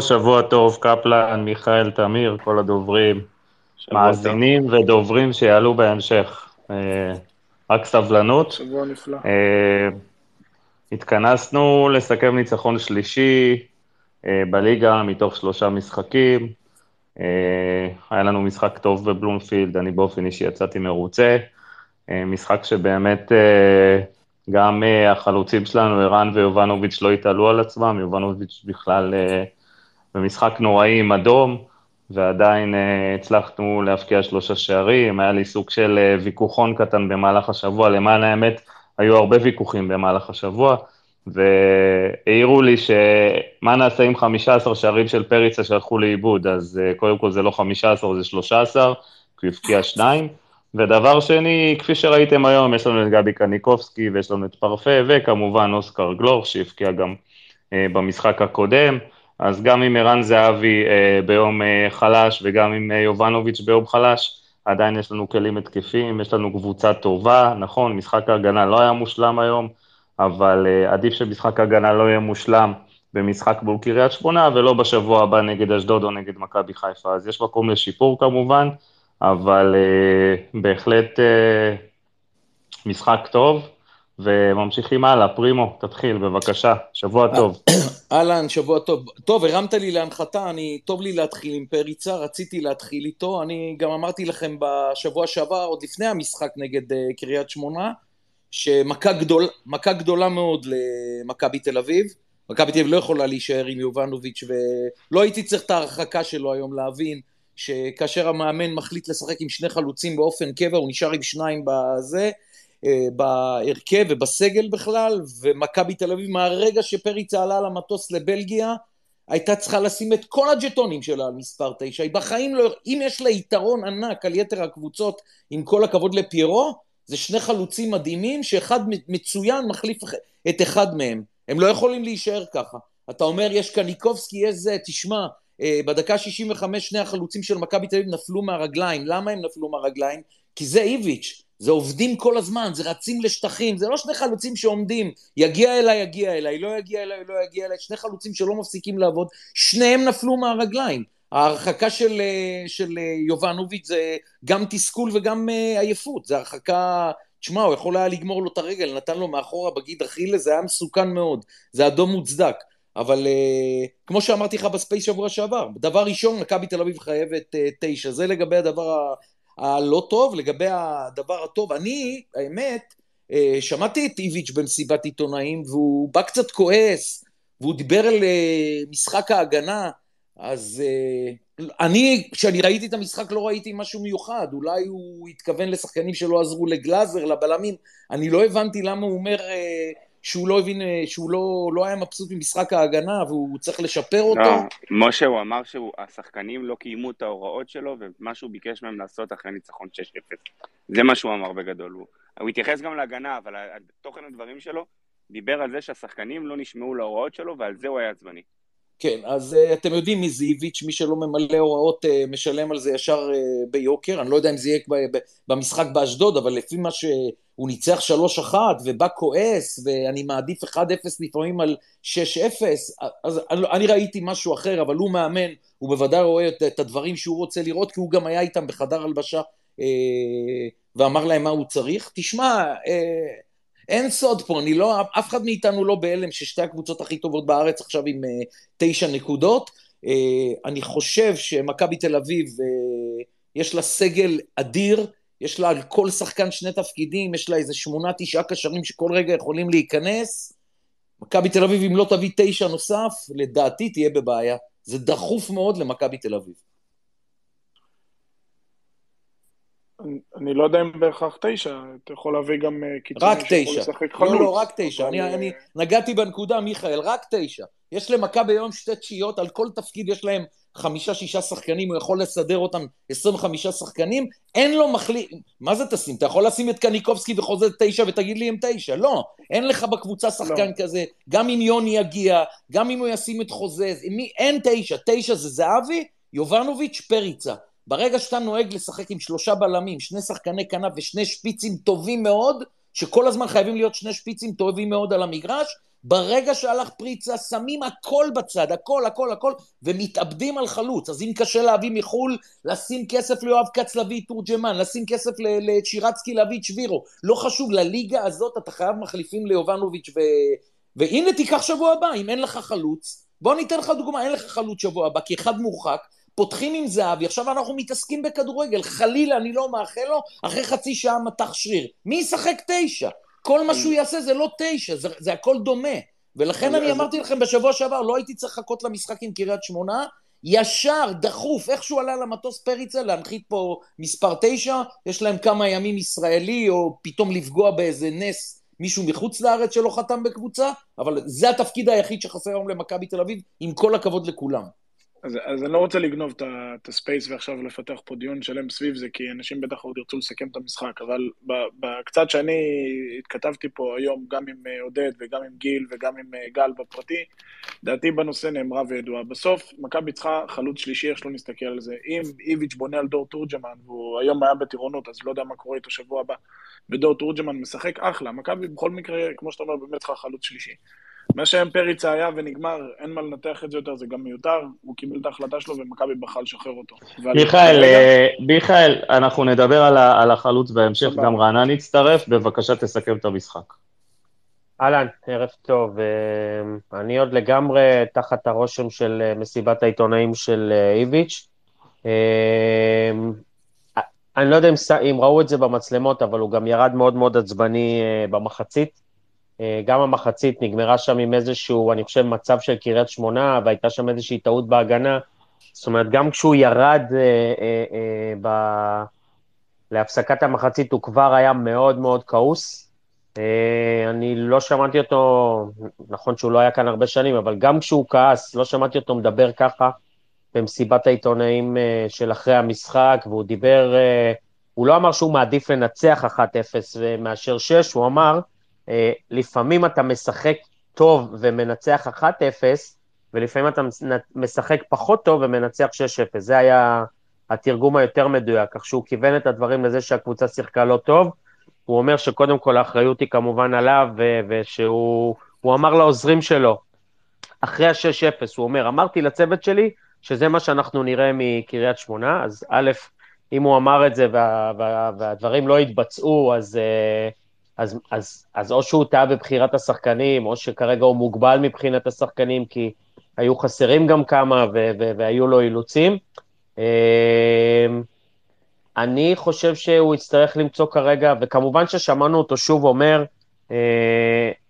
שבוע טוב, קפלן, מיכאל, תמיר, כל הדוברים, מאזינים טוב. ודוברים שיעלו בהמשך. אה, רק סבלנות. שבוע נפלא. אה, התכנסנו לסכם ניצחון שלישי אה, בליגה מתוך שלושה משחקים. היה לנו משחק טוב בבלומפילד, אני באופן אישי יצאתי מרוצה. משחק שבאמת גם החלוצים שלנו, ערן ויובנוביץ', לא התעלו על עצמם, יובנוביץ' בכלל במשחק נוראי עם אדום, ועדיין uh, הצלחנו להבקיע שלושה שערים, היה לי סוג של uh, ויכוחון קטן במהלך השבוע, למען האמת, היו הרבה ויכוחים במהלך השבוע, והעירו לי שמה נעשה עם 15 שערים של פריצה שהלכו לאיבוד, אז uh, קודם כל זה לא 15, זה 13, כי הוא הבקיע שניים. ודבר שני, כפי שראיתם היום, יש לנו את גבי קניקובסקי ויש לנו את פרפה, וכמובן אוסקר גלור, שהבקיע גם uh, במשחק הקודם. אז גם עם ערן זהבי אה, ביום אה, חלש וגם עם אה, יובנוביץ' ביום חלש, עדיין יש לנו כלים התקפים, יש לנו קבוצה טובה, נכון, משחק ההגנה לא היה מושלם היום, אבל אה, עדיף שמשחק ההגנה לא יהיה מושלם במשחק מול קריית שמונה, ולא בשבוע הבא נגד אשדוד או נגד מכבי חיפה. אז יש מקום לשיפור כמובן, אבל אה, בהחלט אה, משחק טוב. וממשיכים הלאה, פרימו, תתחיל, בבקשה, שבוע טוב. אהלן, שבוע טוב. טוב, הרמת לי להנחתה, אני, טוב לי להתחיל עם פריצה, רציתי להתחיל איתו, אני גם אמרתי לכם בשבוע שעבר, עוד לפני המשחק נגד uh, קריית שמונה, שמכה גדול, גדולה מאוד למכבי תל אביב. מכבי תל אביב לא יכולה להישאר עם יובנוביץ' ולא הייתי צריך את ההרחקה שלו היום להבין שכאשר המאמן מחליט לשחק עם שני חלוצים באופן קבע, הוא נשאר עם שניים בזה. אה, בהרכב ובסגל בכלל, ומכבי תל אביב מהרגע שפריצה עלה למטוס לבלגיה, הייתה צריכה לשים את כל הג'טונים שלה על מספר תשע. היא בחיים לא... אם יש לה יתרון ענק על יתר הקבוצות, עם כל הכבוד לפיירו, זה שני חלוצים מדהימים, שאחד מצוין מחליף את אחד מהם. הם לא יכולים להישאר ככה. אתה אומר, יש קניקובסקי, יש זה, תשמע, אה, בדקה 65 שני החלוצים של מכבי תל אביב נפלו מהרגליים. למה הם נפלו מהרגליים? כי זה איביץ'. זה עובדים כל הזמן, זה רצים לשטחים, זה לא שני חלוצים שעומדים, יגיע אליי, יגיע אליי, לא יגיע אליי, לא יגיע אליי, שני חלוצים שלא מפסיקים לעבוד, שניהם נפלו מהרגליים. ההרחקה של, אה, של אה, יובנוביץ' זה גם תסכול וגם אה, עייפות, זה הרחקה, תשמע, הוא יכול היה לגמור לו את הרגל, נתן לו מאחורה בגיד אכילס, זה היה מסוכן מאוד, זה אדום מוצדק. אבל כמו שאמרתי לך ב space שבוע שעבר, דבר ראשון, מכבי תל אביב חייבת תשע, זה לגבי הדבר הלא טוב, לגבי הדבר הטוב. אני, האמת, אה, שמעתי את איביץ' במסיבת עיתונאים, והוא בא קצת כועס, והוא דיבר על אה, משחק ההגנה, אז אה, אני, כשאני ראיתי את המשחק לא ראיתי משהו מיוחד, אולי הוא התכוון לשחקנים שלא עזרו לגלאזר, לבלמים, אני לא הבנתי למה הוא אומר שהוא לא הבין, אה, שהוא לא, לא היה מבסוט ממשחק ההגנה והוא צריך לשפר אותו. לא, משה, הוא אמר שהשחקנים לא קיימו את ההוראות שלו ומה שהוא ביקש מהם לעשות אחרי ניצחון 6-0. זה מה שהוא אמר בגדול. הוא, הוא התייחס גם להגנה, אבל תוכן הדברים שלו דיבר על זה שהשחקנים לא נשמעו להוראות שלו ועל זה הוא היה עצבני. כן, אז uh, אתם יודעים מי זה איביץ', מי שלא ממלא הוראות uh, משלם על זה ישר uh, ביוקר, אני לא יודע אם זה יהיה במשחק באשדוד, אבל לפי מה שהוא ניצח 3-1 ובא כועס, ואני מעדיף 1-0 לפעמים על 6-0, אז אני, אני ראיתי משהו אחר, אבל הוא מאמן, הוא בוודאי רואה את, את הדברים שהוא רוצה לראות, כי הוא גם היה איתם בחדר הלבשה uh, ואמר להם מה הוא צריך. תשמע, uh, אין סוד פה, אני לא, אף אחד מאיתנו לא בהלם ששתי הקבוצות הכי טובות בארץ עכשיו עם uh, תשע נקודות. Uh, אני חושב שמכבי תל אביב, uh, יש לה סגל אדיר, יש לה על כל שחקן שני תפקידים, יש לה איזה שמונה, תשעה קשרים שכל רגע יכולים להיכנס. מכבי תל אביב, אם לא תביא תשע נוסף, לדעתי תהיה בבעיה. זה דחוף מאוד למכבי תל אביב. אני לא יודע אם בהכרח תשע, אתה יכול להביא גם אה, קיצוני שיכול לשחק חלוץ. לא, לא, רק תשע. אני, אני אה, נגעתי בנקודה, מיכאל, רק תשע. יש למכבי היום שתי תשיעיות, על כל תפקיד יש להם חמישה-שישה שחקנים, הוא יכול לסדר אותם 25 שחקנים, אין לו מחליט... מה זה תשים? אתה יכול לשים את קניקובסקי וחוזה תשע ותגיד לי הם תשע. לא, אין לך בקבוצה שחקן לא. כזה. גם אם יוני יגיע, גם אם הוא ישים את חוזה, מי... אין תשע. תשע זה זהבי, יובנוביץ', פריצה. ברגע שאתה נוהג לשחק עם שלושה בלמים, שני שחקני כנף ושני שפיצים טובים מאוד, שכל הזמן חייבים להיות שני שפיצים טובים מאוד על המגרש, ברגע שהלך פריצה, שמים הכל בצד, הכל, הכל, הכל, ומתאבדים על חלוץ. אז אם קשה להביא מחו"ל, לשים כסף ליואב כץ להביא את תורג'מן, לשים כסף לשירצקי להביא את שבירו. לא חשוב, לליגה הזאת אתה חייב מחליפים ליובנוביץ' ו... והנה תיקח שבוע הבא, אם אין לך חלוץ, בוא ניתן לך דוגמה, אין לך חלוץ שבוע הבא, כי אחד מורחק, פותחים עם זהבי, עכשיו אנחנו מתעסקים בכדורגל, חלילה, אני לא מאחל לו, אחרי חצי שעה מתח שריר. מי ישחק תשע? כל מה שהוא יעשה זה לא תשע, זה, זה הכל דומה. ולכן אני אמרתי לכם בשבוע שעבר, לא הייתי צריך לחכות למשחק עם קריית שמונה, ישר, דחוף, איך שהוא עלה למטוס פריצה, להנחית פה מספר תשע, יש להם כמה ימים ישראלי, או פתאום לפגוע באיזה נס מישהו מחוץ לארץ שלא חתם בקבוצה, אבל זה התפקיד היחיד שחסר היום למכבי תל אביב, עם כל הכבוד לכולם. אז, אז אני לא רוצה לגנוב את הספייס ועכשיו לפתח פה דיון שלם סביב זה, כי אנשים בטח עוד ירצו לסכם את המשחק, אבל בקצת שאני התכתבתי פה היום, גם עם אה, עודד וגם עם גיל וגם עם אה, גל בפרטי, דעתי בנושא נאמרה וידועה. בסוף, מכבי צריכה חלוץ שלישי, איך שלא נסתכל על זה. אם איביץ' בונה על דור תורג'מן, והוא היום היה בטירונות, אז לא יודע מה קורה איתו שבוע הבא, ודור תורג'מן משחק אחלה, מכבי בכל מקרה, כמו שאתה אומר, באמת צריכה חלוץ שלישי. מה שהם פריצה היה ונגמר, אין מה לנתח את זה יותר, זה גם מיותר, הוא קיבל את ההחלטה שלו ומכבי בחר לשחרר אותו. מיכאל, אה, מיכאל, אנחנו נדבר על החלוץ בהמשך, גם רענן יצטרף, בבקשה תסכם את המשחק. אהלן, ערב טוב. אה, אני עוד לגמרי תחת הרושם של אה, מסיבת העיתונאים של איביץ'. אני לא יודע אם ראו את זה במצלמות, אבל הוא גם ירד מאוד מאוד עצבני במחצית. אה, גם המחצית נגמרה שם עם איזשהו, אני חושב, מצב של קריית שמונה, והייתה שם איזושהי טעות בהגנה. זאת אומרת, גם כשהוא ירד אה, אה, אה, ב... להפסקת המחצית, הוא כבר היה מאוד מאוד כעוס. אה, אני לא שמעתי אותו, נכון שהוא לא היה כאן הרבה שנים, אבל גם כשהוא כעס, לא שמעתי אותו מדבר ככה במסיבת העיתונאים אה, של אחרי המשחק, והוא דיבר, אה, הוא לא אמר שהוא מעדיף לנצח 1-0 אה, מאשר 6, הוא אמר, לפעמים אתה משחק טוב ומנצח 1-0, ולפעמים אתה משחק פחות טוב ומנצח 6-0. זה היה התרגום היותר מדויק, כך שהוא כיוון את הדברים לזה שהקבוצה שיחקה לא טוב. הוא אומר שקודם כל האחריות היא כמובן עליו, ושהוא אמר לעוזרים שלו, אחרי ה-6-0, הוא אומר, אמרתי לצוות שלי שזה מה שאנחנו נראה מקריית שמונה, אז א', אם הוא אמר את זה וה, וה, והדברים לא התבצעו, אז, uh, אז, אז, אז או שהוא טעה בבחירת השחקנים, או שכרגע הוא מוגבל מבחינת השחקנים, כי היו חסרים גם כמה ו- ו- והיו לו אילוצים. אמ, אני חושב שהוא יצטרך למצוא כרגע, וכמובן ששמענו אותו שוב אומר, אה,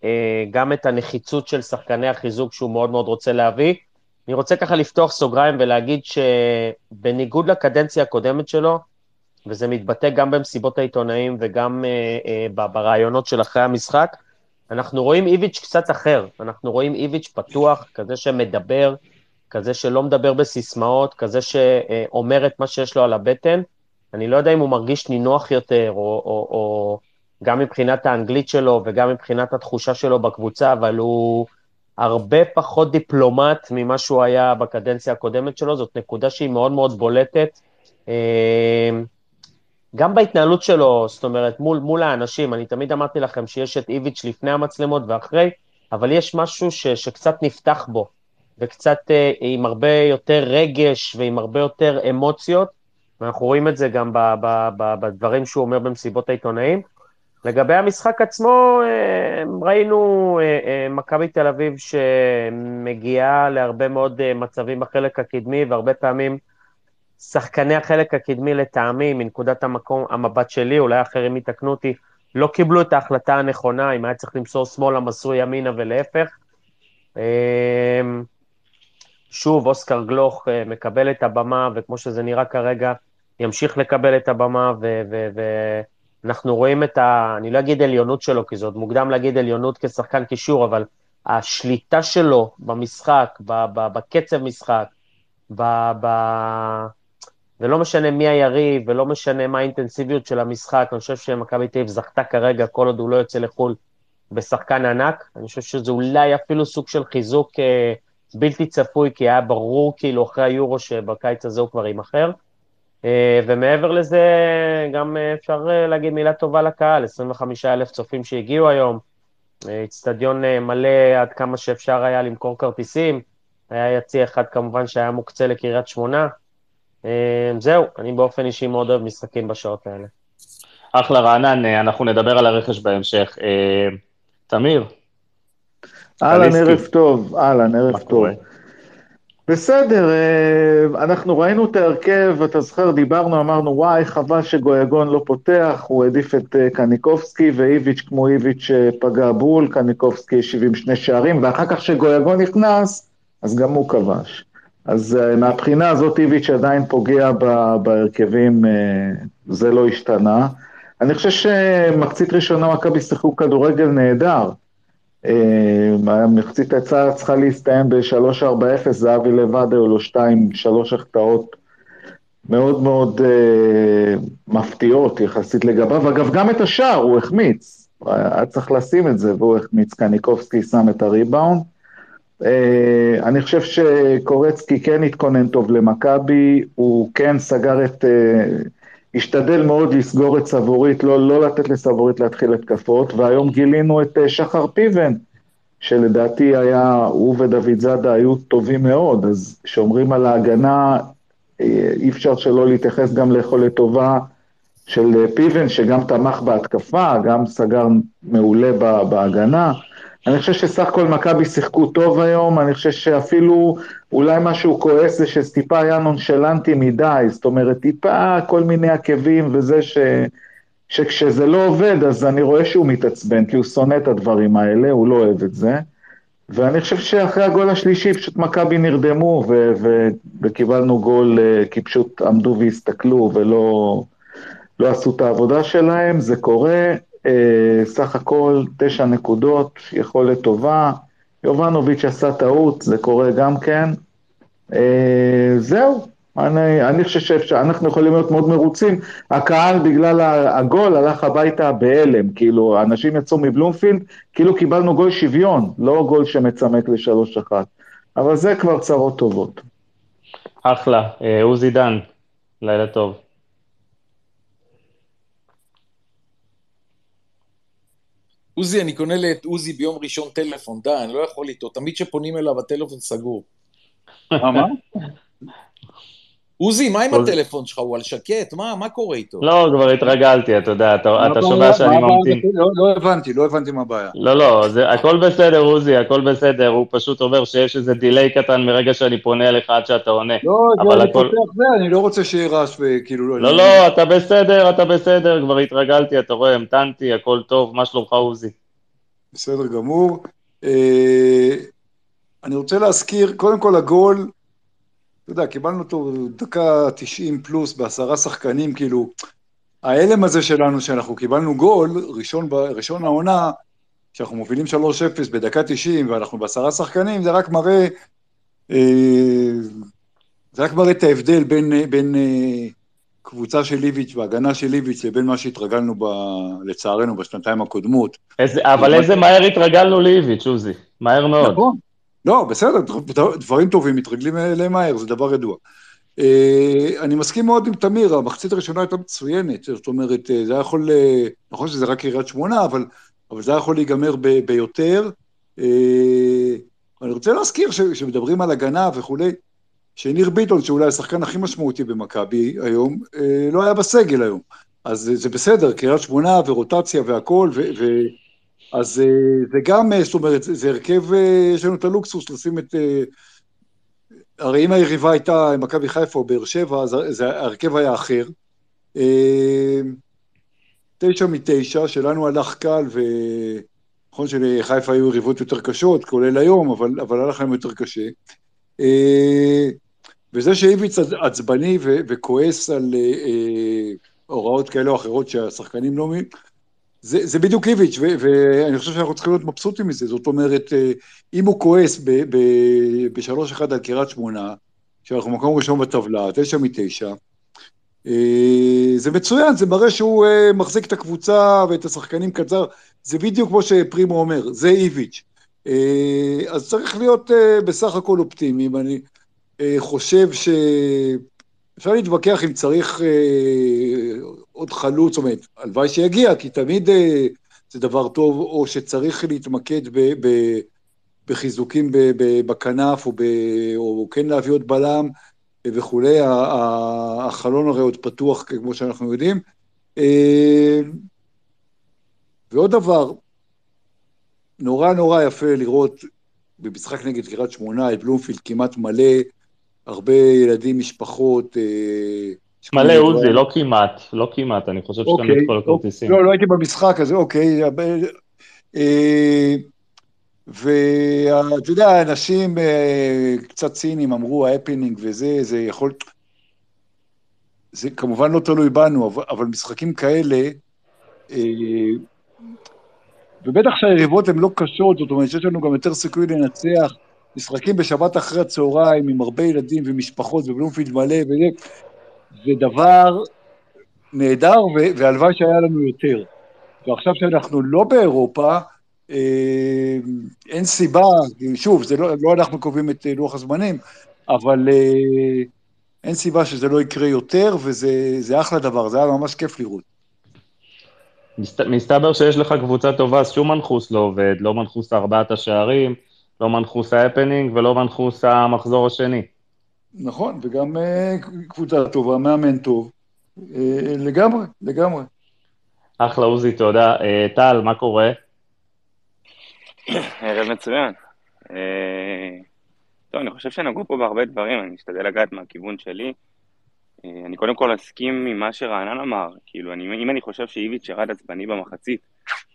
אה, גם את הנחיצות של שחקני החיזוק שהוא מאוד מאוד רוצה להביא. אני רוצה ככה לפתוח סוגריים ולהגיד שבניגוד לקדנציה הקודמת שלו, וזה מתבטא גם במסיבות העיתונאים וגם uh, uh, ברעיונות של אחרי המשחק. אנחנו רואים איביץ' קצת אחר, אנחנו רואים איביץ' פתוח, כזה שמדבר, כזה שלא מדבר בסיסמאות, כזה שאומר את מה שיש לו על הבטן. אני לא יודע אם הוא מרגיש נינוח יותר, או, או, או גם מבחינת האנגלית שלו וגם מבחינת התחושה שלו בקבוצה, אבל הוא הרבה פחות דיפלומט ממה שהוא היה בקדנציה הקודמת שלו, זאת נקודה שהיא מאוד מאוד בולטת. גם בהתנהלות שלו, זאת אומרת, מול, מול האנשים, אני תמיד אמרתי לכם שיש את איביץ' לפני המצלמות ואחרי, אבל יש משהו ש, שקצת נפתח בו, וקצת אה, עם הרבה יותר רגש ועם הרבה יותר אמוציות, ואנחנו רואים את זה גם ב, ב, ב, בדברים שהוא אומר במסיבות העיתונאים. לגבי המשחק עצמו, אה, ראינו אה, אה, מכבי תל אביב שמגיעה להרבה מאוד אה, מצבים בחלק הקדמי, והרבה פעמים שחקני החלק הקדמי לטעמי, מנקודת המקום, המבט שלי, אולי אחרים יתקנו אותי, לא קיבלו את ההחלטה הנכונה, אם היה צריך למסור שמאלה, מסרו ימינה ולהפך. אמ, שוב, אוסקר גלוך אה, מקבל את הבמה, וכמו שזה נראה כרגע, ימשיך לקבל את הבמה, ואנחנו רואים את ה... אני לא אגיד עליונות שלו, כי זה עוד מוקדם להגיד עליונות כשחקן קישור, אבל השליטה שלו במשחק, בקצב משחק, ב... ב... ולא משנה מי היריב, ולא משנה מה האינטנסיביות של המשחק, אני חושב שמכבי תל אביב זכתה כרגע, כל עוד הוא לא יוצא לחו"ל, בשחקן ענק. אני חושב שזה אולי אפילו סוג של חיזוק אה, בלתי צפוי, כי היה ברור כאילו אחרי היורו שבקיץ הזה הוא כבר יימכר. אה, ומעבר לזה, גם אה, אפשר אה, להגיד מילה טובה לקהל, 25 אלף צופים שהגיעו היום. אצטדיון מלא עד כמה שאפשר היה למכור כרטיסים, היה יציא אחד כמובן שהיה מוקצה לקריית שמונה. זהו, אני באופן אישי מאוד אוהב משחקים בשעות האלה. אחלה רענן, אנחנו נדבר על הרכש בהמשך. תמיר. אהלן, ערב טוב, אהלן, ערב טוב. בסדר, אה, אנחנו ראינו את ההרכב, אתה זוכר, דיברנו, אמרנו, וואי, חבל שגויגון לא פותח, הוא העדיף את אה, קניקובסקי, ואיביץ' כמו איביץ' אה, פגע בול, קניקובסקי השיב עם שני שערים, ואחר כך כשגויגון נכנס, אז גם הוא כבש. אז מהבחינה הזאת איביץ' עדיין פוגע בהרכבים, זה לא השתנה. אני חושב שמחצית ראשונה מכבי שיחקו כדורגל נהדר. המחצית היצאה צריכה להסתיים ב-3-4-0, זהבי לבד היו לו 2-3 החטאות מאוד מאוד אה, מפתיעות יחסית לגביו. אגב, גם את השער הוא החמיץ, היה צריך לשים את זה, והוא החמיץ, קניקובסקי שם את הריבאונד. אה, אני חושב שקורצקי כן התכונן טוב למכבי, הוא כן סגר את... אה, השתדל מאוד לסגור את סבורית, לא, לא לתת לסבורית להתחיל התקפות, והיום גילינו את אה, שחר פיבן, שלדעתי היה, הוא ודוד זאדה היו טובים מאוד, אז כשאומרים על ההגנה, אי אפשר שלא להתייחס גם ליכולת טובה של פיבן, שגם תמך בהתקפה, גם סגר מעולה בהגנה. אני חושב שסך הכל מכבי שיחקו טוב היום, אני חושב שאפילו אולי משהו כועס זה שטיפה היה נונשלנטי מדי, זאת אומרת, טיפה כל מיני עקבים וזה ש... שכשזה לא עובד, אז אני רואה שהוא מתעצבן, כי הוא שונא את הדברים האלה, הוא לא אוהב את זה. ואני חושב שאחרי הגול השלישי פשוט מכבי נרדמו ו- ו- וקיבלנו גול אה, כי פשוט עמדו והסתכלו ולא לא עשו את העבודה שלהם, זה קורה, סך הכל תשע נקודות, יכולת טובה. יובנוביץ' עשה טעות, זה קורה גם כן. אה, זהו, אני, אני חושב שאנחנו יכולים להיות מאוד מרוצים. הקהל בגלל הגול הלך הביתה בהלם, כאילו, אנשים יצאו מבלומפילד, כאילו קיבלנו גול שוויון, לא גול שמצמק לשלוש אחת. אבל זה כבר צרות טובות. אחלה. אה, עוזי דן, לילה טוב. עוזי, אני קונה לאת עוזי ביום ראשון טלפון, די, אני לא יכול איתו, תמיד כשפונים אליו הטלפון סגור. מה? עוזי, מה עם הטלפון שלך? הוא על שקט? מה, מה קורה איתו? לא, כבר התרגלתי, אתה יודע, אתה שומע שאני ממתין. לא, לא הבנתי, לא הבנתי מה הבעיה. לא, לא, הכל בסדר, עוזי, הכל בסדר, הוא פשוט אומר שיש איזה דיליי קטן מרגע שאני פונה אליך עד שאתה עונה. לא, אני פותח זה, אני לא רוצה שיהיה רעש וכאילו... לא, לא, אתה בסדר, אתה בסדר, כבר התרגלתי, אתה רואה, המתנתי, הכל טוב, מה שלומך, עוזי? בסדר גמור. אה, אני רוצה להזכיר, קודם כל הגול, אתה יודע, קיבלנו אותו דקה 90 פלוס בעשרה שחקנים, כאילו, ההלם הזה שלנו, שאנחנו קיבלנו גול, ראשון, ראשון העונה, שאנחנו מובילים 3-0 בדקה 90 ואנחנו בעשרה שחקנים, זה רק מראה, אה, זה רק מראה את ההבדל בין, בין אה, קבוצה של ליביץ' והגנה של ליביץ' לבין מה שהתרגלנו ב, לצערנו בשנתיים הקודמות. איזה, אבל איזה מהר התרגלנו ליביץ', עוזי, מהר מאוד. נכון, לא, בסדר, דברים טובים מתרגלים אליהם מהר, זה דבר ידוע. אה, אני מסכים מאוד עם תמיר, המחצית הראשונה הייתה מצוינת, זאת אומרת, אה, זה היה יכול, אה, נכון שזה רק קריית שמונה, אבל, אבל זה היה יכול להיגמר ב, ביותר. אני רוצה להזכיר שמדברים על הגנה וכולי, שניר ביטון, שאולי השחקן הכי משמעותי במכבי היום, לא היה בסגל היום. אז זה בסדר, קריית שמונה ורוטציה והכול, ו... אז אה, זה גם, אה, זאת אומרת, זה הרכב, אה, יש לנו את הלוקסוס לשים את... הרי אם היריבה הייתה מכבי חיפה או באר שבע, אז ההרכב היה אחר. תשע מתשע, שלנו הלך קל, ונכון שלחיפה היו יריבות יותר קשות, כולל היום, אבל, אבל הלך להם יותר קשה. וזה שאיביץ עצבני וכועס על הוראות כאלה או אחרות שהשחקנים לא... זה, זה בדיוק איביץ', ואני חושב שאנחנו צריכים להיות מבסוטים מזה. זאת אומרת, אה, אם הוא כועס בשלוש אחד על קריית שמונה, שאנחנו מקום ראשון בטבלה, תשע מתשע, אה, זה מצוין, זה מראה שהוא אה, מחזיק את הקבוצה ואת השחקנים קצר, זה בדיוק כמו שפרימו אומר, זה איביץ'. אז צריך להיות בסך הכל אופטימיים. אני חושב ש... אפשר להתווכח אם צריך עוד חלוץ, זאת אומרת, הלוואי שיגיע, כי תמיד, אה, זה דבר טוב, או שצריך להתמקד ב, ב, בחיזוקים ב, ב, בכנף, או, ב, או כן להביא עוד בלם וכולי, החלון הרי עוד פתוח, כמו שאנחנו יודעים. אה, ועוד דבר, נורא נורא יפה לראות במשחק נגד קריית שמונה את בלומפילד כמעט מלא, הרבה ילדים, משפחות. אה, מלא עוזי, לא כמעט, לא כמעט, אני חושב שאתה אוקיי, את כל הכרטיסים. לא, לא הייתי במשחק הזה, אוקיי. אה, ואתה יודע, אנשים אה, קצת ציניים אמרו, ההפנינג וזה, זה יכול... זה כמובן לא תלוי בנו, אבל משחקים כאלה, ובטח שהיריבות הן לא קשות, זאת אומרת שיש לנו גם יותר סיכוי לנצח. משחקים בשבת אחרי הצהריים עם הרבה ילדים ומשפחות ובלומפילד מלא וזה, זה דבר נהדר, והלוואי שהיה לנו יותר. ועכשיו שאנחנו לא באירופה, אה, אין סיבה, שוב, זה לא, לא אנחנו קובעים את לוח הזמנים, אבל אה, אין סיבה שזה לא יקרה יותר, וזה אחלה דבר, זה היה ממש כיף לראות. מסתבר שיש לך קבוצה טובה, אז שום מנחוס לא עובד, לא מנחוס ארבעת השערים, לא מנחוס ההפנינג ולא מנחוס המחזור השני. נכון, וגם uh, קבוצה טובה, מאמן טוב, uh, לגמרי, לגמרי. אחלה עוזי, תודה. Uh, טל, מה קורה? ערב מצוין. טוב, אני חושב שנגעו פה בהרבה דברים, אני אשתדל לגעת מהכיוון שלי. אה, אני קודם כל אסכים עם מה שרענן אמר, כאילו, אני, אם אני חושב שאיביץ' ירד עצבני במחצית,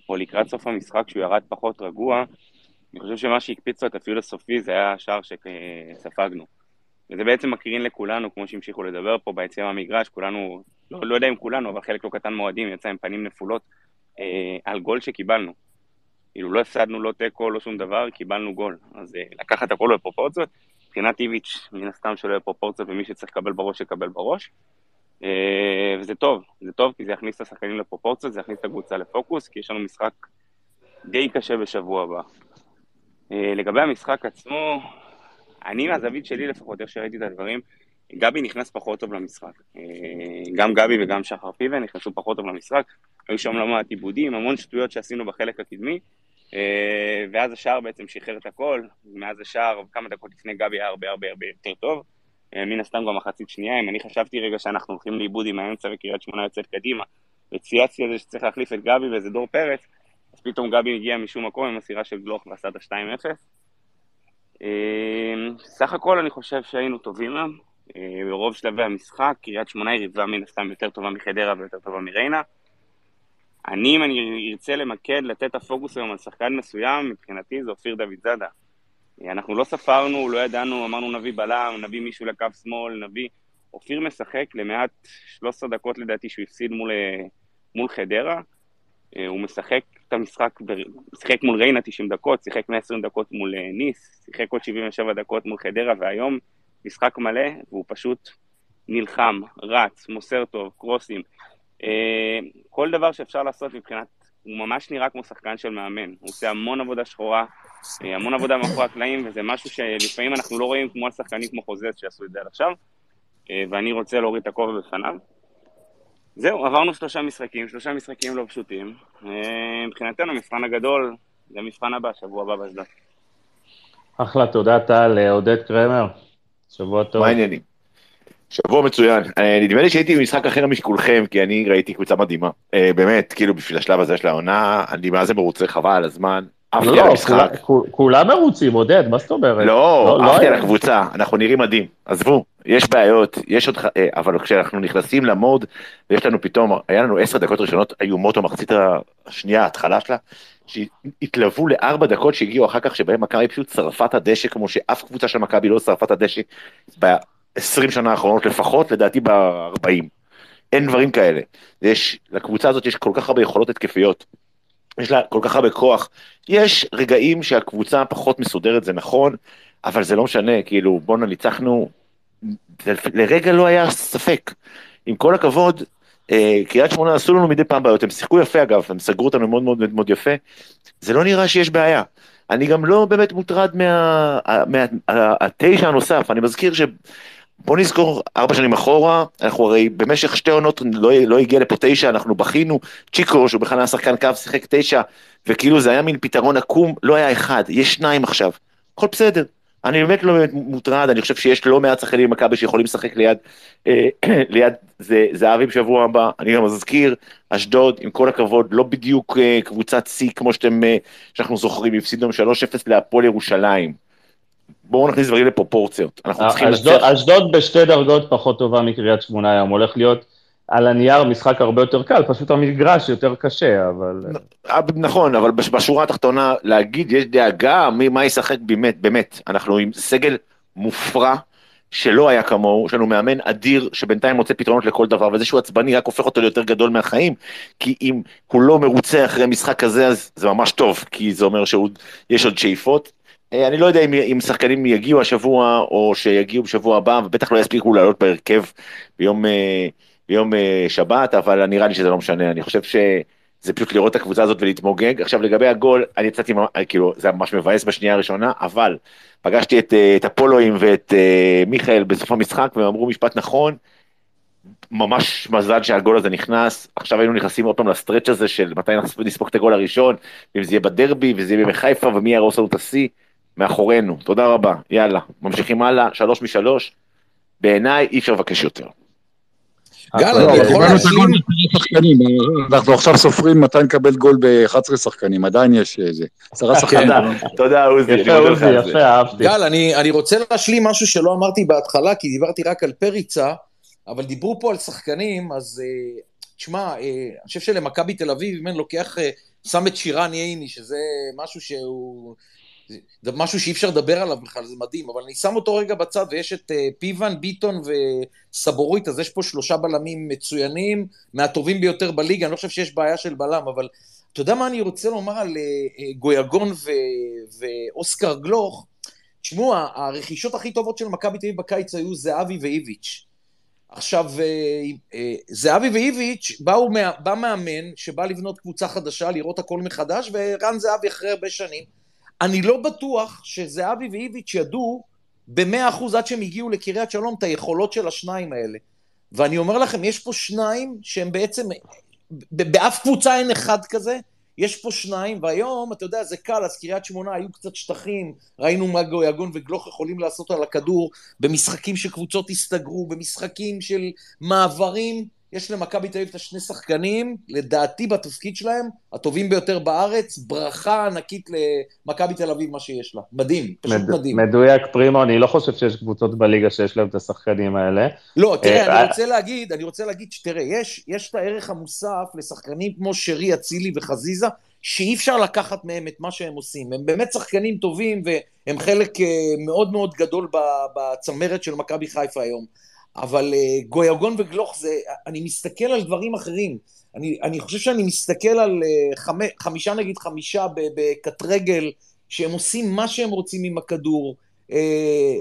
או לקראת סוף המשחק שהוא ירד פחות רגוע, אני חושב שמה שהקפיץ לו את הפיול הסופי זה היה השער שספגנו. וזה בעצם מקרין לכולנו, כמו שהמשיכו לדבר פה ביציאה מהמגרש, כולנו, לא, לא יודע אם כולנו, אבל חלק לא קטן מועדים, יצא עם פנים נפולות אה, על גול שקיבלנו. כאילו לא הפסדנו לא תיקו, לא שום דבר, קיבלנו גול. אז אה, לקחת הכל בפרופורציות, מבחינת איביץ', מן הסתם שלא יהיה פרופורציה, ומי שצריך לקבל בראש, יקבל בראש. אה, וזה טוב, זה טוב, כי זה יכניס את השחקנים לפרופורציות, זה יכניס את הקבוצה לפוקוס, כי יש לנו משחק די קשה בשבוע הבא. אה, לגבי המשחק עצמו, אני מהזווית שלי לפחות, איך שראיתי את הדברים, גבי נכנס פחות טוב למשחק. אה, גם גבי וגם שחר פיבן נכנסו פחות טוב למשחק, היו שם לא מעט עיבודים, המון שטויות שעשינו בחלק הקדמי, אה, ואז השער בעצם שחרר את הכל, מאז השער, כמה דקות לפני גבי היה הרבה הרבה הרבה יותר טוב. אה, מן הסתם גם מחצית שנייה, אם אני חשבתי רגע שאנחנו הולכים לאיבוד עם האמצע וקריית שמונה יוצאת קדימה, וצייצתי על זה שצריך להחליף את גבי וזה דור פרץ, אז פתאום גבי הגיע משום מקום עם מסירה של גלוך ועשה את ה-2-0. אה, סך הכל אני חושב שהיינו טובים להם, ברוב שלבי המשחק, קריית שמונה יריבה מן הסתם יותר טובה מחדרה ויותר טובה מריינה. אני, אם אני ארצה למקד, לתת את הפוקוס היום על שחקן מסוים, מבחינתי זה אופיר דוד זאדה. אנחנו לא ספרנו, לא ידענו, אמרנו נביא בלם, נביא מישהו לקו שמאל, נביא... אופיר משחק למעט 13 דקות לדעתי שהוא הפסיד מול, מול חדרה. הוא משחק את המשחק, שיחק מול ריינה 90 דקות, שיחק 120 דקות מול ניס, שיחק עוד 77 דקות מול חדרה, והיום משחק מלא, והוא פשוט נלחם, רץ, מוסר טוב, קרוסים. אה, כל דבר שאפשר לעשות מבחינת, הוא ממש נראה כמו שחקן של מאמן, הוא עושה המון עבודה שחורה, אה, המון עבודה מאחורי הקלעים, וזה משהו שלפעמים אנחנו לא רואים כמו השחקנים כמו חוזז שעשו את זה עד עכשיו, אה, ואני רוצה להוריד את הכובע בפניו. זהו, עברנו שלושה משחקים, שלושה משחקים לא פשוטים. מבחינתנו, המבחן הגדול זה המבחן הבא, שבוע הבא באשדוד. אחלה, תודה טל, עודד קרמר, שבוע טוב. מה העניינים? שבוע מצוין. אה, נדמה לי שהייתי במשחק אחר משכולכם, כי אני ראיתי קבוצה מדהימה. אה, באמת, כאילו בשביל השלב הזה של העונה, אני מה זה מרוצה חבל על הזמן. על לא, המשחק. כולם מרוצים, עודד, מה זאת אומרת? לא, לא עפתי על הקבוצה, אנחנו נראים מדהים. עזבו, יש בעיות, יש עוד... אה, אבל כשאנחנו נכנסים למוד, ויש לנו פתאום, היה לנו עשר דקות ראשונות איומות במחצית השנייה, ההתחלה שלה, שהתלוו לארבע דקות שהגיעו אחר כך, שבהם מכבי פשוט שרפה את הדשא, כמו שאף קבוצה של מכבי לא שרפה את הדשא 20 שנה האחרונות לפחות, לדעתי ב-40. אין דברים כאלה. יש, לקבוצה הזאת יש כל כך הרבה יכולות התקפיות. יש לה כל כך הרבה כוח. יש רגעים שהקבוצה פחות מסודרת, זה נכון, אבל זה לא משנה, כאילו, בואנה, ניצחנו, לרגע לא היה ספק. עם כל הכבוד, אה, קריית שמונה עשו לנו מדי פעם בעיות, הם שיחקו יפה אגב, הם סגרו אותנו מאוד מאוד מאוד יפה. זה לא נראה שיש בעיה. אני גם לא באמת מוטרד מהתשע הנוסף, אני מזכיר ש... בוא נזכור, ארבע שנים אחורה, אנחנו הרי במשך שתי עונות לא, לא הגיע לפה תשע, אנחנו בכינו, צ'יקו, שהוא בכלל היה שחקן קו, שיחק תשע, וכאילו זה היה מין פתרון עקום, לא היה אחד, יש שניים עכשיו, הכל בסדר. אני באמת לא באמת מוטרד, אני חושב שיש לא מעט שחקנים במכבי שיכולים לשחק ליד, אה, ליד זה, זהבי בשבוע הבא, אני גם מזכיר, אשדוד, עם כל הכבוד, לא בדיוק אה, קבוצת שיא כמו שאתם, אה, שאנחנו זוכרים, הפסידו 3-0 להפועל ירושלים. בואו נכניס דברים לפרופורציות, אנחנו צריכים אשדוד- לנצח. אשדוד בשתי דרגות פחות טובה מקריית שמונה היום, הולך להיות על הנייר משחק הרבה יותר קל, פשוט המגרש יותר קשה, אבל... אה, נכון, אבל בש- בשורה התחתונה, להגיד יש דאגה מי, מה ישחק באמת, באמת, אנחנו עם סגל מופרע שלא היה כמוהו, יש לנו מאמן אדיר שבינתיים מוצא פתרונות לכל דבר, וזה שהוא עצבני רק הופך אותו ליותר גדול מהחיים, כי אם הוא לא מרוצה אחרי משחק כזה, אז זה ממש טוב, כי זה אומר שיש עוד שאיפות. אה, אני לא יודע אם, אם שחקנים יגיעו השבוע, או שיגיעו בשבוע הבא, ובטח לא יספיקו לעלות בהרכב ביום, אה, ביום אה, שבת, אבל נראה לי שזה לא משנה, אני חושב ש... זה פשוט לראות את הקבוצה הזאת ולהתמוגג. עכשיו לגבי הגול, אני יצאתי, כאילו, זה ממש מבאס בשנייה הראשונה, אבל פגשתי את, את הפולואים ואת מיכאל בסוף המשחק, והם אמרו משפט נכון, ממש מזל שהגול הזה נכנס, עכשיו היינו נכנסים עוד פעם לסטרץ' הזה של מתי נספוג את הגול הראשון, אם זה יהיה בדרבי, וזה יהיה בחיפה, ומי יהרוס לנו את השיא, מאחורינו. תודה רבה, יאללה, ממשיכים הלאה, שלוש משלוש, בעיניי אי אפשר לבקש יותר. גל, לא, אני יכול להשלים? שחקנים, אנחנו עכשיו סופרים מתי נקבל גול ב-11 שחקנים, עדיין יש איזה, עשרה שחקנים. תודה, עוזי, יפה עוזי. יפה, אהבתי. גל, אני, אני רוצה להשלים משהו שלא אמרתי בהתחלה, כי דיברתי רק על פריצה, אבל דיברו פה על שחקנים, אז אה, תשמע, אה, אני חושב שלמכבי תל אביב, אם אני לוקח, אה, שם את שירן ייני, שזה משהו שהוא... זה- משהו שאי אפשר לדבר עליו בכלל, זה מדהים, אבל אני שם אותו רגע בצד, ויש את אה, פיוון, ביטון וסבורית, אז יש פה שלושה בלמים מצוינים, מהטובים ביותר בליגה, אני לא חושב שיש בעיה של בלם, אבל אתה יודע מה אני רוצה לומר על אה, גויגון ו- ואוסקר גלוך? תשמעו, הרכישות הכי טובות של מכבי תל אביב בקיץ היו זהבי ואיביץ'. עכשיו, אה, אה, זהבי ואיביץ' באו, בא מאמן שבא לבנות קבוצה חדשה, לראות הכל מחדש, ורן זהבי אחרי הרבה שנים. אני לא בטוח שזהבי ואיביץ' ידעו במאה אחוז עד שהם הגיעו לקריית שלום את היכולות של השניים האלה. ואני אומר לכם, יש פה שניים שהם בעצם, באף קבוצה אין אחד כזה, יש פה שניים, והיום, אתה יודע, זה קל, אז קריית שמונה היו קצת שטחים, ראינו מה גויגון וגלוך יכולים לעשות על הכדור, במשחקים שקבוצות הסתגרו, במשחקים של מעברים, יש למכבי תל אביב את השני שחקנים, לדעתי בתפקיד שלהם, הטובים ביותר בארץ, ברכה ענקית למכבי תל אביב מה שיש לה. מדהים, פשוט מד- מדהים. מדויק פרימו, אני לא חושב שיש קבוצות בליגה שיש להם את השחקנים האלה. לא, תראה, אה, אני רוצה להגיד, אני רוצה להגיד שתראה, יש, יש את הערך המוסף לשחקנים כמו שרי, אצילי וחזיזה, שאי אפשר לקחת מהם את מה שהם עושים. הם באמת שחקנים טובים, והם חלק אה, מאוד מאוד גדול בצמרת של מכבי חיפה היום. אבל אה, גויגון וגלוך זה, אני מסתכל על דברים אחרים. אני, אני חושב שאני מסתכל על אה, חמי, חמישה נגיד חמישה בקט רגל, שהם עושים מה שהם רוצים עם הכדור. אה,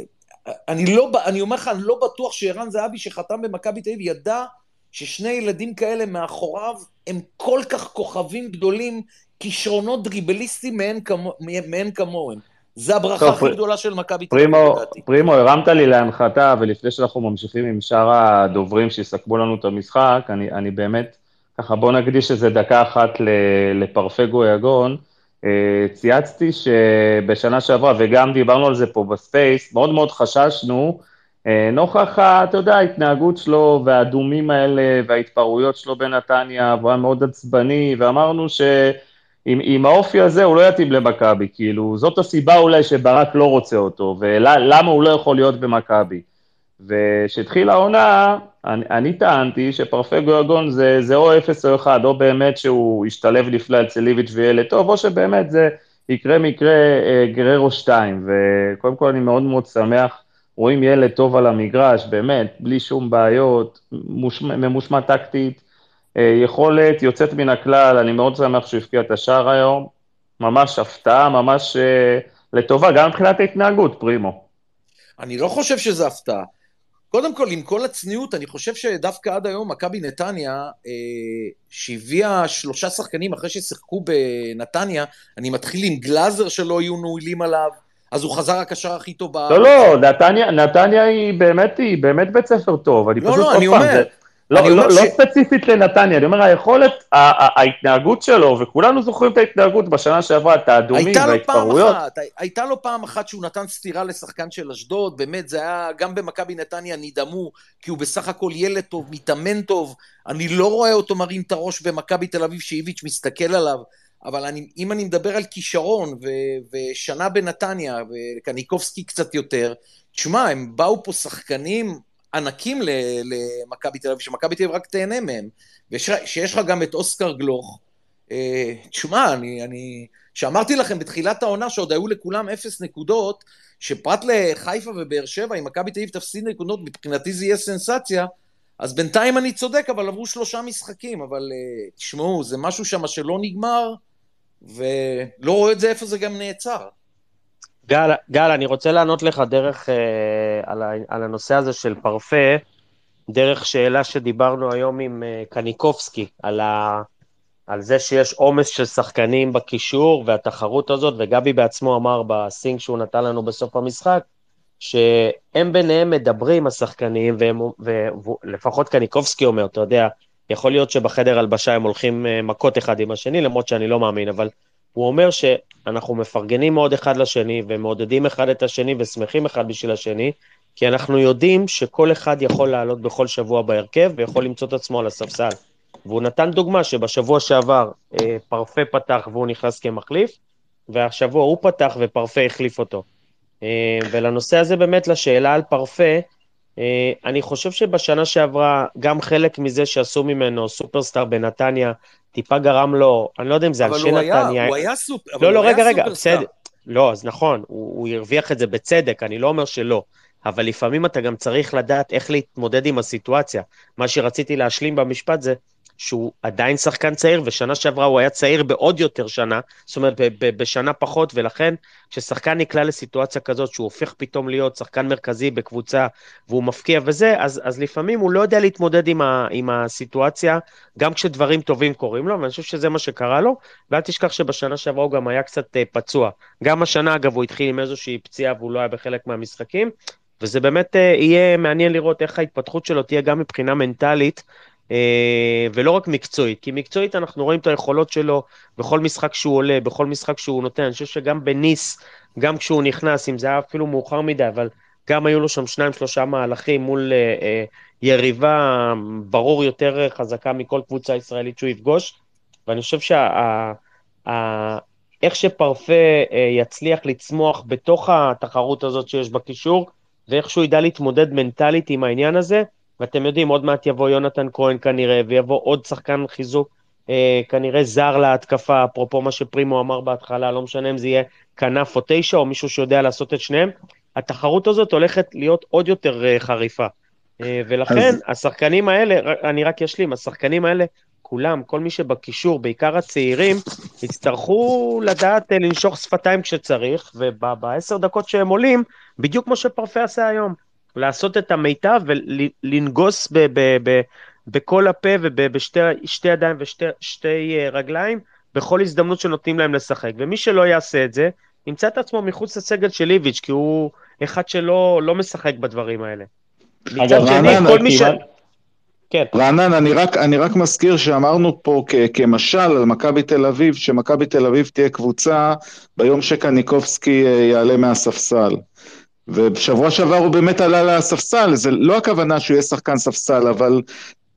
אני לא, אני אומר לך, אני לא בטוח שערן זהבי שחתם במכבי תל אביב ידע ששני ילדים כאלה מאחוריו הם כל כך כוכבים גדולים, כישרונות דריבליסטים מאין, כמו, מאין כמוהם. זה הברכה הכי גדולה של מכבי תל אביב, פרימו, לדעתי. פרימו, הרמת לי להנחתה, ולפני שאנחנו ממשיכים עם שאר הדוברים שיסכמו לנו את המשחק, אני, אני באמת, ככה בוא נקדיש איזה דקה אחת לפרפה גיאגון. אה, צייצתי שבשנה שעברה, וגם דיברנו על זה פה ב space, מאוד מאוד חששנו, אה, נוכח, אתה יודע, ההתנהגות שלו והאדומים האלה וההתפרעויות שלו בנתניה, והוא היה מאוד עצבני, ואמרנו ש... עם, עם האופי הזה הוא לא יתאים למכבי, כאילו, זאת הסיבה אולי שברק לא רוצה אותו, ולמה הוא לא יכול להיות במכבי. וכשהתחילה העונה, אני, אני טענתי שפרפגו יגון זה, זה או אפס או אחד, או באמת שהוא ישתלב נפלא אצל איביץ' וילד טוב, או שבאמת זה יקרה מקרה אה, גררו 2, וקודם כל אני מאוד מאוד שמח, רואים ילד טוב על המגרש, באמת, בלי שום בעיות, מוש, ממושמע טקטית, יכולת יוצאת מן הכלל, אני מאוד שמח שהוא הבקיע את השער היום, ממש הפתעה, ממש אה, לטובה, גם מבחינת ההתנהגות, פרימו. אני לא חושב שזה הפתעה. קודם כל, עם כל הצניעות, אני חושב שדווקא עד היום מכבי נתניה, אה, שהביאה שלושה שחקנים אחרי ששיחקו בנתניה, אני מתחיל עם גלאזר שלא יהיו נעולים עליו, אז הוא חזר הקשר הכי טוב בארץ. לא, לא, נתניה, נתניה היא באמת, היא באמת בית ספר טוב, אני לא, פשוט, לא, עוד אני פעם, אומר, זה- לא, לא, לא ש- ספציפית לנתניה, אני אומר, היכולת, ההתנהגות שלו, וכולנו זוכרים את ההתנהגות בשנה שעברה, את האדומים וההתפרעויות. הייתה לו פעם אחת שהוא נתן סטירה לשחקן של אשדוד, באמת, זה היה, גם במכבי נתניה נדהמו, כי הוא בסך הכל ילד טוב, מתאמן טוב, אני לא רואה אותו מרים את הראש במכבי תל אביב שאיביץ' מסתכל עליו, אבל אני, אם אני מדבר על כישרון, ו, ושנה בנתניה, וקניקובסקי קצת יותר, תשמע, הם באו פה שחקנים ענקים למכבי תל אביב, שמכבי תל אביב רק תהנה מהם, ושיש לך גם את אוסקר גלוך, אה, תשמע, אני, אני, שאמרתי לכם בתחילת העונה שעוד היו לכולם אפס נקודות, שפרט לחיפה ובאר שבע, אם מכבי תל אביב תפסיד נקודות, מבחינתי זה יהיה סנסציה, אז בינתיים אני צודק, אבל עברו שלושה משחקים, אבל uh, תשמעו, זה משהו שם שלא נגמר, ולא רואה את זה איפה זה גם נעצר. גל, גל, אני רוצה לענות לך דרך, אה, על, ה, על הנושא הזה של פרפה, דרך שאלה שדיברנו היום עם אה, קניקובסקי, על, ה, על זה שיש עומס של שחקנים בקישור והתחרות הזאת, וגבי בעצמו אמר בסינק שהוא נתן לנו בסוף המשחק, שהם ביניהם מדברים, השחקנים, והם, ולפחות קניקובסקי אומר, אתה יודע, יכול להיות שבחדר הלבשה הם הולכים אה, מכות אחד עם השני, למרות שאני לא מאמין, אבל הוא אומר שאנחנו מפרגנים מאוד אחד לשני, ומעודדים אחד את השני, ושמחים אחד בשביל השני, כי אנחנו יודעים שכל אחד יכול לעלות בכל שבוע בהרכב, ויכול למצוא את עצמו על הספסל. והוא נתן דוגמה שבשבוע שעבר אה, פרפה פתח והוא נכנס כמחליף, והשבוע הוא פתח ופרפה החליף אותו. אה, ולנושא הזה באמת, לשאלה על פרפה, אה, אני חושב שבשנה שעברה, גם חלק מזה שעשו ממנו סופרסטאר בנתניה, טיפה גרם לו, אני לא יודע אם זה אבל אנשי הוא היה. הוא היה סופ... אבל לא, לא, רגע, רגע. בסדר. לא, אז נכון, הוא, הוא הרוויח את זה בצדק, אני לא אומר שלא. אבל לפעמים אתה גם צריך לדעת איך להתמודד עם הסיטואציה. מה שרציתי להשלים במשפט זה שהוא עדיין שחקן צעיר, ושנה שעברה הוא היה צעיר בעוד יותר שנה, זאת אומרת, ב- ב- בשנה פחות, ולכן כששחקן נקלע לסיטואציה כזאת, שהוא הופך פתאום להיות שחקן מרכזי בקבוצה, והוא מפקיע וזה, אז, אז לפעמים הוא לא יודע להתמודד עם, ה, עם הסיטואציה, גם כשדברים טובים קורים לו, ואני חושב שזה מה שקרה לו, ואל תשכח שבשנה שעברה הוא גם היה קצת אה, פצוע. גם השנה, אגב, הוא התחיל עם איזושהי פציעה והוא לא היה בחלק מהמשחקים, וזה באמת אה, יהיה מעניין לראות איך ההתפתחות שלו תהיה גם מבחינה מנטלית, ולא רק מקצועית, כי מקצועית אנחנו רואים את היכולות שלו בכל משחק שהוא עולה, בכל משחק שהוא נותן. אני חושב שגם בניס, גם כשהוא נכנס, אם זה היה אפילו מאוחר מדי, אבל גם היו לו שם שניים, שלושה מהלכים מול אה, אה, יריבה ברור יותר חזקה מכל קבוצה ישראלית שהוא יפגוש, ואני חושב שה... ה- ה- איך שפרפה אה, יצליח לצמוח בתוך התחרות הזאת שיש בקישור, ואיך שהוא ידע להתמודד מנטלית עם העניין הזה, ואתם יודעים, עוד מעט יבוא יונתן כהן כנראה, ויבוא עוד שחקן חיזוק, אה, כנראה זר להתקפה, אפרופו מה שפרימו אמר בהתחלה, לא משנה אם זה יהיה כנף או תשע, או מישהו שיודע לעשות את שניהם, התחרות הזאת הולכת להיות עוד יותר אה, חריפה. אה, ולכן, אז- השחקנים האלה, אני רק אשלים, השחקנים האלה, כולם, כל מי שבקישור, בעיקר הצעירים, יצטרכו לדעת אה, לנשוך שפתיים כשצריך, ובעשר דקות שהם עולים, בדיוק כמו שפרפה עשה היום. לעשות את המיטב ולנגוס ב- ב- ב- בכל הפה ובשתי שתי ידיים ושתי שתי אה, רגליים בכל הזדמנות שנותנים להם לשחק. ומי שלא יעשה את זה, ימצא את עצמו מחוץ לסגל של איביץ', כי הוא אחד שלא לא משחק בדברים האלה. מצד שני, כל מי ש... כמעט- כן. רענן, אני רק, אני רק מזכיר שאמרנו פה כ, כמשל על מכבי תל אביב, שמכבי תל אביב תהיה קבוצה ביום שקניקובסקי אה, יעלה מהספסל. ובשבוע שעבר הוא באמת עלה לספסל, זה לא הכוונה שהוא יהיה שחקן ספסל, אבל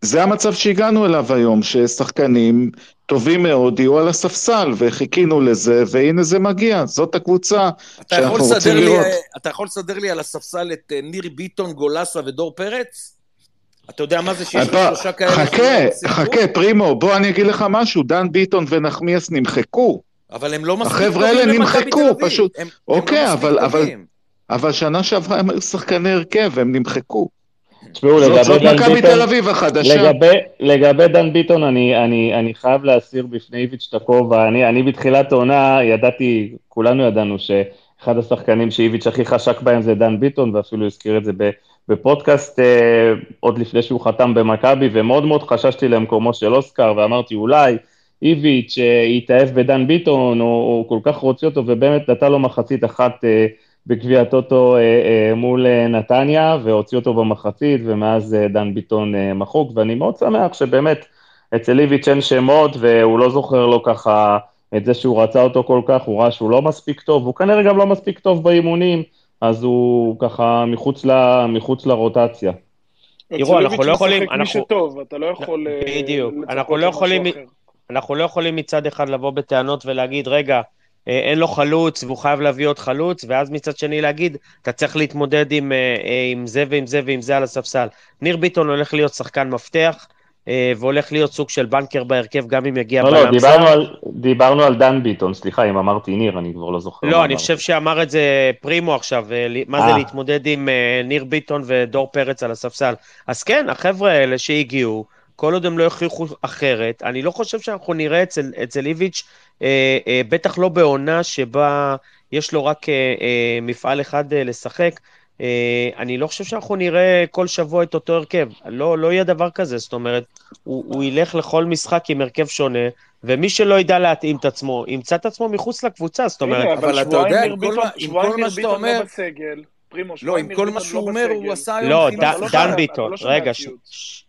זה המצב שהגענו אליו היום, ששחקנים טובים מאוד יהיו על הספסל, וחיכינו לזה, והנה זה מגיע, זאת הקבוצה שאנחנו רוצים לי, לראות. אתה יכול לסדר לי על הספסל את אה, ניר ביטון, גולסה ודור פרץ? אתה יודע מה זה שיש לך שלושה כאלה? חכה, שיחקו? חכה, פרימו, בוא אני אגיד לך משהו, דן ביטון ונחמיאס נמחקו, אבל הם לא מספיק החבר'ה טובים האלה למכבי נמחקו, תל אביב. פשוט. הם, אוקיי, הם לא מספיק אבל- אבל-. אבל שנה שעברה הם היו שחקני הרכב, הם נמחקו. תשמעו, זאת, לגבי זאת דן מכבי ביטון, תל אביב החדשה. לגבי, לגבי דן ביטון, אני, אני, אני חייב להסיר בפני איביץ' את הכובע. אני, אני בתחילת העונה ידעתי, כולנו ידענו שאחד השחקנים שאיביץ' הכי חשק בהם זה דן ביטון, ואפילו הזכיר את זה בפודקאסט אה, עוד לפני שהוא חתם במכבי, ומאוד מאוד חששתי למקומו של אוסקר, ואמרתי אולי איביץ' אה, יתאהב בדן ביטון, או, או כל כך רוצה אותו, ובאמת נתן לו מחצית אחת אה, בגביע הטוטו אה, אה, מול אה, נתניה, והוציא אותו במחצית, ומאז אה, דן ביטון אה, מחוק, ואני מאוד שמח שבאמת אצל איביץ' אין שמות, והוא לא זוכר לו ככה את זה שהוא רצה אותו כל כך, הוא ראה שהוא לא מספיק טוב, הוא כנראה גם לא מספיק טוב באימונים, אז הוא ככה מחוץ, ל, מחוץ לרוטציה. תראו, אנחנו לא יכולים- אצל איביץ' אנחנו- משחק מי שטוב, אתה לא יכול בדיוק. אנחנו לא יכולים-. אנחנו לא יכולים מצד אחד לבוא בטענות ולהגיד, רגע, אין לו חלוץ והוא חייב להביא עוד חלוץ, ואז מצד שני להגיד, אתה צריך להתמודד עם, אה, אה, עם זה ועם זה ועם זה על הספסל. ניר ביטון הולך להיות שחקן מפתח, אה, והולך להיות סוג של בנקר בהרכב, גם אם יגיע לא, לא, דיברנו. על, דיברנו על דן ביטון, סליחה, אם אמרתי ניר, אני כבר לא זוכר. לא, אני אמרתי. חושב שאמר את זה פרימו עכשיו, אה, מה זה אה. להתמודד עם אה, ניר ביטון ודור פרץ על הספסל. אז כן, החבר'ה האלה שהגיעו, כל עוד הם לא יוכיחו אחרת, אני לא חושב שאנחנו נראה אצל, אצל איביץ', אה, אה, בטח לא בעונה שבה יש לו רק אה, אה, מפעל אחד אה, לשחק. אה, אני לא חושב שאנחנו נראה כל שבוע את אותו הרכב. לא, לא יהיה דבר כזה, זאת אומרת, הוא, הוא ילך לכל משחק עם הרכב שונה, ומי שלא ידע להתאים את עצמו, ימצא את עצמו מחוץ לקבוצה, זאת אומרת, אבל אבל אתה יודע, עם כל מה- עם כל מה שאתה אומר- לא בסגל. פרימו, לא, עם כל מה שהוא לא אומר. הוא עשה היום לא, חימום ד- לא דן ביטון, לא רגע,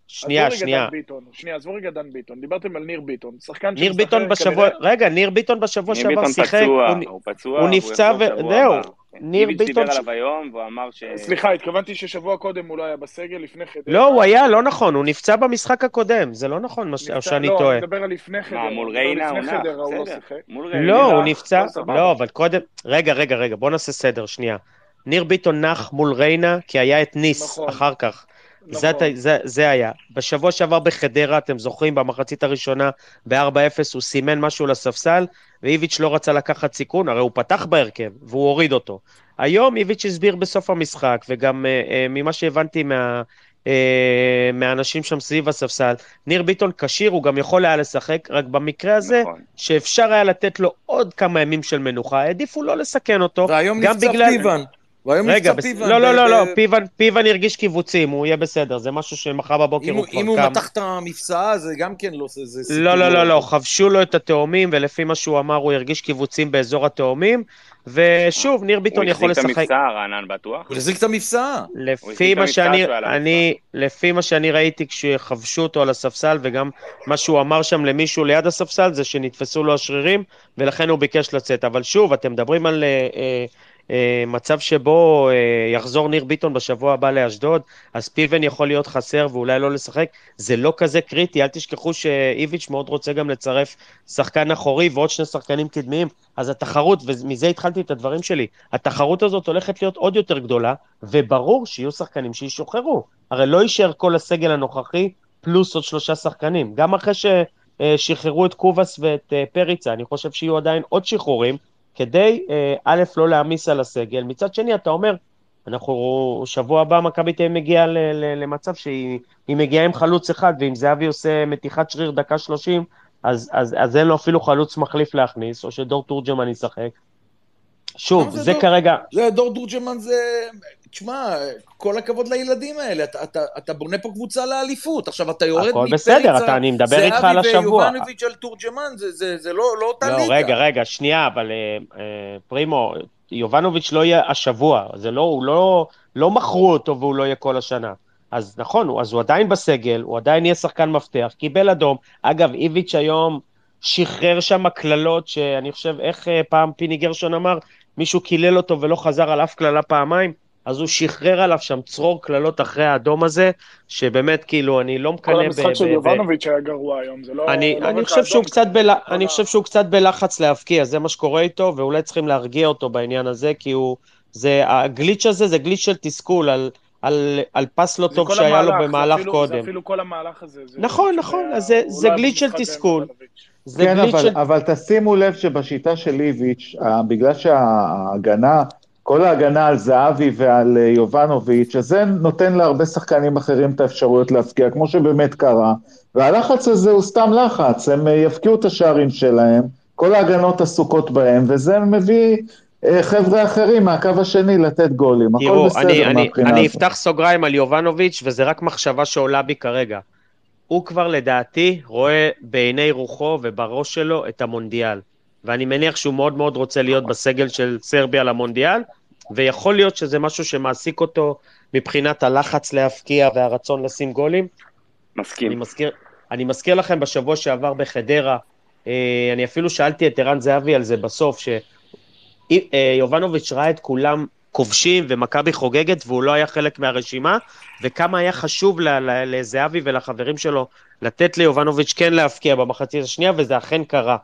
שנייה, רגע שנייה. דן ביטון, שנייה, עזבו רגע דן ביטון. דיברתם על ניר ביטון, שחקן ניר ביטון בשבוע, כנראה- רגע, ניר ביטון בשבוע ניר שעבר ביטון שיחק, פצוע, הוא- הוא פצוע, הוא נפצע ו- זהו. ניר איביץ' ביטון... דיבר עליו היום, והוא אמר ש... סליחה, התכוונתי ששבוע קודם הוא לא היה בסגל, לפני חדרה. לא, הוא היה, לא נכון, הוא נפצע במשחק הקודם, זה לא נכון, או שאני לא, טועה. אני מדבר על לפני חדרה. מה, מול אני מדבר ריינה הוא נח, לא בסדר. מול. לא, הוא נפצע, לא. לא, אבל קודם, רגע, רגע, רגע, בוא נעשה סדר, שנייה. ניר ביטון נח מול ריינה, כי היה את ניס נכון. אחר כך. זה, נכון. אתה- זה, זה היה. בשבוע שעבר בחדרה, אתם זוכרים, במחצית הראשונה, ב-4-0, הוא סימן משהו לספסל, ואיביץ' לא רצה לקחת סיכון, הרי הוא פתח בהרכב, והוא הוריד אותו. היום איביץ' הסביר בסוף המשחק, וגם אה, אה, ממה שהבנתי מה... אה, מהאנשים שם סביב הספסל, ניר ביטון כשיר, הוא גם יכול היה לשחק, רק במקרה הזה, נכון. שאפשר היה לתת לו עוד כמה ימים של מנוחה, העדיפו לא לסכן אותו, והיום נפצע בגלל- פיוון. והיום רגע, נפצע בס... פיוון. לא, לא, ב- לא, לא, פיוון, פיוון הרגיש קיבוצים, הוא יהיה בסדר, זה משהו שמחר בבוקר אם הוא הוא- כבר אם הוא קם. מתח את המפסעה, זה גם כן לא... זה- זה סיפור לא, לא, לא, לא, חבשו לו את התאומים, ולפי מה שהוא אמר, הוא הרגיש קיבוצים באזור התאומים, ושוב, ניר הוא ביטון יכול החזיק את לשחק. המבצע, רענן בטוח? הוא החזיק את המפסעה. לפי מה שאני, אני, לפי מה שאני ראיתי כשחבשו אותו על הספסל, וגם מה שהוא אמר שם למישהו ליד הספסל, זה שנתפסו לו השרירים, ולכן הוא ביקש לצאת. אבל שוב, אתם מדברים על אה, אה, מצב שבו אה, יחזור ניר ביטון בשבוע הבא לאשדוד, אז פיבן יכול להיות חסר ואולי לא לשחק. זה לא כזה קריטי, אל תשכחו שאיביץ' מאוד רוצה גם לצרף שחקן אחורי ועוד שני שחקנים קדמיים, אז התחרות, ומזה התחלתי את הדברים שלי, התחרות הזאת הולכת להיות עוד יותר גדולה, וברור שיהיו שחקנים שישוחררו. הרי לא יישאר כל הסגל הנוכחי פלוס עוד שלושה שחקנים. גם אחרי ששחררו את קובאס ואת אה, פריצה, אני חושב שיהיו עדיין עוד שחרורים, כדי, אה, א', לא להעמיס על הסגל. מצד שני, אתה אומר, אנחנו, שבוע הבא מכבי אביב מגיעה למצב שהיא היא מגיעה עם חלוץ אחד, ואם זהבי עושה מתיחת שריר דקה שלושים, אז, אז, אז אין לו אפילו חלוץ מחליף להכניס, או שדור תורג'מן ישחק. שוב, לא, זה זה דור- כרגע, זה דור תורג'מן זה... תשמע, כל הכבוד לילדים האלה, אתה, אתה, אתה בונה פה קבוצה לאליפות. עכשיו, אתה יורד הכל מפריצה, בסדר, אתה- אני מדבר איתך על השבוע. זהבי ויובנוביץ' על תורג'מן, זה, זה, זה לא, לא אותה לא, ליגה. רגע, רגע, שנייה, אבל אה, אה, פרימו, יובנוביץ' לא יהיה השבוע, זה לא, הוא לא, לא מכרו אותו והוא לא יהיה כל השנה. אז נכון, אז הוא עדיין בסגל, הוא עדיין יהיה שחקן מפתח, קיבל אדום. אגב, איביץ' היום שחרר שם קללות שאני חושב, איך אה, פעם פיני גרשון אמר, מישהו קילל אותו ולא חזר על אף קללה פעמיים, אז הוא שחרר עליו שם צרור קללות אחרי האדום הזה, שבאמת, כאילו, אני לא מקנא כל ב... המשחק של יובנוביץ' היה גרוע היום, זה לא... אני, לא אני חושב שהוא קצת זה בל... אני חושב שהוא קצת בלחץ להבקיע, זה מה שקורה איתו, ואולי צריכים להרגיע אותו בעניין הזה, כי הוא... זה... הגליץ' הזה זה גליץ' של תסכול על, על, על פס לא זה טוב שהיה לו המהלך, זה במהלך אפילו- קודם. זה אפילו כל המהלך הזה. זה- נכון, נכון, אז זה- זה לא גליץ' של תסכול. זה כן, אבל, של... אבל תשימו לב שבשיטה של איביץ', בגלל שההגנה, כל ההגנה על זהבי ועל אה, יובנוביץ', אז זה נותן להרבה שחקנים אחרים את האפשרויות להפקיע, כמו שבאמת קרה, והלחץ הזה הוא סתם לחץ, הם אה, יבקיעו את השערים שלהם, כל ההגנות עסוקות בהם, וזה מביא אה, חבר'ה אחרים מהקו השני לתת גולים, הכל בסדר אני, אני, מהבחינה אני הזאת. אפתח סוגריים על יובנוביץ', וזה רק מחשבה שעולה בי כרגע. הוא כבר לדעתי רואה בעיני רוחו ובראש שלו את המונדיאל. ואני מניח שהוא מאוד מאוד רוצה להיות בסגל של סרביה למונדיאל, ויכול להיות שזה משהו שמעסיק אותו מבחינת הלחץ להבקיע והרצון לשים גולים. מסכים. אני מזכיר, אני מזכיר לכם בשבוע שעבר בחדרה, אה, אני אפילו שאלתי את ערן זהבי על זה בסוף, שיובנוביץ' ראה את כולם כובשים ומכבי חוגגת והוא לא היה חלק מהרשימה, וכמה היה חשוב לזהבי ולחברים שלו לתת ליובנוביץ' כן להבקיע במחצית השנייה, וזה אכן קרה.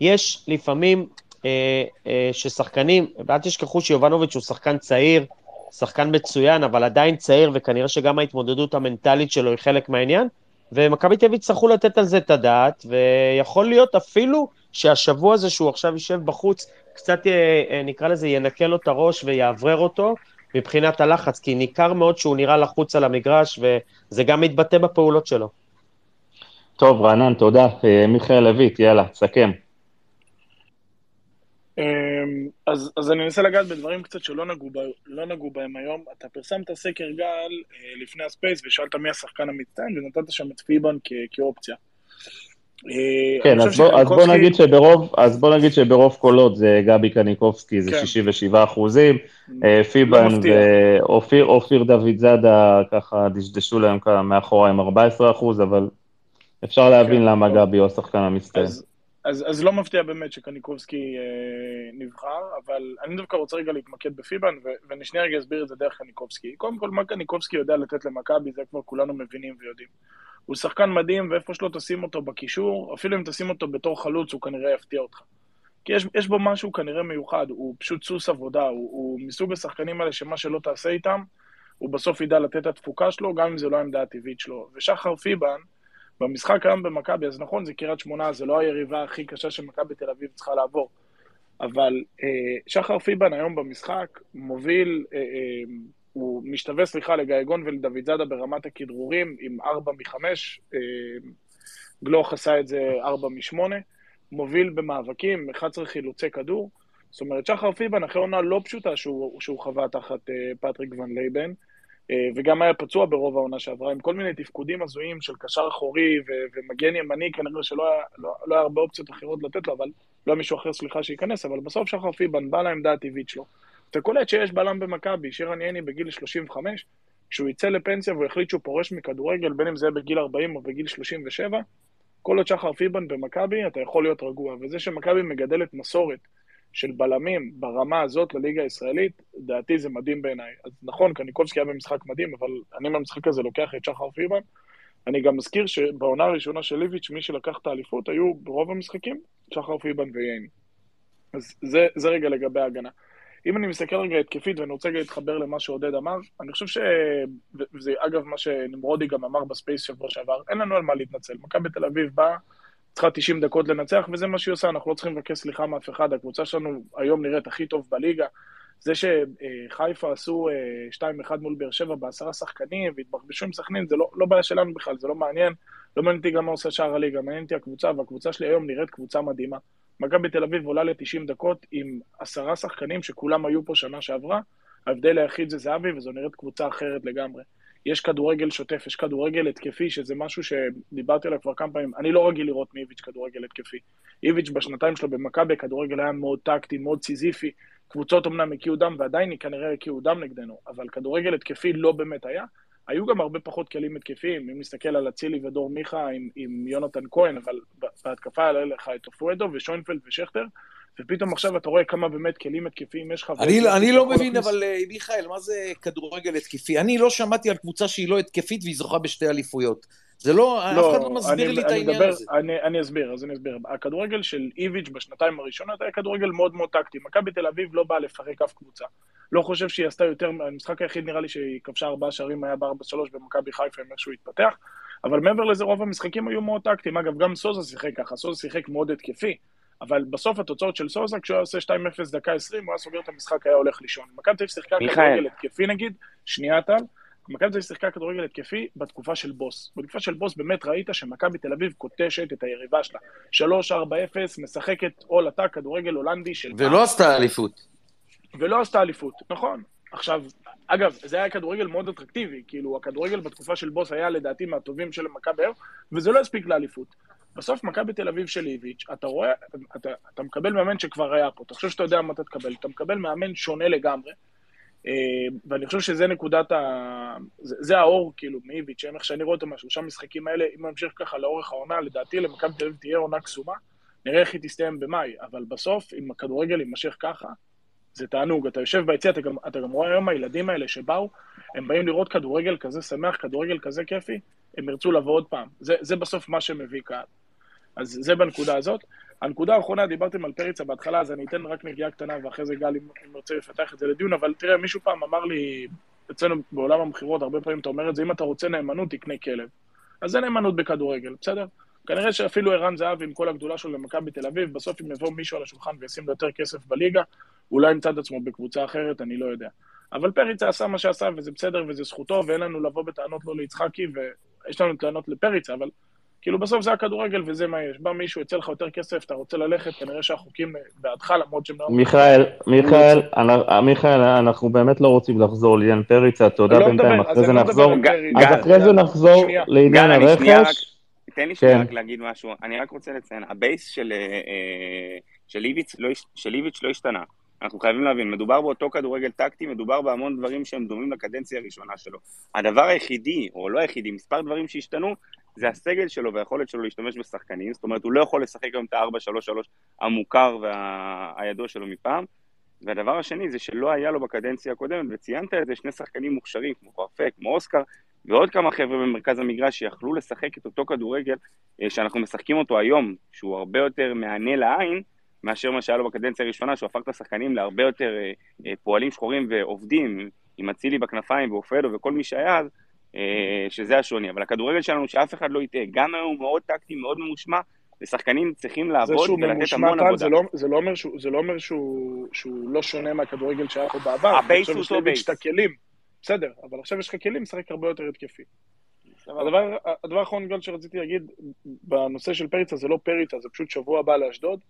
יש לפעמים אה, אה, ששחקנים, ואל תשכחו שיובנוביץ' הוא שחקן צעיר, שחקן מצוין, אבל עדיין צעיר, וכנראה שגם ההתמודדות המנטלית שלו היא חלק מהעניין, ומכבי תל אביב יצטרכו לתת על זה את הדעת, ויכול להיות אפילו שהשבוע הזה שהוא עכשיו יישב בחוץ, קצת אה, אה, נקרא לזה ינקה לו את הראש ויאוורר אותו מבחינת הלחץ, כי ניכר מאוד שהוא נראה לחוץ על המגרש, וזה גם מתבטא בפעולות שלו. טוב, רענן, תודה. אה, מיכאל לויט, יאללה, סכם. אז, אז אני אנסה לגעת בדברים קצת שלא נגעו, ב, לא נגעו בהם היום. אתה פרסמת סקר גל לפני הספייס ושאלת מי השחקן המצטיין ונתת שם את פיבן כ, כאופציה. אה, כן, אז בוא, אז בוא נגיד שברוב, אז בוא נגיד שברוב קולות זה גבי קניקובסקי, זה כן. 67 אחוזים, אה, פיבן. ואופיר אופיר דוד זאדה ככה דשדשו להם ככה מאחורה עם 14 אחוז, אבל אפשר להבין כן. למה גבי הוא השחקן המצטיין. אז, אז, אז לא מפתיע באמת שקניקובסקי אה, נבחר, אבל אני דווקא רוצה רגע להתמקד בפיבן, ואני שנייה רגע אסביר את זה דרך קניקובסקי. קודם כל, מה קניקובסקי יודע לתת למכבי, זה כבר כולנו מבינים ויודעים. הוא שחקן מדהים, ואיפה שלא תשים אותו בקישור, אפילו אם תשים אותו בתור חלוץ, הוא כנראה יפתיע אותך. כי יש, יש בו משהו כנראה מיוחד, הוא פשוט סוס עבודה, הוא, הוא מסוג השחקנים האלה שמה שלא תעשה איתם, הוא בסוף ידע לתת את התפוקה שלו, גם אם זה לא העמדה הטבעית שלו. ושחר פיבן, במשחק היום במכבי, אז נכון, זה קריית שמונה, זה לא היריבה הכי קשה שמכבי תל אביב צריכה לעבור. אבל אה, שחר פיבן היום במשחק מוביל, אה, אה, הוא משתווה, סליחה, לגייגון ולדוידזאדה ברמת הכדרורים עם 4 מ-5, אה, גלוך עשה את זה 4 מ-8, מוביל במאבקים, 11 חילוצי כדור. זאת אומרת, שחר פיבן אחרי עונה לא פשוטה שהוא, שהוא חווה תחת אה, פטריק ואן לוון, אה, וגם היה פצוע ברוב העונה שעברה, עם כל מיני תפקודים הזויים של קשר אחורי ו- ומגן ימני, כנראה שלא היה, לא, לא היה הרבה אופציות אחרות לתת לו, אבל לא היה מישהו אחר, סליחה, שייכנס, אבל בסוף שחר פיבן בא לעמדה הטבעית שלו. אתה קולט שיש בלם במכבי, שירן יני בגיל 35, כשהוא יצא לפנסיה והוא יחליט שהוא פורש מכדורגל, בין אם זה יהיה בגיל 40 או בגיל 37, כל עוד שחר פיבן במכבי, אתה יכול להיות רגוע. וזה שמכבי מגדלת מסורת של בלמים ברמה הזאת לליגה הישראלית, דעתי זה מדהים בעיניי. אז נכון, קניקובסקי היה במשחק מדהים, אבל אני במשחק הזה לוקח את שחר פיבן. אני גם מזכיר שבעונה הראשונה של איביץ', מי שלקח את האליפות היו ברוב המשחקים שחר פיבן וייני. אז זה, זה רגע לגבי ההגנה. אם אני מסתכל רגע התקפית, ואני רוצה להתחבר למה שעודד אמר, אני חושב ש... וזה אגב מה שנמרודי גם אמר ב space שבוע שעבר, אין לנו על מה להתנצל. מכבי תל אביב באה, צריכה 90 דקות לנצח, וזה מה שהיא עושה, אנחנו לא צריכים לבקש סליחה מאף אחד, הקבוצה שלנו היום נראית הכי טוב בליגה. זה שחיפה עשו 2-1 מול באר שבע בעשרה שחקנים והתבחבשו עם סכנין, זה לא, לא בעיה שלנו בכלל, זה לא מעניין. לא מעניין אותי גם מה עושה שער הליגה, מעניין אותי הקבוצה, והקבוצה שלי היום נראית קבוצה מדהימה. מכבי תל אביב עולה ל-90 דקות עם עשרה שחקנים שכולם היו פה שנה שעברה, ההבדל היחיד זה זהבי, וזו נראית קבוצה אחרת לגמרי. יש כדורגל שוטף, יש כדורגל התקפי, שזה משהו שדיברתי עליו כבר כמה פעמים. אני לא רגיל לראות מאיביץ' כדורגל התקפי. איביץ' בשנתיים שלו במכבי, הכדורגל היה מאוד טקטי, מאוד סיזיפי. קבוצות אמנם הקיאו דם, ועדיין היא כנראה הקיאו דם נגדנו, אבל כדורגל התקפי לא באמת היה. היו גם הרבה פחות כלים התקפיים, אם נסתכל על אצילי ודור מיכה עם, עם יונתן כהן, אבל בהתקפה היה לך את אופואדו ושוינפלד ושכטר, ופתאום עכשיו אתה רואה כמה באמת כלים התקפיים יש לך. אני, אני לא מבין, אבל מיכאל, מה זה כדורגל התקפי? אני לא שמעתי על קבוצה שהיא לא התקפית והיא זוכה בשתי אליפויות. זה לא, לא אף אחד לא מסביר אני, לי את העניין מדבר, הזה. אני, אני אסביר, אז אני אסביר. הכדורגל של איביץ' בשנתיים הראשונות היה כדורגל מאוד מאוד טקטי. מכבי תל אביב לא באה לפרק אף קבוצה. לא חושב שהיא עשתה יותר, המשחק היחיד נראה לי שהיא כבשה ארבעה שערים היה ב-4-3 במכבי חיפה, עם איך שהוא התפתח. אבל מעבר לזה רוב המשחקים היו מאוד טקטיים. אגב, גם סוזה שיחק ככה, סוזה שיחק מאוד התקפי. אבל בסוף התוצאות של סוזה, כשהוא היה עושה 2-0 דקה 20, הוא היה סוגר את המשחק, היה הולך לישון. מכבי תל אביב שיחקה כדורגל התקפי נגיד, שנייה טל, מכבי תל אביב שיחקה כדורגל התקפי בתקופה של בוס. בתקופה של בוס באמת ראית שמכבי תל אביב קוטשת את היריבה שלה. 3-4-0, משחקת עול עתק, כדורגל הולנדי של... ולא עשתה אליפות. ולא עשתה אליפות, נכון. עכשיו, אגב, זה היה כדורגל מאוד אטרקטיבי, כאילו, הכדורגל בתקופה של בוס היה לדעתי מהטובים של מכבי היום, וזה לא הספיק לאליפות. בסוף מכבי תל אביב של איביץ', אתה רואה, אתה, אתה מקבל מאמן שכבר היה פה, אתה חושב שאתה יודע מה אתה תקבל, אתה מקבל מאמן שונה לגמרי, ואני חושב שזה נקודת ה... זה, זה האור, כאילו, מאיביץ', איך שאני רואה אותו מהשלושה משחקים האלה, אם נמשיך ככה לאורך העונה, לדעתי למכבי תל אביב תהיה עונה קסומה, נראה איך היא תסתיים במאי, אבל בסוף, אם הכדורגל יימשך ככה, זה תענוג. אתה יושב ביציע, אתה, אתה גם רואה היום הילדים האלה שבאו, הם באים לראות כדורגל כזה שמח, כדורגל כזה כיפי, הם ירצו לבוא עוד פעם. זה, זה בסוף מה שמביא קהל. אז זה בנקודה הזאת. הנקודה האחרונה, דיברתם על פריצה בהתחלה, אז אני אתן רק נגיעה קטנה, ואחרי זה גל, אם ירצה לפתח את זה לדיון, אבל תראה, מישהו פעם אמר לי, אצלנו בעולם המכירות, הרבה פעמים אתה אומר את זה, אם אתה רוצה נאמנות, תקנה כלב. אז זה נאמנות בכדורגל, בסדר? כנראה שאפילו ערן זהבי, עם כל הגדולה שלו למכבי תל אביב, בסוף אם יבוא מישהו על השולחן וישים לו יותר כסף בליגה, אולי ימצא את עצמו בקבוצה אחרת, אני לא יודע. אבל פריצה עשה מה שעשה, וזה בסדר, וזה זכותו, ואין לנו לבוא בטענות לא ליצחקי, ויש לנו טענות לפריצה, אבל כאילו בסוף זה הכדורגל וזה מה יש. בא מישהו, יצא לך יותר כסף, אתה רוצה ללכת, כנראה שהחוקים בעדך, למרות שהם לא... מיכאל, מיכאל, אנ- מיכאל, אנחנו באמת לא רוצים לחזור לעניין פריצה, תודה לא בינתיים, אחרי זה לא נחזור. אז אחרי זה נחזור שנייה. לעניין גל, אני שנייה רק, הרכש. תן לי שנייה כן. רק להגיד משהו. אני רק רוצה לציין, הבייס אה, אה, לא, של איביץ' לא השתנה. אנחנו חייבים להבין, מדובר באותו כדורגל טקטי, מדובר בהמון דברים שהם דומים לקדנציה הראשונה שלו. הדבר היחידי, או לא היחידי, מספר דברים שהשתנו, זה הסגל שלו והיכולת שלו להשתמש בשחקנים. זאת אומרת, הוא לא יכול לשחק היום את ה-4-3-3 המוכר והידוע שלו מפעם. והדבר השני זה שלא היה לו בקדנציה הקודמת, וציינת את זה, שני שחקנים מוכשרים, כמו קרפק, כמו אוסקר, ועוד כמה חבר'ה במרכז המגרש שיכלו לשחק את אותו כדורגל אה, שאנחנו משחקים אותו היום, שהוא הרבה יותר מהנה לעין, מאשר מה שהיה לו בקדנציה הראשונה, שהוא הפך את השחקנים להרבה יותר אה, אה, פועלים שחורים ועובדים, עם אצילי בכנפיים ואופדו וכל מי שהיה אז, שזה השוני. אבל הכדורגל שלנו, שאף אחד לא יטעה, גם היום הוא מאוד טקטי, מאוד ממושמע, ושחקנים צריכים לעבוד שהוא ולתת ממושמע המון עבודה. זה לא, זה לא אומר, שהוא, זה לא אומר שהוא, שהוא לא שונה מהכדורגל שהיה פה בעבר. ה base הוא אותו base. את הכלים. בסדר, אבל עכשיו יש לך כלים לשחק הרבה יותר התקפי. הדבר, הדבר האחרון גל שרציתי להגיד, בנושא של פריצה זה לא פריצה, זה פשוט שבוע הבא לאשדוד.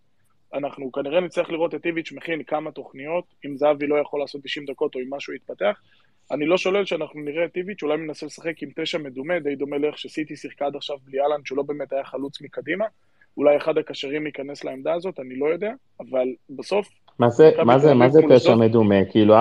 אנחנו כנראה נצטרך לראות את איביץ' מכין כמה תוכניות, אם זהבי לא יכול לעשות 90 דקות או אם משהו יתפתח. אני לא שולל שאנחנו נראה את איביץ', אולי מנסה לשחק עם תשע מדומה, די דומה לאיך שסיטי שיחקה עד עכשיו בלי אהלן, שהוא לא באמת היה חלוץ מקדימה. אולי אחד הקשרים ייכנס לעמדה הזאת, אני לא יודע, אבל בסוף, מה זה, מה זה, מה זה תשע? מדומה? כאילו 4-3-3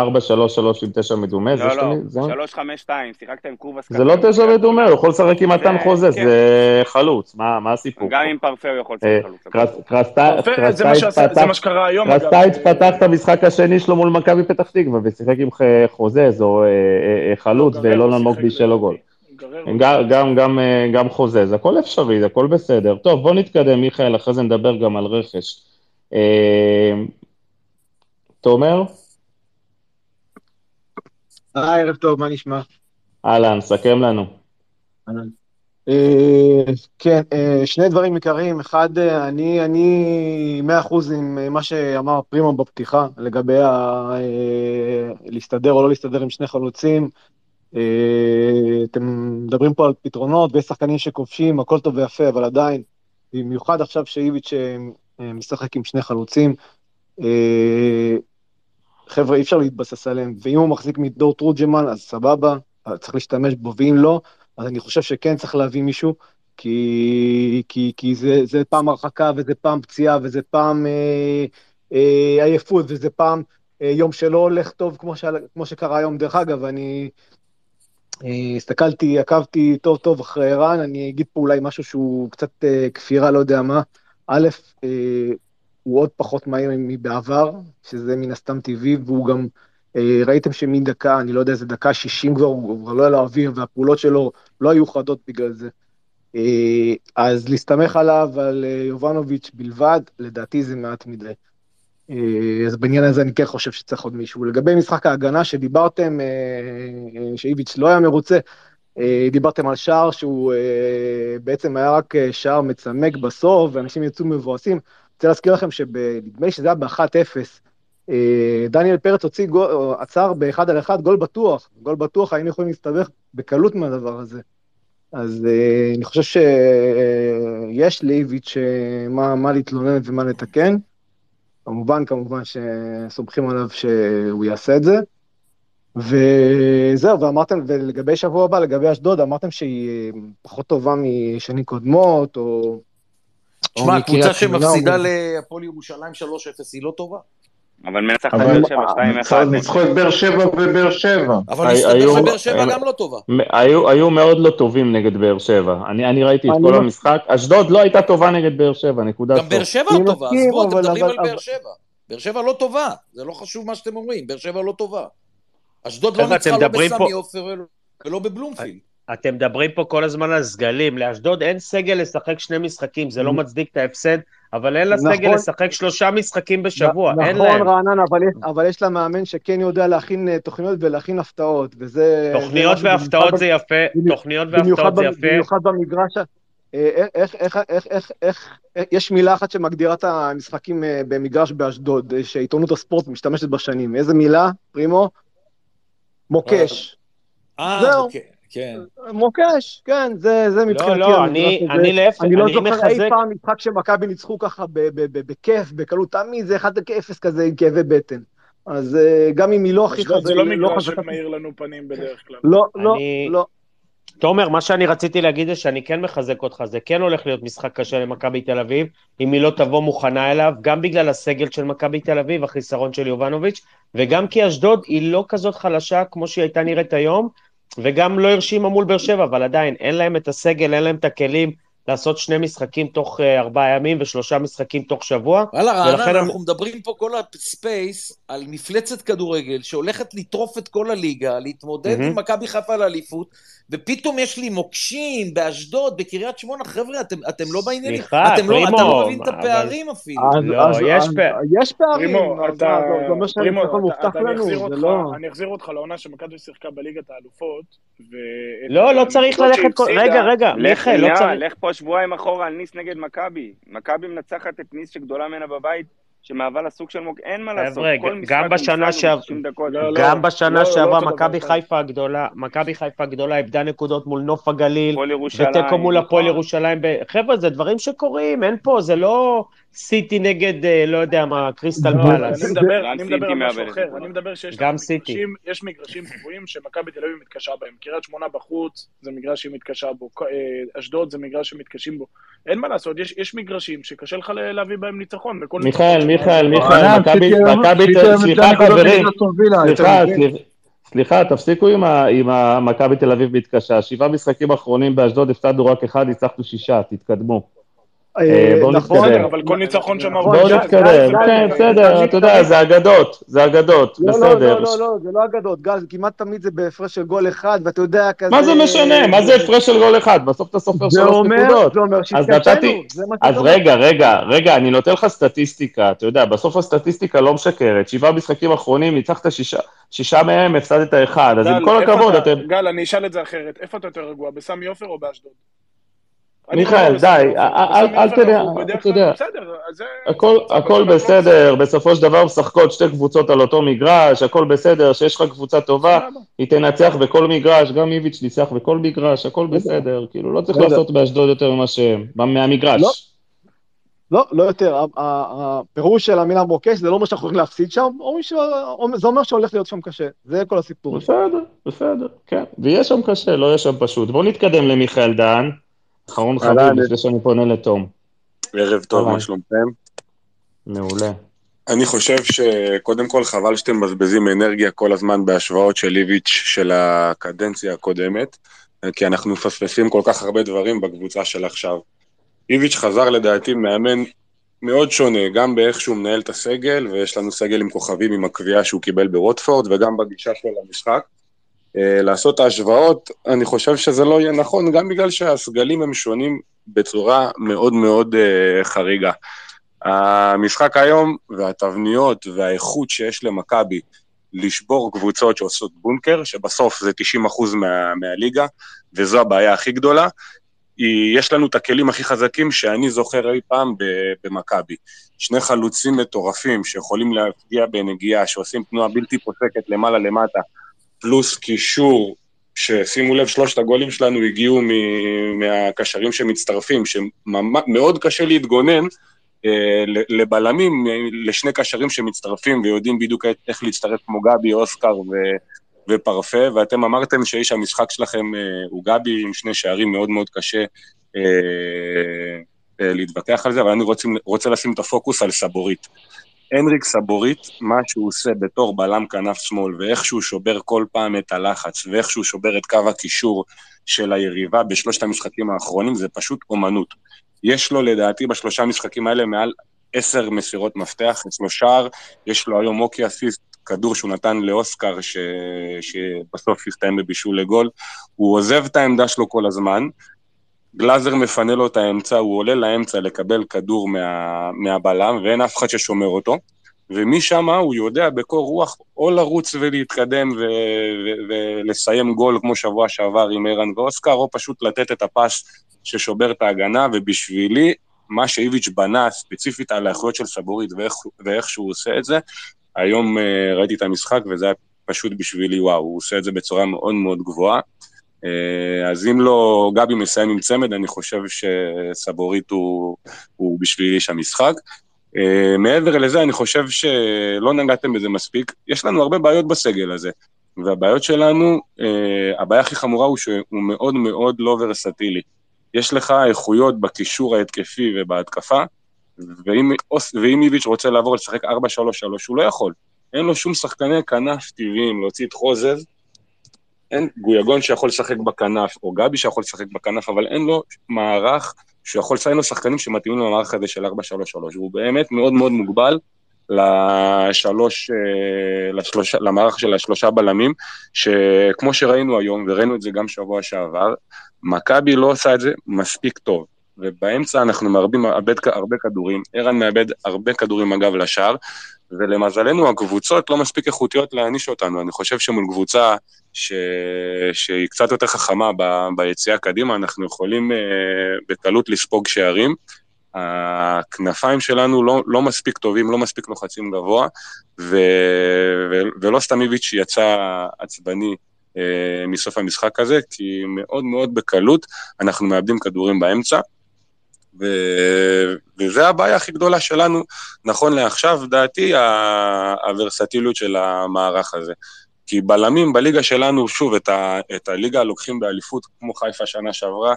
עם תשע מדומה? זה לא, לא, זה- 3-5-2, שיחקת עם קובאס זה לא תשע מדומה, הוא יכול לשחק עם מתן זה- חוזה, כן. זה חלוץ, מה מה הסיפור? גם? עם פרפה הוא יכול אה, לשחק חלוץ. קרס- קרסטייץ' פרפר, זה מה שעשה- זה מה שקרה היום, אגב. קרסטייץ' פתח את המשחק השני שלו מול מכבי פתח תקווה ושיחק עם ח- חוזז או אה, אה, אה, חלוץ לא, גררו ואלון שיחק אלמוג בישל לו גול. גם, גם, גם, אה, גם חוזז, הכל אפשרי, הכל בסדר. טוב, בוא נתקדם, מיכאל, אחרי זה נדבר גם על רכש. תומר, היי, ערב טוב, מה נשמע? אהלן, סכם לנו. אה, כן, אה, שני דברים עיקריים. אחד, אה, אני, אני 100% עם מה שאמר פרימו בפתיחה לגבי ה, להסתדר או לא להסתדר עם שני חלוצים. אתם מדברים פה על פתרונות ויש שחקנים שכובשים, הכל טוב ויפה, אבל עדיין, במיוחד עכשיו שאיביץ' משחק עם שני חלוצים, חבר'ה, אי אפשר להתבסס עליהם, ואם הוא מחזיק מדור תורג'מן, אז סבבה, צריך להשתמש בו, ואם לא, אז אני חושב שכן צריך להביא מישהו, כי, כי, כי זה, זה פעם הרחקה, וזה פעם פציעה, וזה פעם אה, אה, עייפות, וזה פעם אה, יום שלא הולך טוב, כמו, ש, כמו שקרה היום. דרך אגב, אני אה, הסתכלתי, עקבתי טוב טוב אחרי ערן, אני אגיד פה אולי משהו שהוא קצת אה, כפירה, לא יודע מה. א', אה, הוא עוד פחות מהיר מבעבר, שזה מן הסתם טבעי, והוא גם, אה, ראיתם שמדקה, אני לא יודע, איזה דקה 60 כבר, הוא כבר לא היה לו אוויר, והפעולות שלו לא היו חדות בגלל זה. אה, אז להסתמך עליו, על אה, יובנוביץ' בלבד, לדעתי זה מעט מדי. אז בעניין הזה אני כן חושב שצריך עוד מישהו. לגבי משחק ההגנה שדיברתם, שאיביץ' לא היה מרוצה, דיברתם על שער שהוא בעצם היה רק שער מצמק בסוף, ואנשים יצאו מבואסים. רוצה להזכיר לכם שנדמה לי שזה היה ב-1-0, אה, דניאל פרץ הוציא גול, עצר באחד על אחד גול בטוח, גול בטוח היינו יכולים להסתבך בקלות מהדבר הזה. אז אה, אני חושב שיש לאיביץ' אה, מה, מה להתלונן ומה לתקן. כמובן, כמובן שסומכים עליו שהוא יעשה את זה. וזהו, ואמרתם, ולגבי שבוע הבא, לגבי אשדוד, אמרתם שהיא אה, פחות טובה משנים קודמות, או... תשמע, קבוצה שמפסידה להפועל ירושלים 3-0 היא לא טובה. אבל מנצח את באר שבע 2-1. ניצחו את באר שבע ובאר שבע. אבל היו- שבאר שבע גם לא טובה. היו, מאוד לא טובים נגד באר שבע. אני, אני ראיתי את כל לא- המשחק. אשדוד לא הייתה טובה נגד באר שבע, נקודה גם באר. שבע לא טובה, מסכים, עזבו, אתם מדברים על באר שבע. באר שבע לא טובה, זה לא חשוב מה שאתם אומרים, באר שבע לא טובה. אשדוד לא ניצחה לא בסמי עופר ולא בבלומפילד. אתם מדברים פה כל הזמן על סגלים, לאשדוד אין סגל לשחק שני משחקים, זה לא מצדיק את ההפסד, אבל אין לה נכון. סגל לשחק שלושה משחקים בשבוע, אין נכון, להם. רענן, אבל יש- אבל יש לה מאמן שכן יודע להכין אה, תוכניות ולהכין הפתעות, וזה... תוכניות זה והפתעות זה יפה, במיוחד תוכניות והפתעות זה יפה. במיוחד במגרש, ה- אה, איך, איך, איך, איך, איך, איך, יש מילה אחת שמגדירה את המשחקים אה, במגרש באשדוד, אה, שעיתונות הספורט משתמשת בשנים. איזה מילה, פרימו? מוקש. אה. אוקיי, כן. מוקש, כן, זה, זה מבחינתי לא, המגרש אני-. אני להפך, אני לא אני זוכר אי מחזק- פעם משחק שמכבי ניצחו ככה ב- ב- ב- בכיף, בקלות, תמיד זה 1-0 כזה עם כאבי בטן. אז אה, גם אם היא לא הכי אשדוד זה חזקה, לא מגרש חזקה- שמאיר לנו פנים בדרך כלל. לא, לא, אני- לא. תומר, מה שאני רציתי להגיד זה שאני כן מחזק אותך, זה כן הולך להיות משחק קשה למכבי תל אביב, אם היא לא תבוא מוכנה אליו, גם בגלל הסגל של מכבי תל אביב, החיסרון של יובנוביץ', וגם כי אשדוד היא לא כזאת חלשה כמו שהיא הייתה נראית היום, וגם לא הרשימה מול באר שבע, אבל עדיין אין להם את הסגל, אין להם את הכלים לעשות שני משחקים תוך אה, ארבעה ימים ושלושה משחקים תוך שבוע. וואלה, רענן, הם- אנחנו מדברים פה כל הספייס על מפלצת כדורגל שהולכת לטרוף את כל הליגה, להתמודד מהמם. עם מכבי חיפה על האליפות, ופתאום יש לי מוקשים באשדוד, בקריית שמונה, חבר'ה, אתם, אתם לא בעניינים, סליחה, אתם לא, אתה לא מבין את אבל- הפערים אפילו. אז- לא, אז- יש פער. יש פערים, פרימו, אתה... זה- זה אומר פרימו, שהניצחון אתה- מובטח אתה- אני לנו, אחזיר זה אותך- לא... אני אחזיר אותך לעונה שמכבי שיחקה בליגת האלופות, ו... לא, לא צריך ללכת כל... רגע, רגע, לך, מיכאל, לא צריך... לך פה שבועיים אחורה על ניס נגד מכבי. מכבי מנצחת את ניס שגדולה ממנה בבית, שמהווה לה סוג של מוק... אין מה לעשות. חבר'ה, כל משחק גם הוא בשנה משחק שעב- 90 דקות. לא, לא, גם בשנה לא שעברה אותו דבר, מכבי כן. חיפה הגדולה, מכבי חיפה הגדולה איבדה נקודות מול נוף הגליל. ותיקו מול הפועל נכון. ירושלים. חבר'ה, זה דברים שקורים, אין פה, זה לא סיטי נגד, אה, לא יודע מה, קריסטל לא, פלאס. אני מדבר, אני על משהו אחר. אני מדבר שיש גם סיטי. מגרשים, יש מגרשים קבועים שמכבי תל אביב מתקשה בהם. קריית שמונה בחוץ, זה מגרש שהיא מתקשה בו. אה, אשדוד זה מגרש שמתקשים בו. אין מה לעשות, יש, יש מגרשים שקשה לך להביא בהם ניצחון. מיכאל, מיכאל, מיכאל, רענן, מכבי, סיטי היום סליחה חברים, סליחה. סליחה, תפסיקו עם המכבי תל אביב מתקשה. שבעה משחקים אחרונים באשדוד הפסדנו רק אחד, ניצחנו שישה, תתקדמו. אה, בואו נכון, נתקדם. אבל כל ניצחון שם נכון, בואו גל, נתקדם, כן, בסדר, אתה יודע, זה אגדות, זה אגדות, לא, לא, בסדר. לא, לא, לא, זה לא אגדות, גל, כמעט תמיד זה בהפרש של גול אחד, ואתה יודע, כזה... מה זה משנה? מה זה הפרש של גול אחד? בסוף אתה סופר שלוש נקודות. זה אומר אז שהתקשינו, זה מה אז. רגע, רגע, רגע, אני נותן לך סטטיסטיקה, אתה יודע, בסוף הסטטיסטיקה לא משקרת. שבעה משחקים אחרונים, ניצחת שישה, שישה מהם, הפסדת אחד, אז עם כל הכבוד, אתה- אתם... גל, אני אשאל את זה אחרת. איפה אתה יותר רגוע, בסמי עופר או באשדוד? מיכאל, די. אל- תדע, אתה יודע. כלל- בסדר, אז זה... הכל, בסדר, בסופו של דבר משחקות שתי קבוצות על אותו מגרש, הכל בסדר, שיש לך קבוצה טובה. היא תנצח בכל מגרש, גם איביץ' ניצח בכל מגרש, הכל בסדר, כאילו לא צריך. לעשות באשדוד יותר ממה שהם, מהמגרש. לא. לא, לא יותר. ה- ה- הפירוש של המילה מוקש זה לא אומר שאנחנו הולכים להפסיד שם, זה אומר שהולך להיות שם קשה. זה כל הסיפור. בסדר, בסדר, כן, ויהיה שם קשה, לא יהיה שם פשוט. בואו נתקדם למיכאל דהן, אחרון חביב. לפני שאני פונה לתום. ערב טוב. מה שלומכם? מעולה. אני חושב שקודם כל חבל שאתם מבזבזים אנרגיה כל הזמן בהשוואות של איביץ' של הקדנציה הקודמת, כי אנחנו מפספסים כל כך הרבה דברים בקבוצה של עכשיו. איביץ' חזר לדעתי מאמן מאוד שונה, גם באיך שהוא מנהל את הסגל, ויש לנו סגל עם כוכבים עם הקביעה שהוא קיבל ברוטפורד, וגם בגישה שלו למשחק. אה, לעשות את ההשוואות, אני חושב שזה לא יהיה נכון, גם בגלל שהסגלים הם שונים בצורה מאוד מאוד אה, חריגה. המשחק היום והתבניות והאיכות שיש למכבי לשבור קבוצות שעושות בונקר, שבסוף זה 90% מה, מהליגה, וזו הבעיה הכי גדולה, היא, יש לנו את הכלים הכי חזקים שאני זוכר אי פעם במכבי. שני חלוצים מטורפים שיכולים להפגיע בנגיעה, שעושים תנועה בלתי פוסקת למעלה למטה, פלוס קישור, ששימו לב, שלושת הגולים שלנו הגיעו מ- מהקשרים שמצטרפים, שמאוד קשה להתגונן אה, לבלמים, אה, לשני קשרים שמצטרפים ויודעים בדיוק איך להצטרף כמו גבי, אוסקר ו... ופרפה, ואתם אמרתם שאיש המשחק שלכם אה, הוא גבי עם שני שערים מאוד מאוד קשה אה, אה, להתווכח על זה, אבל אני רוצים, רוצה לשים את הפוקוס על סבורית. הנריק סבורית, מה שהוא עושה בתור בלם כנף שמאל, ואיך שהוא שובר כל פעם את הלחץ, ואיך שהוא שובר את קו הקישור של היריבה בשלושת המשחקים האחרונים, זה פשוט אומנות. יש לו לדעתי בשלושה המשחקים האלה מעל עשר מסירות מפתח, אצלו שער, יש לו היום אוקי אסיסט, כדור שהוא נתן לאוסקר, ש... שבסוף הסתיים בבישול לגול. הוא עוזב את העמדה שלו כל הזמן, גלאזר מפנה לו את האמצע, הוא עולה לאמצע לקבל כדור מה, מהבלם, ואין אף אחד ששומר אותו, ומשם הוא יודע בקור רוח או לרוץ ולהתקדם ו- ו- ולסיים גול כמו שבוע שעבר עם ערן ואוסקר, או פשוט לתת את הפס ששובר את ההגנה, ובשבילי, מה שאיביץ' בנה ספציפית על האיכויות של סבורית ואיך, ואיך שהוא עושה את זה, היום uh, ראיתי את המשחק וזה היה פשוט בשבילי וואו, הוא עושה את זה בצורה מאוד מאוד גבוהה. אה, אז אם לא גבי מסיים עם צמד, אני חושב שסבורית הוא, הוא בשבילי איש המשחק. אה, מעבר לזה, אני חושב שלא נגעתם בזה מספיק. יש לנו הרבה בעיות בסגל הזה, והבעיות שלנו, אה, הבעיה הכי חמורה הוא שהוא מאוד מאוד לא ורסטילי. יש לך איכויות בקישור ההתקפי ובהתקפה, ואם, ואם איביץ' רוצה לעבור לשחק 4-3-3, הוא לא יכול. אין לו שום שחקני כנף טבעיים להוציא את חוזז, אין גויגון שיכול לשחק בכנף, או גבי שיכול לשחק בכנף, אבל אין לו מערך שיכול לציין לו שחקנים שמתאימים למערך הזה של 4-3-3. הוא באמת מאוד מאוד מוגבל לשלוש, אה, לשלוש, למערך של השלושה בלמים, שכמו שראינו היום, וראינו את זה גם שבוע שעבר, מכבי לא עושה את זה מספיק טוב. ובאמצע אנחנו מאבדים הרבה, הרבה כדורים, ערן מאבד הרבה כדורים אגב לשער, ולמזלנו הקבוצות לא מספיק איכותיות להעניש אותנו. אני חושב שמול קבוצה ש... שהיא קצת יותר חכמה ב... ביציאה קדימה, אנחנו יכולים uh, בקלות לספוג שערים. הכנפיים שלנו לא, לא מספיק טובים, לא מספיק לוחצים גבוה, ו... ו... ולא סתם איביץ' יצא עצבני uh, מסוף המשחק הזה, כי מאוד מאוד בקלות אנחנו מאבדים כדורים באמצע. ו... וזה הבעיה הכי גדולה שלנו, נכון לעכשיו, דעתי, הוורסטיליות של המערך הזה. כי בלמים בליגה שלנו, שוב, את, ה... את הליגה לוקחים באליפות, כמו חיפה שנה שעברה,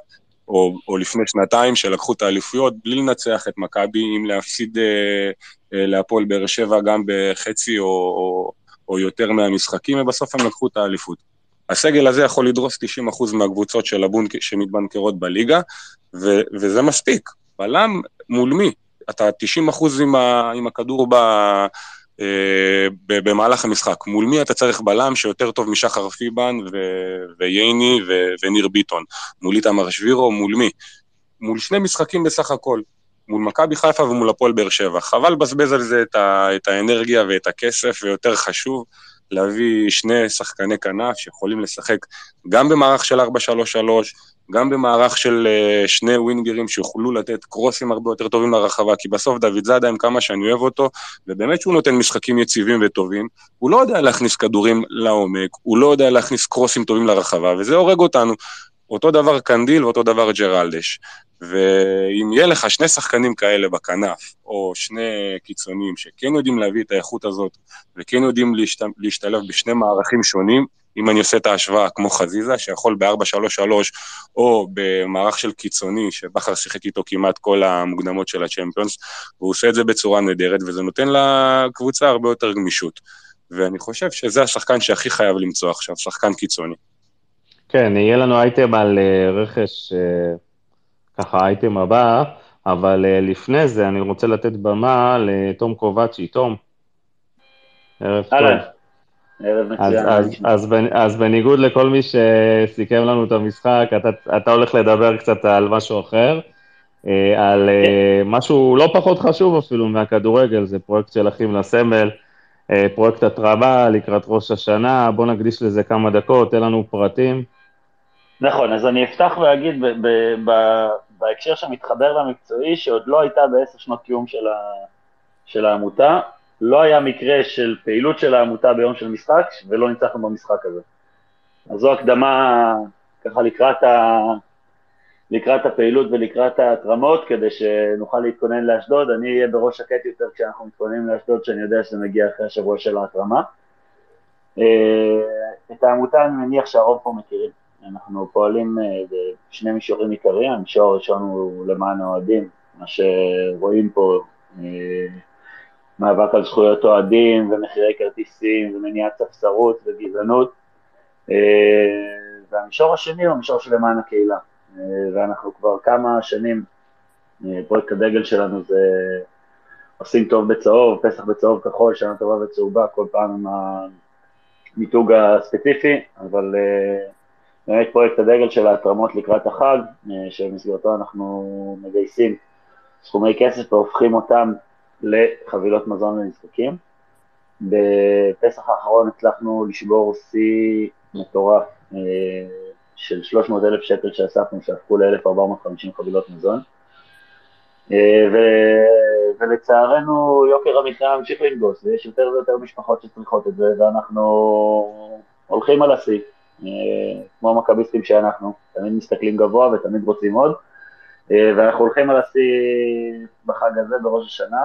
או, או לפני שנתיים, שלקחו את האליפויות בלי לנצח את מכבי, אם להפסיד אה, אה, להפועל באר שבע גם בחצי או, או, או יותר מהמשחקים, ובסוף הם לקחו את האליפות. הסגל הזה יכול לדרוס 90% מהקבוצות של הבונק, שמתבנקרות בליגה, ו, וזה מספיק. בלם מול מי? אתה 90% עם, ה, עם הכדור ב, אה, ב, במהלך המשחק. מול מי אתה צריך בלם שיותר טוב משחר פיבן ו, וייני ו, וניר ביטון? מול איתמר שבירו, מול מי? מול שני משחקים בסך הכל. מול מכבי חיפה ומול הפועל באר שבע. חבל לבזבז על זה את, ה, את האנרגיה ואת הכסף, ויותר חשוב, להביא שני שחקני כנף שיכולים לשחק גם במערך של 4-3-3, גם במערך של uh, שני ווינגרים שיוכלו לתת קרוסים הרבה יותר טובים לרחבה, כי בסוף דוד זאדה, עם כמה שאני אוהב אותו, ובאמת שהוא נותן משחקים יציבים וטובים, הוא לא יודע להכניס כדורים לעומק, הוא לא יודע להכניס קרוסים טובים לרחבה, וזה הורג אותנו. אותו דבר קנדיל ואותו דבר ג'רלדש. ואם יהיה לך שני שחקנים כאלה בכנף, או שני קיצונים שכן יודעים להביא את האיכות הזאת, וכן יודעים להשת... להשתלב בשני מערכים שונים, אם אני עושה את ההשוואה כמו חזיזה, שיכול ב-4-3-3, או במערך של קיצוני, שבכר שיחק איתו כמעט כל המוקדמות של הצ'מפיונס, והוא עושה את זה בצורה נהדרת, וזה נותן לקבוצה הרבה יותר גמישות. ואני חושב שזה השחקן שהכי חייב למצוא עכשיו, שחקן קיצוני. כן, יהיה לנו אייטם על אה, רכש, אה, ככה האייטם הבא, אבל אה, לפני זה אני רוצה לתת במה לתום קובצ'י. תום, ערב טוב. ערב אז, מצוין. אז, בניגוד לכל מי שסיכם לנו את המשחק, אתה, אתה הולך לדבר קצת על משהו אחר, על כן. משהו לא פחות חשוב אפילו מהכדורגל, זה פרויקט של אחים לסמל, פרויקט התרמה לקראת ראש השנה, בוא נקדיש לזה כמה דקות, תן לנו פרטים. נכון, אז אני אפתח ואגיד ב- ב- ב- בהקשר שמתחבר למקצועי, שעוד לא הייתה בעשר שנות קיום של, ה- של העמותה, לא היה מקרה של פעילות של העמותה ביום של משחק, ולא ניצחנו במשחק הזה. אז זו הקדמה ככה לקראת, ה... לקראת הפעילות ולקראת ההתרמות, כדי שנוכל להתכונן לאשדוד. אני אהיה בראש שקט יותר כשאנחנו מתכוננים לאשדוד, שאני יודע שזה מגיע אחרי השבוע של ההתרמה. אה, את העמותה אני מניח שהרוב פה מכירים. אנחנו פועלים אה, בשני מישורים עיקריים, המישור הראשון הוא למען האוהדים, מה שרואים פה, אה, מאבק על זכויות אוהדים ומחירי כרטיסים ומניעת ספסרות וגזענות. אה, והמישור השני הוא המישור של הקהילה. ואנחנו כבר כמה שנים, פרויקט הדגל שלנו זה עושים טוב בצהוב, פסח בצהוב כחול, שנה טובה וצהובה, כל פעם עם המיתוג הספציפי, אבל באמת פרויקט הדגל של ההתרמות לקראת החג, שבמסגרתו אנחנו מגייסים סכומי כסף והופכים אותם לחבילות מזון לנזקקים. בפסח האחרון הצלחנו לשבור שיא מטורף אה, של 300 אלף שקל שאספנו, שהפכו ל-1450 חבילות מזון. אה, ו... ולצערנו יוקר המחיה ממשיך לנגוס, ויש יותר ויותר משפחות שצריכות את זה, ואנחנו הולכים על השיא, אה, כמו המכביסטים שאנחנו, תמיד מסתכלים גבוה ותמיד רוצים עוד. אה, ואנחנו הולכים על השיא בחג הזה, בראש השנה.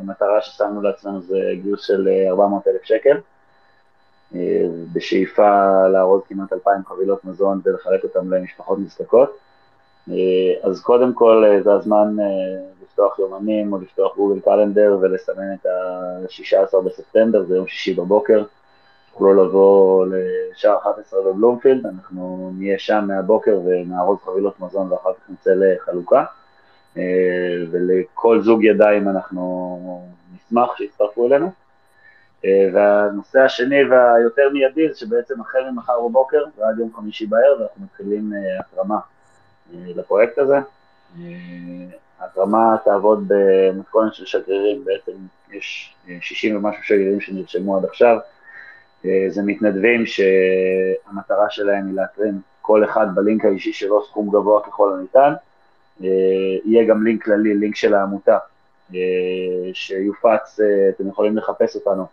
המטרה אה, ששמנו לעצמנו זה גיוס של 400 אה, אלף שקל, בשאיפה לארוז כמעט 2,000 חבילות מזון ולחלק אותן למשפחות נזקקות. אז קודם כל זה הזמן לפתוח יומנים או לפתוח גוגל קלנדר ולסמן את ה-16 בספטמבר, זה יום שישי בבוקר. תוכלו לבוא לשער 11 בבלומפילד, אנחנו נהיה שם מהבוקר ונארוז חבילות מזון ואחר כך נצא לחלוקה. אה, ולכל זוג ידיים אנחנו נשמח שיצטרפו אלינו. אה, והנושא השני והיותר מיידי זה שבעצם החל ממחר בבוקר ועד יום חמישי בערב אנחנו מתחילים אה, התרמה לפרויקט הזה. ההתרמה תעבוד במתכונת של שגרירים, בעצם יש 60 ומשהו שגרירים שנרשמו עד עכשיו, זה מתנדבים שהמטרה שלהם היא להתרים כל אחד בלינק האישי שלו סכום גבוה ככל הניתן. אה, יהיה גם לינק כללי, לינק של העמותה, אה, שיופץ, אתם יכולים לחפש אותנו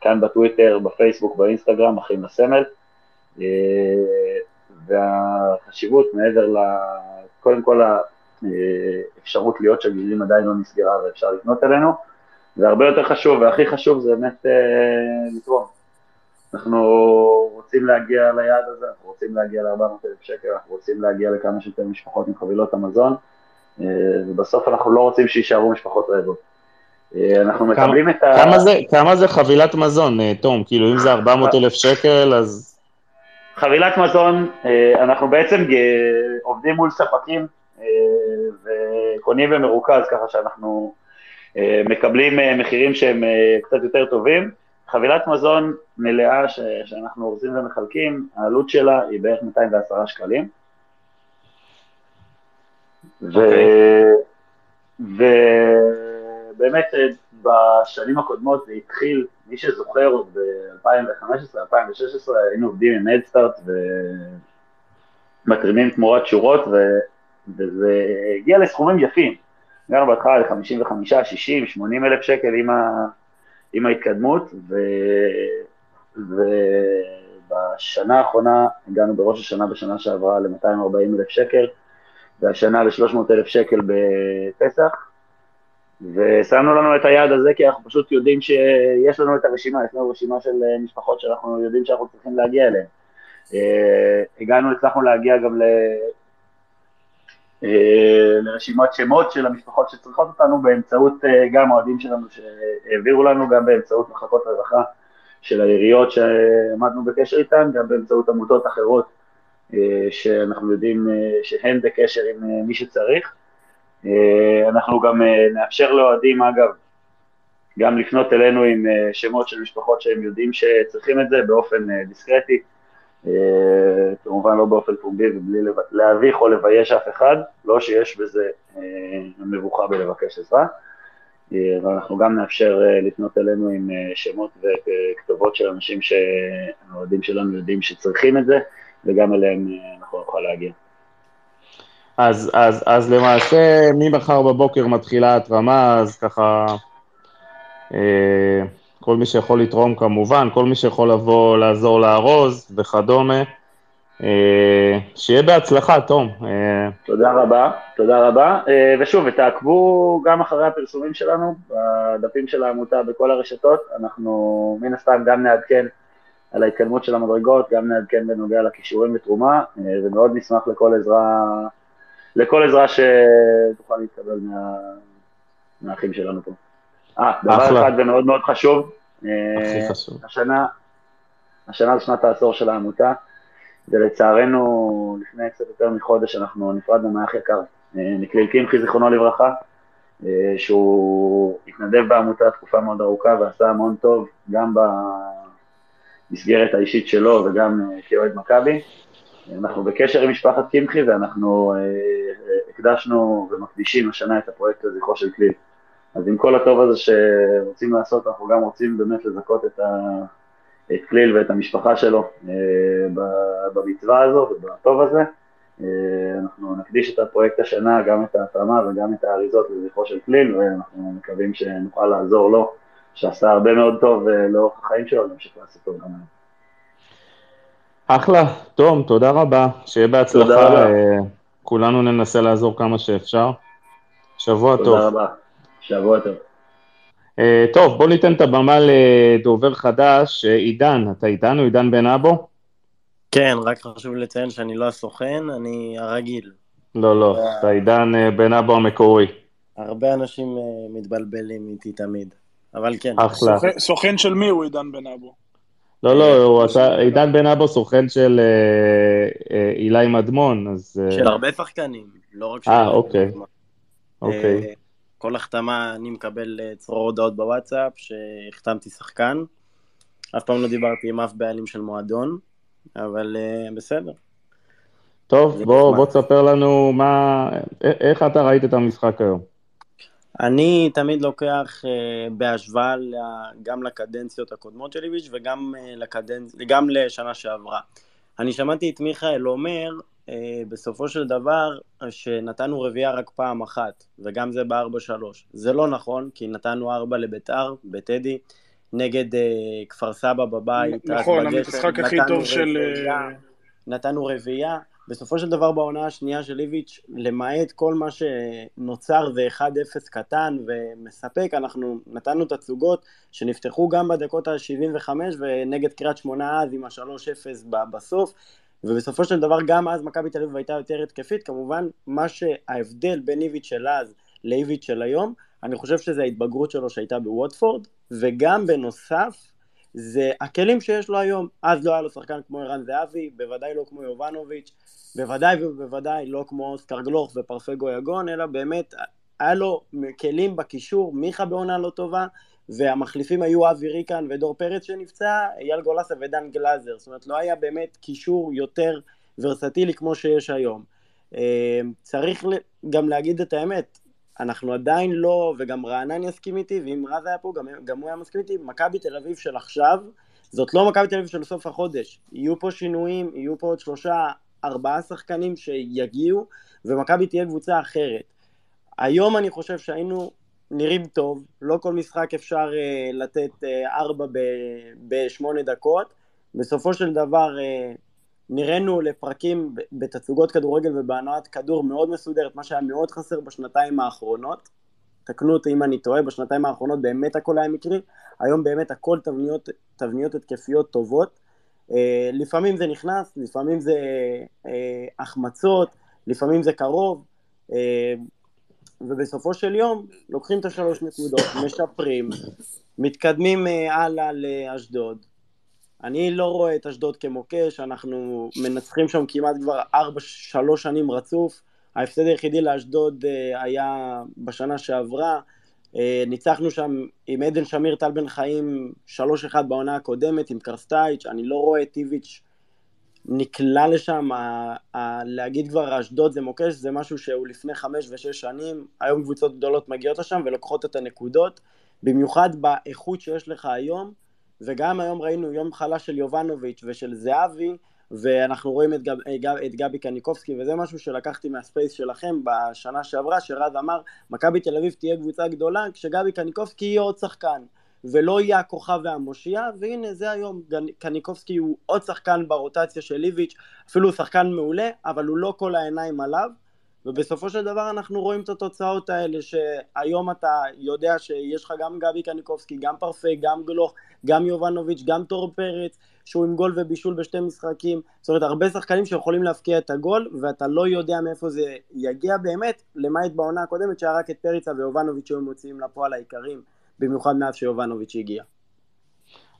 כאן בטוויטר, בפייסבוק, באינסטגרם, אחים לסמל. והחשיבות מעבר ל... קודם כל האפשרות להיות שגרירים עדיין לא נסגרה ואפשר לפנות אלינו. זה הרבה יותר חשוב, והכי חשוב זה באמת אה, לתרום. אנחנו רוצים להגיע ליעד הזה, אנחנו רוצים להגיע ל-400,000 שקל, אנחנו רוצים להגיע לכמה שיותר משפחות עם חבילות המזון, אה, ובסוף אנחנו לא רוצים שיישארו משפחות רעבות. אה, אנחנו כמה, מקבלים את ה... כמה זה, כמה זה חבילת מזון, אה, תום? כאילו, אם זה 400,000 שקל, אז... חבילת מזון, אה, אנחנו בעצם עובדים מול ספקים וקונים במרוכז, ככה שאנחנו... אה, מקבלים אה, מחירים שהם אה, קצת יותר טובים. חבילת מזון מלאה ש, שאנחנו אורזים ומחלקים, העלות שלה היא בערך 210 שקלים. Okay. אוקיי. ובאמת בשנים הקודמות זה התחיל, מי שזוכר עוד ב-2015-2016 היינו עובדים עם אדסטארט ומתרימים תמורת שורות ו... וזה הגיע לסכומים יפים. הגענו בהתחלה ל-55, 60, 80 אלף שקל עם, ה, עם ההתקדמות, ו, ובשנה האחרונה הגענו בראש השנה בשנה שעברה ל-240 אלף שקל, והשנה ל-300 אלף שקל בפסח, ושמנו לנו את היעד הזה כי אנחנו פשוט יודעים שיש לנו את הרשימה, יש לנו רשימה של משפחות שאנחנו יודעים שאנחנו צריכים להגיע אליהן. אה, הגענו, הצלחנו להגיע גם אה, לרשימת שמות של המשפחות שצריכות אותנו באמצעות אה, גם אוהדים שלנו שהעבירו לנו, גם באמצעות מחלקות רווחה של העיריות שעמדנו בקשר איתן, גם באמצעות עמותות אחרות אה, שאנחנו יודעים שהן בקשר עם מי שצריך. אנחנו גם נאפשר לאוהדים, אגב, גם לפנות אלינו עם שמות של משפחות שהם יודעים שצריכים את זה באופן דיסקרטי. אה, כמובן לא באופן פומבי ובלי להביך או לבייש אף אחד, לא שיש בזה אה, מבוכה בלבקש עזרה, אה, ואנחנו גם נאפשר לפנות אלינו עם שמות וכתובות של אנשים שהאוהדים שלנו יודעים שצריכים את זה, וגם אליהם אנחנו נוכל להגיע. אז, אז, אז למעשה, ממחר בבוקר מתחילה התרמה, אז ככה, אה, כל מי שיכול לתרום כמובן, כל מי שיכול לבוא לעזור לארוז וכדומה. אה, שיהיה בהצלחה, תום. אה, תודה רבה, תודה רבה. אה, ושוב, תעקבו גם אחרי הפרסומים שלנו, בדפים של העמותה בכל הרשתות. אנחנו מן הסתם גם נעדכן על ההתקדמות של המדרגות, גם נעדכן בנוגע לכישורים לתרומה, ומאוד נשמח לכל עזרה, לכל עזרה שתוכל להתקבל מה, מהאחים שלנו פה. אה, דבר אחלה. אחד ומאוד מאוד חשוב. הכי אה, חשוב. השנה, השנה זה שנת העשור של העמותה, ולצערנו, לפני קצת יותר מחודש אנחנו נפרדנו מאח יקר, אה, נקליל קמחי, זיכרונו לברכה, אה, שהוא התנדב בעמותה תקופה מאוד ארוכה ועשה המון טוב, גם במסגרת האישית שלו וגם אה, כאוהד מכבי. אנחנו בקשר עם משפחת קמחי ואנחנו אה, אה, הקדשנו ומקדישים השנה את הפרויקט לזכרו של קליל. אז עם כל הטוב הזה שרוצים לעשות, אנחנו גם רוצים באמת לזכות את, ה, את קליל ואת המשפחה שלו אה, במצווה הזו ובטוב הזה. אה, אנחנו נקדיש את הפרויקט השנה, גם את ההתאמה וגם את האריזות לזכרו של קליל, ואנחנו מקווים שנוכל לעזור לו, שעשה הרבה מאוד טוב אה, לאורך החיים שלו, להמשיך לעשות טוב גם היום. אחלה, תום, תודה רבה, שיהיה בהצלחה, תודה כולנו ננסה לעזור כמה שאפשר. שבוע טוב. תודה רבה, שבוע טוב. אה, טוב, בוא ניתן את הבמה לדובר חדש, אה, עידן, אתה איתנו, עידן בן אבו? כן, רק חשוב לציין שאני לא הסוכן, אני הרגיל. לא, לא, אתה עידן אה, בן אבו המקורי. הרבה אנשים מתבלבלים איתי תמיד, אבל כן. אחלה. סוכן- של מי הוא עידן בן אבו? לא, לא, עידן בן אבו סוכן של אילי מדמון, אז... של הרבה שחקנים, לא רק של... אה, אוקיי. אוקיי. אה, כל החתמה אני מקבל אה, צרור הודעות בוואטסאפ שהחתמתי שחקן. אף פעם לא דיברתי עם אף בעלים של מועדון, אבל אה, בסדר. טוב, בוא. בוא תספר לנו מה, א- איך אתה ראית את המשחק היום. אני תמיד לוקח אה, בהשוואה ל- גם לקדנציות הקודמות של איביץ' וגם אה, לקדנצ... גם לשנה שעברה. אני שמעתי את מיכאל אומר אה, בסופו של דבר שנתנו רביעייה רק פעם אחת, וגם זה ב-4-3. זה לא נכון, כי נתנו 4 לביתר, בטדי, נגד אה, כפר סבא בבית. נכון, המשחק הכי טוב של... רביעייה. אה, נתנו רביעייה. בסופו של דבר בעונה השנייה של איביץ', למעט כל מה שנוצר זה 1-0 קטן ומספק, אנחנו נתנו תצוגות שנפתחו גם בדקות ה-75 ונגד קריית שמונה אז עם ה-3-0 ב- בסוף, ובסופו של דבר גם אז מכבי תל אביב הייתה יותר התקפית, כמובן מה שההבדל בין איביץ' של אז לאיביץ' של היום, אני חושב שזה ההתבגרות שלו שהייתה בווטפורד, וגם בנוסף, זה הכלים שיש לו היום. אז לא היה לו שחקן כמו ערן זהבי, בוודאי לא כמו יובנוביץ', בוודאי ובוודאי לא כמו אוסקר גלוך ופרפגו יגון, אלא באמת היה לו כלים בקישור, מיכה בעונה לא טובה, והמחליפים היו אבי ריקן ודור פרץ שנפצע, אייל גולסה ודן גלאזר, זאת אומרת לא היה באמת קישור יותר ורסטילי כמו שיש היום. אה, צריך גם להגיד את האמת, אנחנו עדיין לא, וגם רענן יסכים איתי, ואם רז היה פה, גם, גם הוא היה מסכים איתי, מכבי תל אביב של עכשיו, זאת לא מכבי תל אביב של סוף החודש. יהיו פה שינויים, יהיו פה עוד שלושה, ארבעה שחקנים שיגיעו, ומכבי תהיה קבוצה אחרת. היום אני חושב שהיינו נראים טוב, לא כל משחק אפשר uh, לתת uh, ארבע ב- בשמונה דקות. בסופו של דבר uh, נראינו לפרקים בתצוגות כדורגל ובהנעת כדור מאוד מסודרת, מה שהיה מאוד חסר בשנתיים האחרונות. תקנו אותי אם אני טועה, בשנתיים האחרונות באמת הכל היה מקרי, היום באמת הכל תבניות, תבניות התקפיות טובות. Uh, לפעמים זה נכנס, לפעמים זה uh, החמצות, לפעמים זה קרוב, uh, ובסופו של יום לוקחים את השלוש נקודות, משפרים, מתקדמים uh, הלאה לאשדוד. אני לא רואה את אשדוד כמוקש, אנחנו מנצחים שם כמעט כבר ארבע, שלוש שנים רצוף. ההפסד היחידי לאשדוד uh, היה בשנה שעברה. Uh, ניצחנו שם עם עדן שמיר, טל בן חיים, 3-1 בעונה הקודמת עם קרסטייץ', אני לא רואה את איביץ' נקלע לשם, ה- ה- להגיד כבר אשדוד זה מוקש, זה משהו שהוא לפני חמש ושש שנים, היום קבוצות גדולות מגיעות לשם ולוקחות את הנקודות, במיוחד באיכות שיש לך היום, וגם היום ראינו יום חלש של יובנוביץ' ושל זהבי, ואנחנו רואים את, גב, את גבי קניקובסקי, וזה משהו שלקחתי מהספייס שלכם בשנה שעברה, שרז אמר, מכבי תל אביב תהיה קבוצה גדולה, כשגבי קניקובסקי יהיה עוד שחקן, ולא יהיה הכוכב והמושיע, והנה זה היום, קניקובסקי הוא עוד שחקן ברוטציה של ליביץ', אפילו שחקן מעולה, אבל הוא לא כל העיניים עליו, ובסופו של דבר אנחנו רואים את התוצאות האלה, שהיום אתה יודע שיש לך גם גבי קניקובסקי, גם פרפי, גם גלוך, גם יובנוביץ', גם טור פרץ, שהוא עם גול ובישול בשתי משחקים, זאת אומרת הרבה שחקנים שיכולים להבקיע את הגול, ואתה לא יודע מאיפה זה יגיע באמת, למעט בעונה הקודמת שהיה רק את פריצה ויובנוביץ' שהיו מוציאים לפועל העיקרים במיוחד מאז שיובנוביץ' הגיע.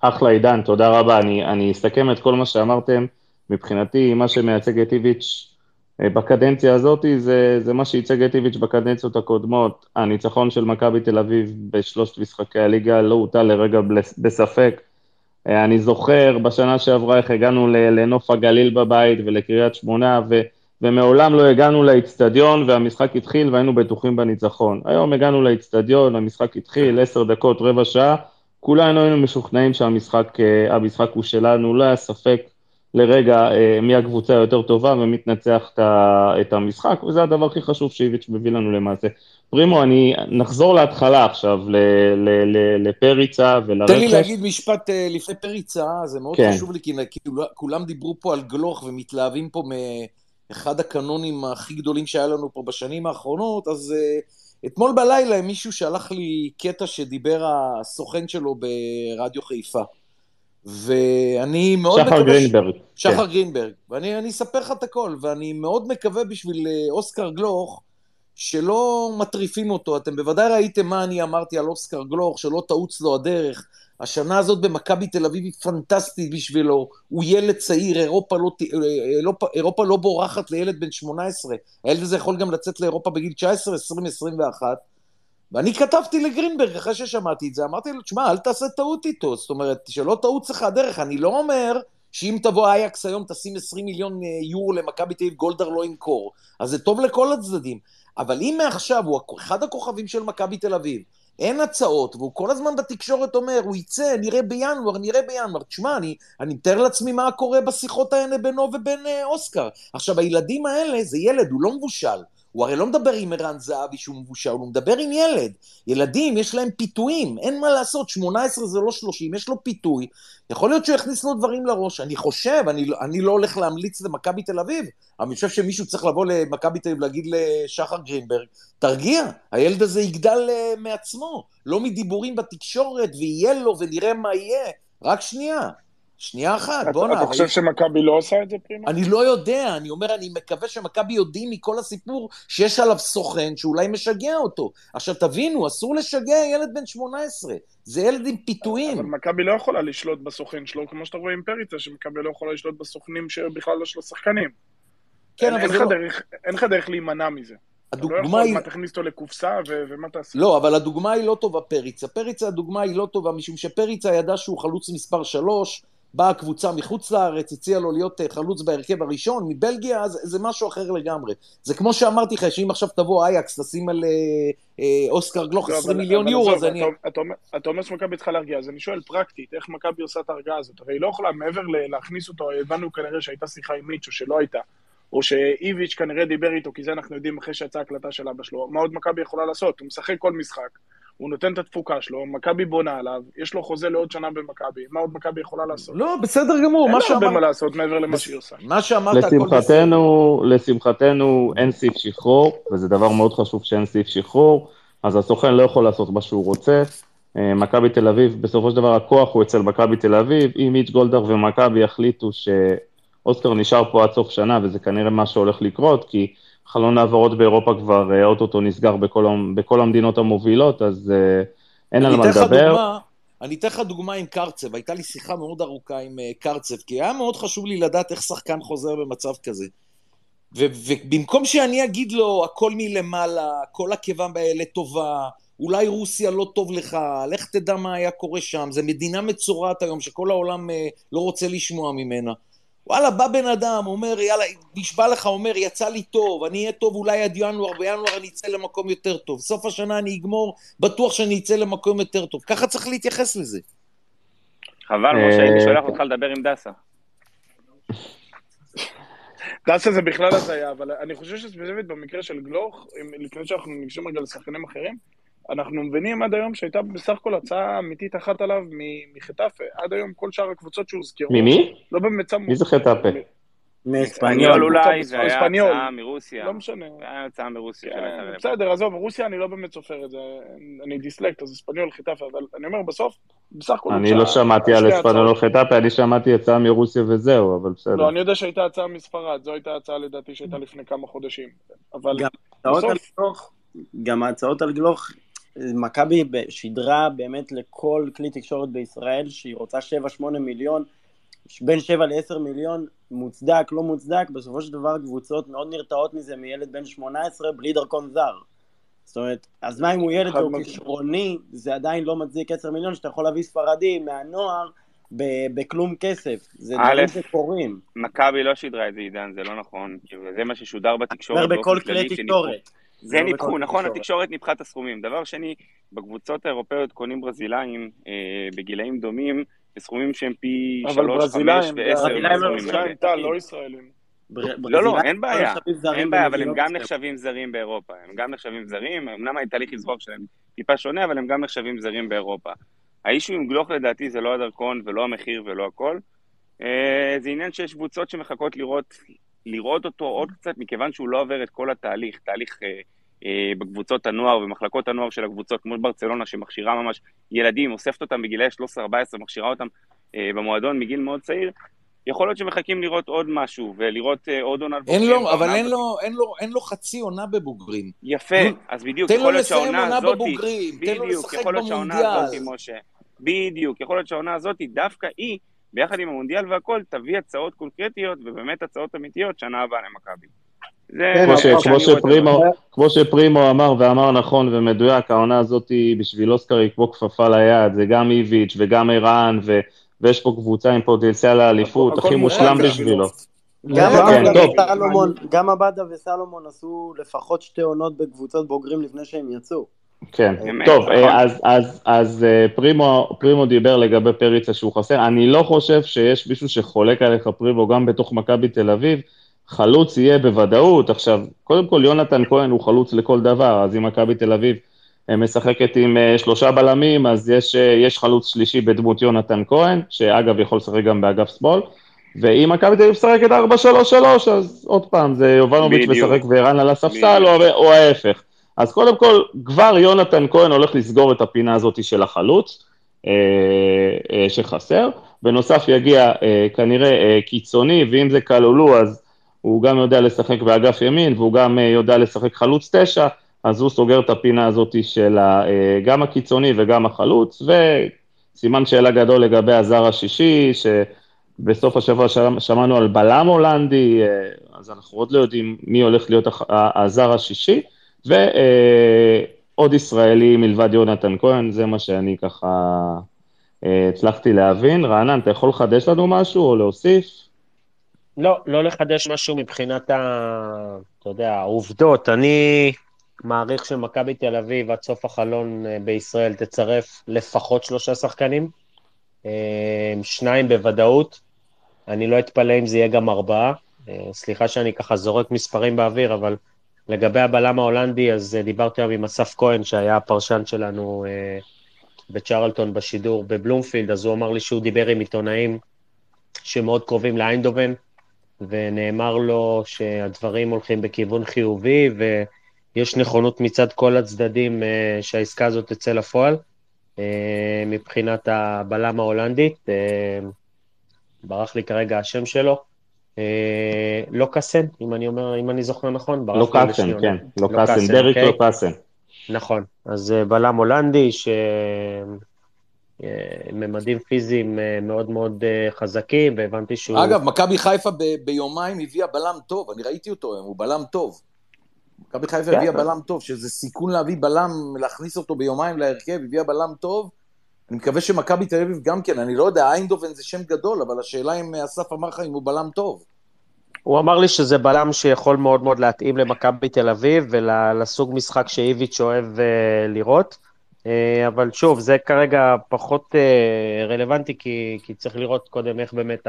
אחלה עידן, תודה רבה. אני, אני אסכם את כל מה שאמרתם. מבחינתי, מה שמייצג את איביץ' אה, בקדנציה הזאת זה, זה מה שייצג את איביץ' בקדנציות הקודמות. הניצחון של מכבי תל אביב בשלושת משחקי הליגה לא הוטל לרגע בספק. אה, אני זוכר בשנה שעברה איך הגענו לנוף הגליל בבית ולקריית שמונה, ו, ומעולם לא הגענו לאיצטדיון והמשחק התחיל והיינו בטוחים בניצחון. היום הגענו לאיצטדיון, המשחק התחיל, עשר דקות, רבע שעה, כולנו היינו משוכנעים שהמשחק אה, הוא שלנו, לא היה ספק לרגע אה, מי הקבוצה היותר טובה ומי תנצח את המשחק, וזה הדבר הכי חשוב שאיביץ' מביא לנו למעשה. פרימו, אני נחזור להתחלה עכשיו, לפריצה ולרכש. תן לי להגיד משפט אה, לפני פריצה, זה מאוד כן. חשוב לי, כי כולם דיברו פה על גלוך ומתלהבים פה מאחד הקנונים הכי גדולים שהיה לנו פה בשנים האחרונות, אז אתמול בלילה מישהו שלח לי קטע שדיבר הסוכן שלו ברדיו חיפה. ואני מאוד שחר מקווה... גרינברג. ש... שחר כן. גרינברג. ואני אספר לך את הכל, ואני מאוד מקווה בשביל אה, אוסקר גלוך, שלא מטריפים אותו. אתם בוודאי ראיתם מה אני אמרתי על אוסקר גלוך, שלא תעוץ לו הדרך. השנה הזאת במכבי תל אביב היא פנטסטית בשבילו, הוא ילד צעיר, אירופה לא, אירופה, אירופה לא בורחת לילד בן 18, הילד הזה יכול גם לצאת לאירופה בגיל 19, 20, 21, ואני כתבתי לגרינברג אחרי ששמעתי את זה, אמרתי לו, תשמע, אל תעשה טעות איתו, זאת אומרת, שלא תעוץ לך הדרך, אני לא אומר שאם תבוא אייקס היום תשים 20 מיליון אה, יורו למכבי תל אביב, גולדהר לא ימכור, אז זה טוב לכל הצדדים, אבל אם מעכשיו הוא אחד הכוכבים של מכבי תל אביב, אין הצעות, והוא כל הזמן בתקשורת אומר, הוא יצא, נראה בינואר, נראה בינואר. תשמע, אני, אני מתאר לעצמי מה קורה בשיחות האלה בינו ובין אה, אוסקר. עכשיו, הילדים האלה, זה ילד, הוא לא מבושל. הוא הרי לא מדבר עם ערן זהבי שהוא מבושל, הוא מדבר עם ילד. ילדים, יש להם פיתויים, אין מה לעשות, 18 זה לא 30, יש לו פיתוי. יכול להיות שהוא יכניס לו דברים לראש. אני חושב, אני, לא- אני לא הולך להמליץ למכבי תל אביב, אבל אני חושב שמישהו צריך לבוא למכבי תל אביב ולהגיד לשחר גרינברג, תרגיע, הילד הזה יגדל אה, מעצמו, לא מדיבורים בתקשורת, ויהיה לו ונראה מה יהיה. רק שנייה. שנייה אחת, בואנה. אתה חושב שמכבי לא עושה את זה פרימה? אני לא יודע, אני אומר, אני מקווה שמכבי יודעים מכל הסיפור שיש עליו סוכן שאולי משגע אותו. עכשיו תבינו, אסור לשגע ילד בן 18, זה ילד עם פיתויים. אבל מכבי לא יכולה לשלוט בסוכן שלו, כמו שאתה רואה עם פריצה, שמכבי לא יכולה לשלוט בסוכנים שבכלל לא של השחקנים. כן, אבל זה לא... אין לך דרך להימנע מזה. הדוגמה היא... אתה לא יכול, מה תכניס אותו לקופסה ו- ומה תעשה? לא, אבל הדוגמה היא לא טובה פריצה. פריצה הדוגמה היא לא טובה, משום שפריצה ידע שהוא חלוץ מספר 3, באה קבוצה מחוץ לארץ, הציעה לו להיות אה, חלוץ בהרכב הראשון, מבלגיה, זה, זה משהו אחר לגמרי. זה כמו שאמרתי לך, שאם עכשיו תבוא אייקס, תשים על אה, אה, אוסקר גלוך לא, 20 אבל, מיליון יורו, אז אני... אתה אומר שמכבי צריכה להרגיע, אז אני שואל פרקטית, איך מכבי עושה את ההרגעה הזאת? הרי היא לא יכולה, מעבר להכניס אותו, הבנו כנראה שהייתה שיחה עם מיץ' או שלא הייתה, או שאיביץ' כנראה דיבר איתו, כי זה אנחנו יודעים אחרי שיצאה הקלטה של אבא שלו, מה עוד מכבי יכולה לעשות? הוא משחק כל משחק. הוא נותן את התפוקה שלו, מכבי בונה עליו, יש לו חוזה לעוד שנה במכבי, מה עוד מכבי יכולה לעשות? לא, בסדר גמור, מה שאמרת... אין הרבה מה לעשות מעבר למה שהיא עושה. מה שאמרת, הכל בסדר. לשמחתנו, אין סעיף שחרור, וזה דבר מאוד חשוב שאין סעיף שחרור, אז הסוכן לא יכול לעשות מה שהוא רוצה. אה, מכבי תל אביב, בסופו של דבר הכוח הוא אצל מכבי תל אביב, אם מיץ' גולדהר ומכבי יחליטו שאוסקר נשאר פה עד סוף שנה, וזה כנראה מה שהולך לקרות, כי חלון העברות באירופה כבר אה, אוטוטו נסגר בכל, בכל המדינות המובילות, אז אה, אין על מה לדבר. אני אתן לך דוגמה עם קרצב, הייתה לי שיחה מאוד ארוכה עם אה, קרצב, כי היה מאוד חשוב לי לדעת איך שחקן חוזר במצב כזה. ובמקום שאני אגיד לו, הכל מלמעלה, כל הקיבה לטובה, אולי רוסיה לא טוב לך, לך תדע מה היה קורה שם, זו מדינה מצורעת היום שכל העולם לא רוצה לשמוע ממנה. וואלה, בא בן אדם, אומר, יאללה, נשבע לך, אומר, יצא לי טוב, אני אהיה טוב אולי עד ינואר, בינואר אני אצא למקום יותר טוב. סוף השנה אני אגמור, בטוח שאני אצא למקום יותר טוב. ככה צריך להתייחס לזה. חבל, משה, הייתי שולח אותך לדבר עם דסה. דסה זה בכלל הזיה, אבל אני חושב שספציפית במקרה של גלוך, לפני שאנחנו ניגשים רגע לשחקנים אחרים, אנחנו מבינים עד היום שהייתה בסך הכל הצעה אמיתית אחת עליו מחטאפה. עד היום כל שאר הקבוצות שהוזכרו... ממי? לא באמת שמו... מי זה חטאפה? מאספניול אולי, זה היה הצעה מרוסיה. לא משנה. זה היה הצעה מרוסיה. כן, בסדר, עזוב, רוסיה אני לא באמת סופר את זה, אני דיסלקט, אז אספניול חיטאפה, אבל אני אומר בסוף, בסך הכל... אני לא שמעתי על אספניול חיטאפה, אני שמעתי הצעה מרוסיה וזהו, אבל בסדר. לא, אני יודע שהייתה הצעה מספרד, זו הייתה הצעה לדעתי שהייתה לפני כמה חודשים. אבל בסוף... גם ההצעות על גלוך, מכבי שידרה באמת לכל כלי תקשורת בישראל שהיא רוצה 7-8 מיליון, בין 7 ל-10 מיליון, מוצדק, לא מוצדק, בסופו של דבר קבוצות מאוד נרתעות מזה מילד בן 18 בלי דרכון זר. זאת אומרת, אז מה אם הוא ילד והוא. כישרוני, זה עדיין לא מצדיק 10 מיליון, שאתה יכול להביא ספרדי מהנוער ב- בכלום כסף. זה דברים שקורים. מכבי לא שידרה את זה, עידן, זה לא נכון. כאילו, זה מה ששודר אומר בתקשורת בכל באופן כלי. תקשורת. זה לא ניפחו, בכל נכון, תקשורת. התקשורת ניפחה את הסכומים. דבר שני, בקבוצות האירופאיות קונים ברזילאים אה, בגילאים דומים, בסכומים שהם פי אבל שלוש, חמש ברזילאים, לא טל, לא ישראלים. לא, לא, אין בעיה. זרים אין בעיה, אבל הם גם. נחשבים זרים באירופה. הם גם נחשבים זרים, אמנם התהליך אזרוח שלהם טיפה שונה, אבל הם גם נחשבים זרים באירופה. האישו עם גלוך לדעתי זה לא הדרכון ולא המחיר ולא הכל. אה, זה עניין שיש קבוצות שמחכות לראות, לראות אותו עוד קצת, מכיוון שהוא לא עובר את כל התהליך, תהליך אה, בקבוצות הנוער ומחלקות הנוער של הקבוצות, כמו ברצלונה שמכשירה ממש ילדים, אוספת אותם בגילאי 13-14, מכשירה אותם אה, במועדון מגיל מאוד צעיר. יכול להיות שמחכים לראות עוד משהו ולראות אה, עוד עונת אין לו, אבל אין. לו, אין לו, אין לו חצי עונה בבוגרים. יפה, אז בדיוק, יכול להיות שהעונה עונה הזאת, בבוגרים, תן לו בדיוק, לשחק יכול להיות שהעונה במונדיאל. בדיוק, יכול להיות שהעונה הזאת, דווקא היא, ביחד עם המונדיאל והכל, תביא הצעות קונקרטיות, ובאמת הצעות אמיתיות, שנה הבאה למכבי. כן, כמו, ש, כמו, שפרימו. כמו שפרימו אמר ואמר נכון ומדויק, העונה הזאת היא בשביל אוסקר היא כמו כפפה ליד, זה גם איביץ' וגם ערן, ו, ויש פה קבוצה עם פוטנציאל לאליפות, הכל הכי מושלם בשבילו. גם כן, עבדה טוב. וסלומון, גם עבדה וסלומון עשו לפחות שתי עונות בקבוצות בוגרים לפני שהם יצאו. כן, טוב, נכון. אה, אז, אז, אז אה, פרימו, פרימו דיבר לגבי פריצה שהוא חסר, אני לא חושב שיש מישהו שחולק עליך פרימו גם בתוך מכבי תל אביב, חלוץ יהיה בוודאות, עכשיו, קודם כל יונתן כהן הוא חלוץ לכל דבר, אז אם מכבי תל אביב אה, משחקת עם אה, שלושה בלמים, אז יש, אה, יש חלוץ שלישי בדמות יונתן כהן, שאגב יכול לשחק גם באגף שמאל, ואם מכבי תל אביב משחקת 4-3-3, אז עוד פעם, זה יובנוביץ'. משחק וערן על הספסל, או, או ההפך. אז קודם כל, כבר יונתן כהן הולך לסגור את הפינה הזאת של החלוץ, אה, אה, שחסר. בנוסף יגיע אה, כנראה אה, קיצוני, ואם זה כלולו, אז הוא גם יודע לשחק באגף ימין, והוא גם אה, יודע לשחק חלוץ תשע, אז הוא סוגר את הפינה הזאת של אה, גם הקיצוני וגם החלוץ, וסימן שאלה גדול לגבי הזר השישי, שבסוף השבוע שמע- שמענו על בלם הולנדי, אה, אז אנחנו עוד לא יודעים מי הולך להיות הזר השישי. ועוד ישראלי מלבד יונתן כהן, זה מה שאני ככה הצלחתי להבין. רענן, אתה יכול לחדש לנו משהו או להוסיף? לא, לא לחדש משהו מבחינת ה... אתה יודע, העובדות. אני מעריך שמכבי תל אביב עד סוף החלון אה, בישראל תצרף לפחות שלושה שחקנים, אה, שניים בוודאות. אני לא אתפלא אם זה יהיה גם ארבעה. אה, סליחה שאני ככה זורק מספרים באוויר, אבל לגבי הבלם ההולנדי, אז דיברתי היום עם אסף כהן, שהיה הפרשן שלנו בצ'רלטון בשידור בבלומפילד, אז הוא אמר לי שהוא דיבר עם עיתונאים שמאוד קרובים לאיינדובן, ונאמר לו שהדברים הולכים בכיוון חיובי, ויש נכונות מצד כל הצדדים אה, שהעסקה הזאת תצא לפועל, אה, מבחינת הבלם ההולנדית. אה, ברח לי כרגע השם שלו. לא קאסן, אם אני אומר, אם אני זוכר נכון, ברח לא לי קאסן, לשניונת. כן, לא קאסן, דריק אוקיי? לא קאסן. נכון, אז בלם הולנדי שממדים פיזיים אה, מאוד מאוד אה, חזקים, והבנתי שהוא... אגב, מכבי חיפה ב- ביומיים הביאה בלם טוב, אני ראיתי אותו היום, הוא בלם טוב. מכבי חיפה כן. הביאה בלם טוב, שזה סיכון להביא בלם, להכניס אותו ביומיים להרכב, הביאה בלם טוב. אני מקווה שמכבי תל אביב גם כן, אני לא יודע, איינדובן זה שם גדול, אבל השאלה אם אסף אמר לך אם הוא בלם טוב. הוא אמר לי שזה בלם שיכול מאוד מאוד להתאים למכבי תל אביב ולסוג משחק שאיביץ' אוהב אה, לראות. אה, אבל שוב, זה כרגע פחות אה, רלוונטי, כי, כי צריך לראות קודם איך באמת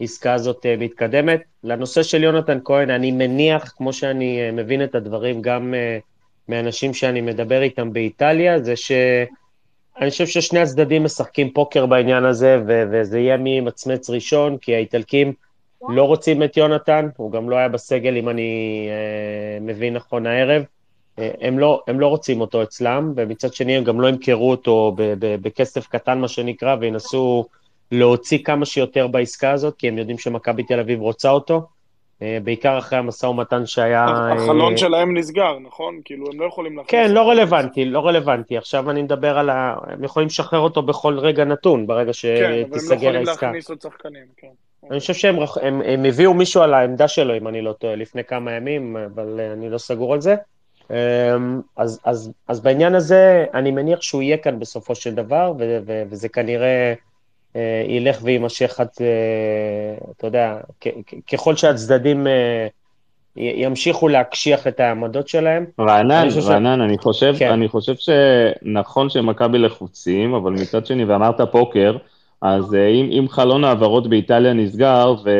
העסקה הזאת אה, מתקדמת. לנושא של יונתן כהן, אני מניח, כמו שאני מבין את הדברים, גם מאנשים שאני מדבר איתם באיטליה, זה ש... אני חושב ששני הצדדים משחקים פוקר בעניין הזה, ו- וזה יהיה מי ימצמץ ראשון, כי האיטלקים לא רוצים את יונתן, הוא גם לא היה בסגל, אם אני אה, מבין נכון הערב. אה, הם, לא, הם לא רוצים אותו אצלם, ומצד שני הם גם לא ימכרו אותו בכסף קטן, מה שנקרא, וינסו להוציא כמה שיותר בעסקה הזאת, כי הם יודעים שמכבי תל אביב רוצה אותו. אה, בעיקר אחרי המשא ומתן שהיה... החלון אה, שלהם נסגר, נכון? כאילו, הם לא יכולים. כן, לא רלוונטי, לא רלוונטי. עכשיו אני מדבר על ה... הם יכולים לשחרר אותו בכל רגע נתון, ברגע כן, אבל הם לא שתיסגר יכולים העסקה. להכניס עוד שחקנים, כן. אני חושב שהם הם, הם הביאו מישהו על העמדה שלו, אם אני לא טועה, לפני כמה ימים, אבל אה, אני לא סגור על זה. אמ, אז, אז, אז בעניין הזה, אני מניח שהוא יהיה כאן בסופו של דבר, ו, ו, וזה כנראה אה, ילך ויימשך עד, אה, אתה יודע, כ, כ, ככל שהצדדים אה, ימשיכו להקשיח את העמדות שלהם. רענן, אני חושב רענן, אני חושב, כן. אני חושב שנכון שמכבי לחוצים, אבל מצד שני, ואמרת פוקר, אז אה, אם, אם חלון העברות באיטליה נסגר, ו,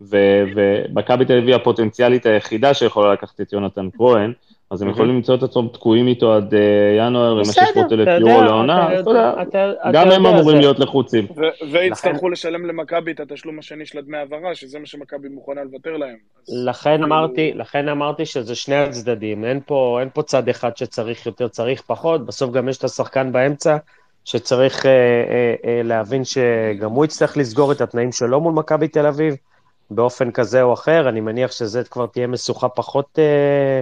ומכבי תל אביב הפוטנציאלית היחידה שיכולה לקחת את יונתן כהן, אז הם מהמם. יכולים למצוא את עצמם תקועים איתו עד אה, ינואר עם בסדר, ה-600 אלף אתה יורו יודע, לעונה, אתה יודע, גם הם אמורים להיות לחוצים. ויצטרכו לשלם למכבי את התשלום השני של הדמי העברה, שזה מה שמכבי מוכנה לוותר להם. לכן כאילו- אמרתי, לכן אמרתי שזה שני הצדדים, אין פה, אין פה צד אחד שצריך יותר, צריך פחות, בסוף גם יש את השחקן באמצע, שצריך אה, אה, אה, להבין שגם הוא יצטרך לסגור את התנאים שלו מול מכבי תל אביב, באופן כזה או אחר, אני מניח שזה כבר תהיה משוכה פחות, אה,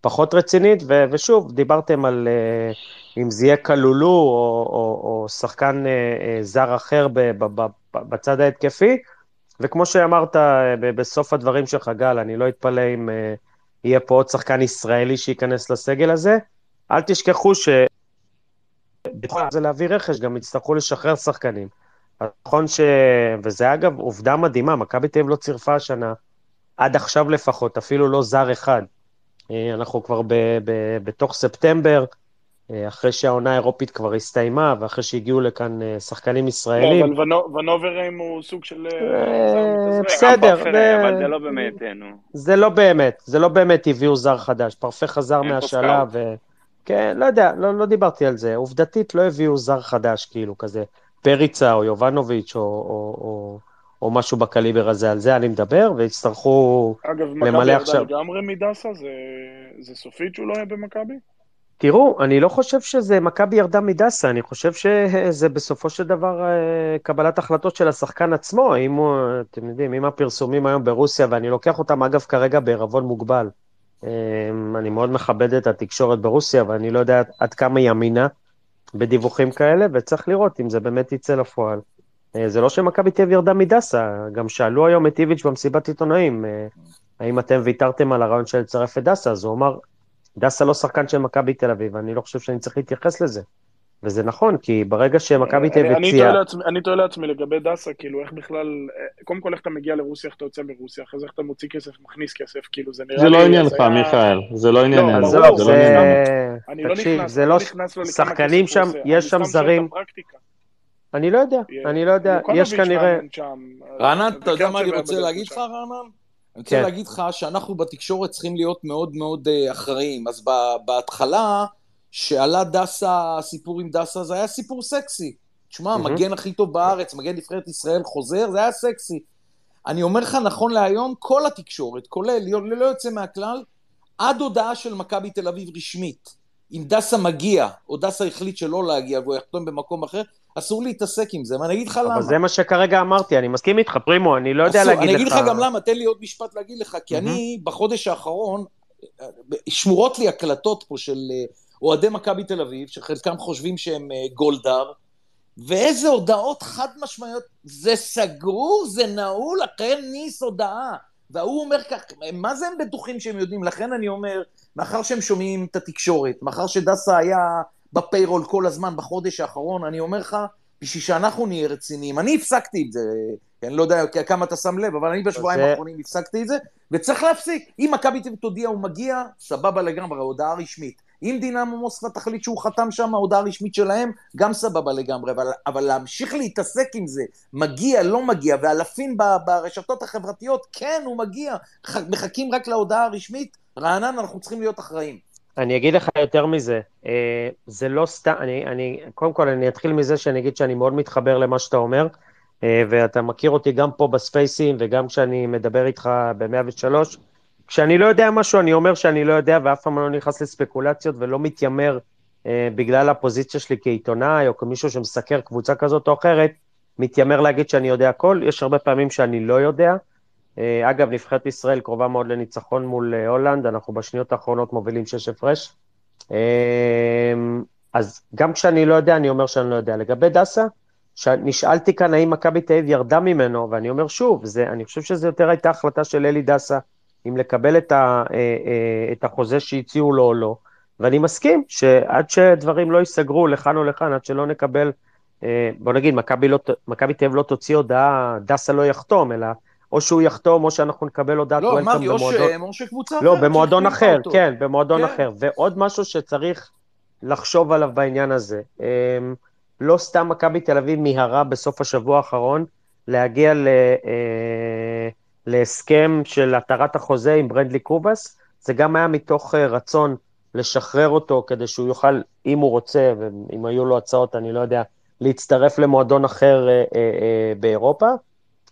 פחות רצינית, ו, ושוב, דיברתם על אה, אם זה יהיה כלולו או, או, או שחקן אה, זר אחר בצד ההתקפי, וכמו שאמרת בסוף הדברים שלך, גל, אני לא אתפלא אם יהיה פה עוד שחקן ישראלי שייכנס לסגל הזה. אל תשכחו ש... זה להביא רכש, גם יצטרכו לשחרר שחקנים. נכון ש... וזה אגב עובדה מדהימה, מכבי תל אביב לא צירפה השנה, עד עכשיו לפחות, אפילו לא זר אחד. אה, אנחנו כבר ב... ב... בתוך ספטמבר, אה, אחרי שהעונה האירופית כבר הסתיימה, ואחרי שהגיעו לכאן אה, שחקנים לא, ישראלים. אבל ונו- ונוברהיים הוא סוג של... בסדר, אבל זה לא באמת, נו. זה לא באמת, זה לא באמת הביאו זר חדש. פרפה חזר scout. ו... כן, לא יודע, לא, לא דיברתי על זה. עובדתית לא הביאו זר חדש, כאילו, כזה פריצה או יובנוביץ' או, או, או, או משהו בקליבר הזה, על זה אני מדבר, ויצטרכו אגב, מכבי למלא ירדה עכשיו. לגמרי מדסה? זה- זה סופית שהוא לא יהיה במכבי? תראו, אני לא חושב שזה מכבי ירדה מדסה, אני חושב שזה בסופו של דבר אה, קבלת החלטות של השחקן עצמו, אם הוא, אתם יודעים, אם הפרסומים היום ברוסיה, ואני לוקח אותם אגב כרגע בערבון מוגבל. אה, אני מאוד מכבד את התקשורת ברוסיה, ואני לא יודע עד כמה היא אמינה בדיווחים כאלה, וצריך לראות אם זה באמת יצא לפועל. אה, זה לא שמכבי תל אביב ירדה מדסה, גם שאלו היום את איביץ' במסיבת עיתונאים, אה, האם אתם ויתרתם על הרעיון של לצרף את דסה, אז הוא אמר, דסה לא שחקן של מכבי תל אביב, אני לא חושב שאני צריך להתייחס לזה. וזה נכון, כי ברגע שמכבי תל אני- אביב אני הציעה... תוהה לעצמי- אני תוהה לעצמי לגבי דסה, כאילו, איך בכלל... אה, קודם כל, איך אתה מגיע לרוסיה, איך אתה יוצא מרוסיה, אחרי זה איך אתה מוציא כסף, מכניס כסף, כאילו, זה נראה זה לי... לא עניינך, הזיה- מיכאל, זה לא עניין, לא, עזוב, לא זה... עניין. לא תקשיב, זה אני לא... לא לכמה שחקנים שם. יש אני שם זרים... אני לא יודע, אני לא יודע, יש כנראה... שם, רענן, אתה יודע מה אני רוצה להגיד לך. רענן? אני רוצה כן. להגיד לך שאנחנו בתקשורת צריכים להיות מאוד מאוד אה, אחראיים. אז בהתחלה, שעלה דסה, הסיפור עם דסה, זה היה סיפור סקסי. תשמע. המגן הכי טוב בארץ, מגן נבחרת ישראל חוזר, זה היה סקסי. אני אומר לך, נכון להיום, כל התקשורת, כולל, ללא יוצא מהכלל, עד הודעה של מכבי תל אביב רשמית, אם דסה מגיע, או דסה החליט שלא להגיע והוא יחתום במקום אחר, אסור להתעסק עם זה, ואני אגיד לך למה. אבל זה מה שכרגע אמרתי, אני מסכים איתך, פרימו, אני לא יודע אסור, להגיד לך... אני אגיד לך גם למה, תן לי עוד משפט להגיד לך, כי מהמם. אני בחודש האחרון, אה, שמורות לי הקלטות פה של אה, אוהדי מכבי תל אביב, שחלקם חושבים שהם אה, גולדהר, ואיזה הודעות חד משמעיות, זה סגור, זה נעול, אחרי ניס הודעה. וההוא אומר כך, מה זה הם בטוחים שהם יודעים? לכן אני אומר, מאחר שהם שומעים את התקשורת, מאחר שדסה היה בפיירול כל הזמן בחודש האחרון, אני אומר לך, בשביל שאנחנו נהיה רציניים, אני הפסקתי את זה, כי אני לא יודע כמה אתה שם לב, אבל אני בשבועיים זה- האחרונים הפסקתי את זה, וצריך להפסיק. אם מכבי תל אביב תודיע הוא מגיע, סבבה לגמרי, הודעה רשמית. אם דינמו מוסקבה תחליט שהוא חתם שם, הודעה רשמית שלהם, גם סבבה לגמרי, אבל, אבל להמשיך להתעסק עם זה, מגיע, לא מגיע, ואלפים ברשתות החברתיות, כן, הוא מגיע, מחכים רק להודעה הרשמית, רענן, אנחנו צריכים להיות אחראים. אני אגיד לך יותר מזה, אה, זה לא סתם, אני, אני, קודם כל אני אתחיל מזה שאני אגיד שאני מאוד מתחבר למה שאתה אומר, אה, ואתה מכיר אותי גם פה בספייסים וגם כשאני מדבר איתך ב-103, כשאני לא יודע משהו אני אומר שאני לא יודע ואף פעם לא נכנס לספקולציות ולא מתיימר אה, בגלל הפוזיציה שלי כעיתונאי או כמישהו שמסקר קבוצה כזאת או אחרת, מתיימר להגיד שאני יודע הכל, יש הרבה פעמים שאני לא יודע, אה, אגב, נבחרת ישראל קרובה מאוד לניצחון מול אה, הולנד, אנחנו בשניות האחרונות מובילים שש הפרש. אה, אז גם כשאני לא יודע, אני אומר שאני לא יודע. לגבי דסה, נשאלתי כאן האם מכבי תל אביב ירדה ממנו, ואני אומר שוב, זה, אני חושב שזו יותר הייתה החלטה של אלי דסה, אם לקבל את, ה, את החוזה שהציעו לו או לא. ואני מסכים שעד שדברים לא ייסגרו לכאן או לכאן, עד שלא נקבל, בוא נגיד, מכבי לא, תל אביב לא תוציא הודעה, דסה לא יחתום, אלא או שהוא יחתום, או שאנחנו נקבל הודעת לא, וולקאם אמרתי, במועדון... ש- או שקבוצה לא, אחרת במועדון שהחליפה אחר, אותו. כן, במועדון כן. אחר. ועוד משהו שצריך לחשוב עליו בעניין הזה. אמ, לא סתם מכבי תל אביב מיהרה בסוף השבוע האחרון להגיע ל, אה, להסכם של התרת החוזה עם ברנדלי קובאס, זה גם היה מתוך אה, רצון לשחרר אותו כדי שהוא יוכל, אם הוא רוצה, ואם היו לו הצעות, אני לא יודע, להצטרף למועדון אחר אה, אה, באירופה.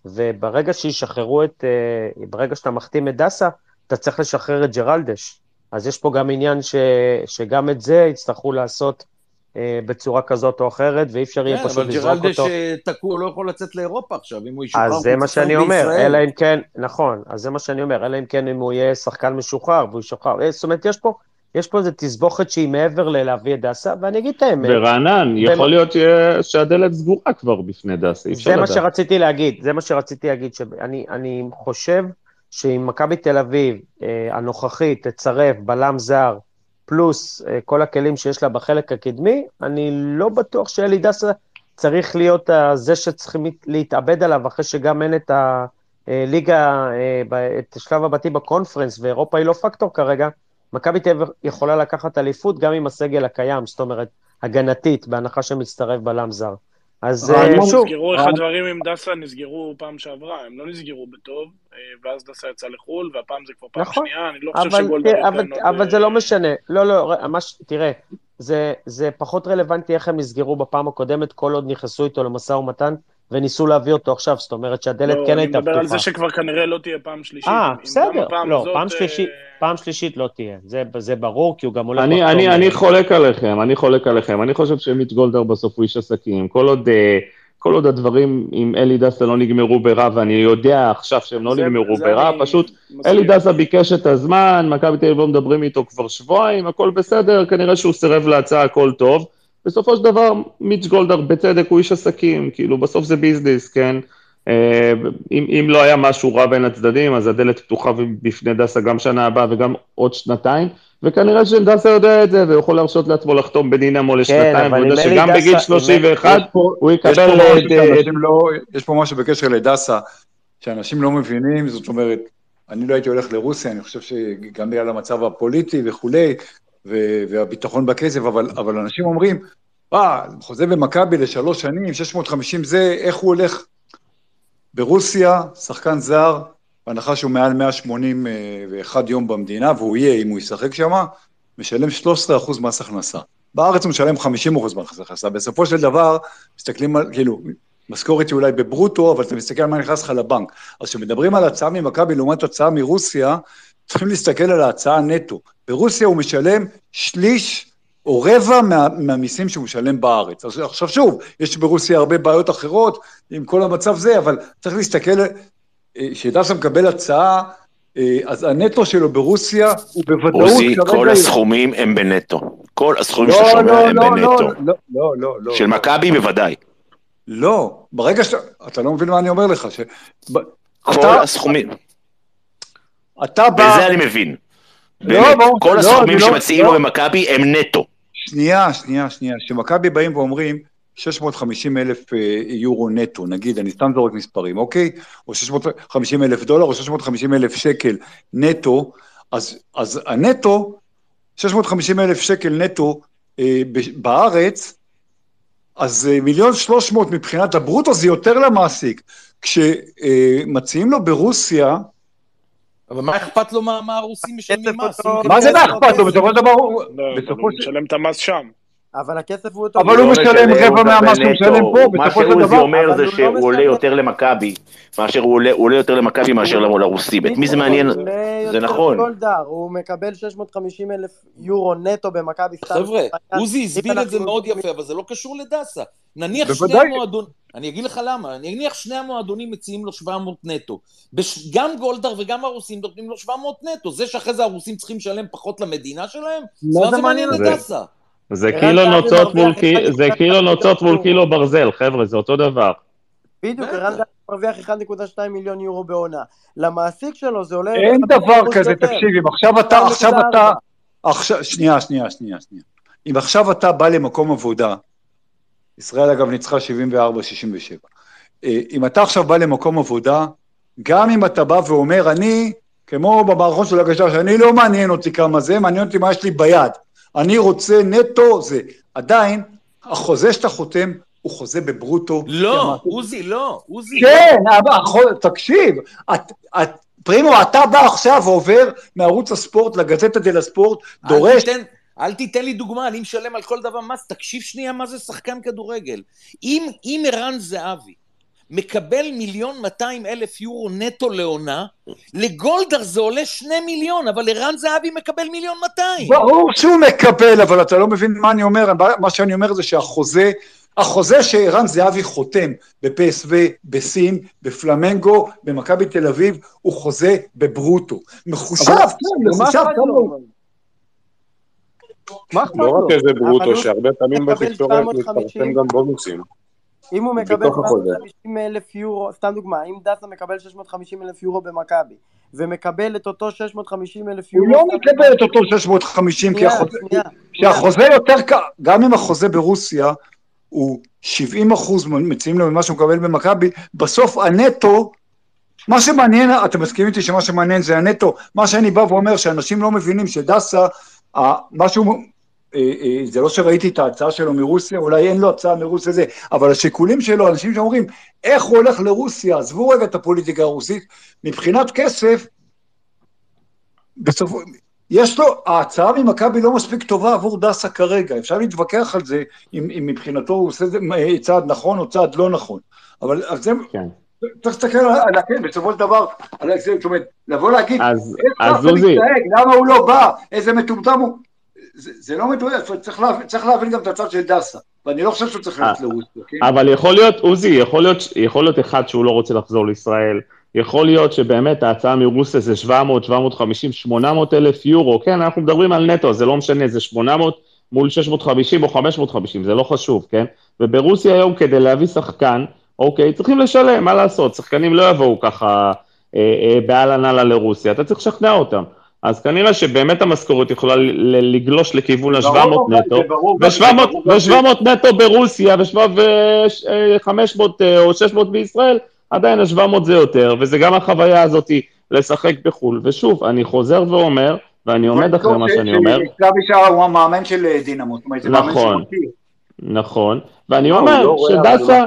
וברגע שישחררו את, ברגע שאתה מחתים את דסה, אתה צריך לשחרר את ג'רלדש. אז יש פה גם עניין ש, שגם את זה יצטרכו לעשות בצורה כזאת או אחרת, ואי אפשר יהיה כן, פשוט אבל לזרוק ג'רלדש אותו. אה, תקוע, לא יכול לצאת לאירופה עכשיו, אם הוא ישוחרר, אז זה מה שאני אומר. אלא אם כן, נכון, אז זה מה שאני אומר, אלא אם כן אם הוא יהיה שחקן משוחרר והוא ישוחרר. אה, זאת אומרת, יש פה, יש פה איזו תסבוכת שהיא מעבר ללהביא את דסה, ואני אגיד את האמת. ורענן, יכול להיות שהדלת סגורה כבר בפני דסי, אי אפשר זה מה לדעת. שרציתי להגיד, זה מה שרציתי להגיד, שאני אני חושב שאם מכבי תל אביב אה, הנוכחית תצרף בלם זר, פלוס אה, כל הכלים שיש לה בחלק הקדמי, אני לא בטוח שאלי דסה צריך להיות אה, זה שצריכים להתאבד עליו, אחרי שגם אין את הליגה, אה, את שלב הבתים בקונפרנס, ואירופה היא לא פקטור כרגע, מכבי תל אביב יכולה לקחת אליפות גם עם הסגל הקיים, זאת אומרת, הגנתית, בהנחה שמצטרף בלם זר. אז אה, שוב, נסגרו איך הדברים עם דסה נסגרו פעם שעברה, הם לא נסגרו בטוב, אה, ואז דסה יצא לחו"ל, והפעם זה כבר פעם נכון. שנייה, אני לא חושב אבל, תראה, אבל, עוד... אבל זה אה, לא משנה. לא, לא, ממש, תראה, זה, זה פחות רלוונטי איך הם נסגרו בפעם הקודמת, כל עוד נכנסו איתו למשא ומתן וניסו להביא אותו עכשיו, זאת אומרת שהדלת לא, כן אני הייתה מדבר על זה פתוחה. שכבר כנראה לא תהיה פעם שלישית. אה, בסדר, לא, הזאת, פעם אה, שלישית, פעם שלישית לא תהיה, זה, זה ברור, כי הוא גם הולך אני, אני, אני חולק עליכם, אני חולק עליכם. אני חושב שמיץ' גולדהר בסוף הוא איש עסקים. כל עוד, אה, כל עוד הדברים עם אלי דסה לא נגמרו ברע, ואני יודע עכשיו שהם לא זה- נגמרו זה ברע, אני פשוט מסכים. אלי דסה ביקש את הזמן, מכבי תל אביב לא מדברים איתו כבר שבועיים, הכל בסדר, כנראה שהוא סירב להצעה, הכל טוב. בסופו של דבר, מיץ' גולדהר, בצדק, הוא איש עסקים, כאילו, בסוף זה ביזנס, כן? אה, אם, אם לא היה משהו רע בין הצדדים, אז הדלת פתוחה בפני דסה גם שנה הבאה וגם עוד שנתיים, וכנראה שדסה יודע את זה, והוא יכול להרשות לעצמו לחתום בדינמו לשנתיים, כן, והוא יודע אם אלי שגם דסה- בגיל אם- 31 יש פה- הוא יש פה יקבל את... לא, יש פה משהו בקשר לדסה, שאנשים לא מבינים, זאת אומרת, אני לא הייתי הולך לרוסיה, אני חושב שגם בגלל המצב הפוליטי וכולי, והביטחון בכסף, אבל, אבל אנשים אומרים, אה, חוזה במכבי לשלוש שנים, 650 זה, איך הוא הולך? ברוסיה, שחקן זר, בהנחה שהוא מעל 181 יום במדינה, והוא יהיה, אם הוא ישחק שם, משלם 13% מס הכנסה. בארץ הוא משלם 50% מס הכנסה. בסופו של דבר, מסתכלים על, כאילו, משכורת היא אולי בברוטו, אבל אתה מסתכל על מה נכנס לך לבנק. אז כשמדברים על הצעה ממכבי לעומת הצעה מרוסיה, צריכים להסתכל על ההצעה נטו. ברוסיה הוא משלם שליש או רבע מה, מהמיסים שהוא משלם בארץ. אז עכשיו שוב, יש ברוסיה הרבה בעיות אחרות עם כל המצב זה, אבל צריך להסתכל, אה, כשדסה מקבל הצעה, אה, אז הנטו שלו ברוסיה הוא בוודאות עוזי. כל הסכומים הם בנטו. כל הסכומים לא, שאתה שומע לא, הם לא, בנטו. לא, לא, לא, לא, לא. של מכבי בוודאי. לא, ברגע שאתה, אתה לא מבין מה אני אומר לך, ש... כל אתה- הסכומים. אתה בא... בזה אני מבין. לא, ברור, כל לא, הסכומים לא- שמציעים לא. לו במכבי הם נטו. שנייה, שנייה, שנייה. כשמכבי באים ואומרים 650 אלף אה, יורו נטו, נגיד, אני סתם זורק מספרים, אוקיי? או 650 אלף דולר, או 650 אלף שקל נטו, אז, אז הנטו, 650 אלף שקל נטו אה, ב- בארץ, אז אה, מיליון שלוש מאות מבחינת הברוטו זה יותר למעסיק. כשמציעים לו ברוסיה, אבל מה אכפת לו מה מה הרוסים משלמים מס? מה זה מה אכפת לו? בסופו של דבר הוא... לא, הוא של... משלם את המס שם. אבל הכסף הוא אותו... אבל הוא לא משלם רבע מהמה שהוא משלם פה, מה בסופו של שעוזי דבר. אומר אבל זה הוא לא שהוא עולה. יותר למכבי, מאשר הוא עולה- יותר למכבי מאשר לרוסים. את מי זה מעניין? זה נכון. הוא מקבל 650 אלף יורו נטו במכבי סתם. חבר'ה. עוזי הסביר את זה מאוד יפה, אבל זה לא קשור לדסה. נניח שני. המועדונים, אני אגיד לך למה, נניח שני המועדונים מציעים לו 700 נטו. בש... גם גולדהר וגם הרוסים נותנים לו 700 נטו. זה שאחרי זה הרוסים צריכים לשלם פחות למדינה שלהם? מה מה זה מעניין זה? את דסה? זה קילו זהבי נוצות מול מרוויח קי- אחד זה קילו שתיים נוצות מול. קילו ברזל, חבר'ה, זה אותו דבר. בדיוק. ערן זהבי מרוויח 1.2 מיליון יורו בעונה. למעסיק שלו זה עולה... אין 50% דבר כזה. תקשיב, אם עכשיו אתה, עכשיו 2.4. אתה, עכשיו, שנייה, שנייה, שנייה, שנייה. אם עכשיו אתה בא למקום עבודה, ישראל אגב ניצחה 74-67, אה, אם אתה עכשיו בא למקום עבודה, גם אם אתה בא ואומר, אני, כמו במערכון של הגשש, אני לא מעניין אותי כמה זה, מעניין אותי מה יש לי ביד. אני רוצה נטו זה. עדיין, החוזה שאתה חותם הוא חוזה בברוטו. לא, עוזי, לא, עוזי. כן, אבל תקשיב, את, את, פרימו, אתה בא עכשיו ועובר מערוץ הספורט לגזטה דה לספורט, אל דורש, תיתן, אל תיתן לי דוגמה, אני משלם על כל דבר מס. תקשיב שנייה מה זה שחקן כדורגל. אם ערן זהבי מקבל מיליון 200 אלף יורו נטו לעונה, לגולדהר זה עולה שני מיליון, אבל ערן זהבי מקבל מיליון 200. ברור שהוא מקבל, אבל אתה לא מבין מה אני אומר, מה שאני אומר זה שהחוזה, החוזה שערן זהבי חותם בפסו, בסין, בפלמנגו, במכבי תל אביב, הוא חוזה בברוטו. מחושב, אבל- כן, מה מחושב כמה? הוא... מה אכפת לא? רק איזה ברוטו, שהרבה פעמים בתקשורת 750. מתפרסם גם בונוסים. אם הוא מקבל בתוך החוזה. 750 אלף יורו, סתם דוגמה, אם דסה מקבל 650 אלף יורו במכבי, ומקבל את אותו 650 אלף הוא יורו... לא סתם מקבל את אותו 650, כי החוזה, יותר גם אם החוזה ברוסיה הוא 70 אחוז מציעים לו ממה שהוא מקבל במכבי, בסוף הנטו, מה שמעניין, אתם מסכימים איתי שמה שמעניין זה הנטו, מה שאני בא ואומר שאנשים לא מבינים שדסה, ה- משהו, אה, אה, זה לא שראיתי את ההצעה שלו מרוסיה, אולי אין לו הצעה מרוסיה זה, אבל השיקולים שלו, אנשים שאומרים, איך הוא הולך לרוסיה, עזבו רגע את הפוליטיקה הרוסית, מבחינת כסף, בסופו, יש לו, ההצעה ממכבי לא מספיק טובה עבור דסה כרגע, אפשר להתווכח על זה, אם, אם מבחינתו הוא עושה זה אה, צעד נכון או צעד לא נכון, אבל זה, כן. צריך להסתכל על, הכן, בסופו של דבר, על זה, זאת אומרת, לבוא להגיד, אז, עוזי, למה הוא לא בא, איזה מטומטם הוא, זה, זה לא מדויק, צריך להבין, צריך להבין גם את הצד של דסה, ואני לא חושב שהוא צריך ללכת אה, לרוסיה, כן? אבל יכול להיות, עוזי, יכול להיות, יכול להיות אחד שהוא לא רוצה לחזור לישראל, יכול להיות שבאמת ההצעה מרוסיה זה 700, 750, 800 אלף יורו, כן, אנחנו מדברים על נטו, זה לא משנה, זה 800 מול 650 או 550, זה לא חשוב, כן? וברוסיה היום כדי להביא שחקן, אוקיי, צריכים לשלם, מה לעשות, שחקנים לא יבואו ככה אה, אה, באהלן אהלן לרוסיה, אתה צריך לשכנע אותם. אז כנראה שבאמת המשכורת יכולה לגלוש לכיוון ברור, ה-700 אבל נטו, זה ברור גם- זה ברור גם ש- ו-700 נטו ברוסיה ו-500 או 600 בישראל, עדיין ה-700 זה יותר, וזה גם החוויה הזאת לשחק בחו"ל. ושוב, אני חוזר ואומר, ואני עומד אחרי מה שאני אומר, סלאבי שעה הוא המאמן של אה, דינמו, זאת אומרת, זה מאמן נכון. שמכיר. נכון, ואני לא, אומר לא שדסה.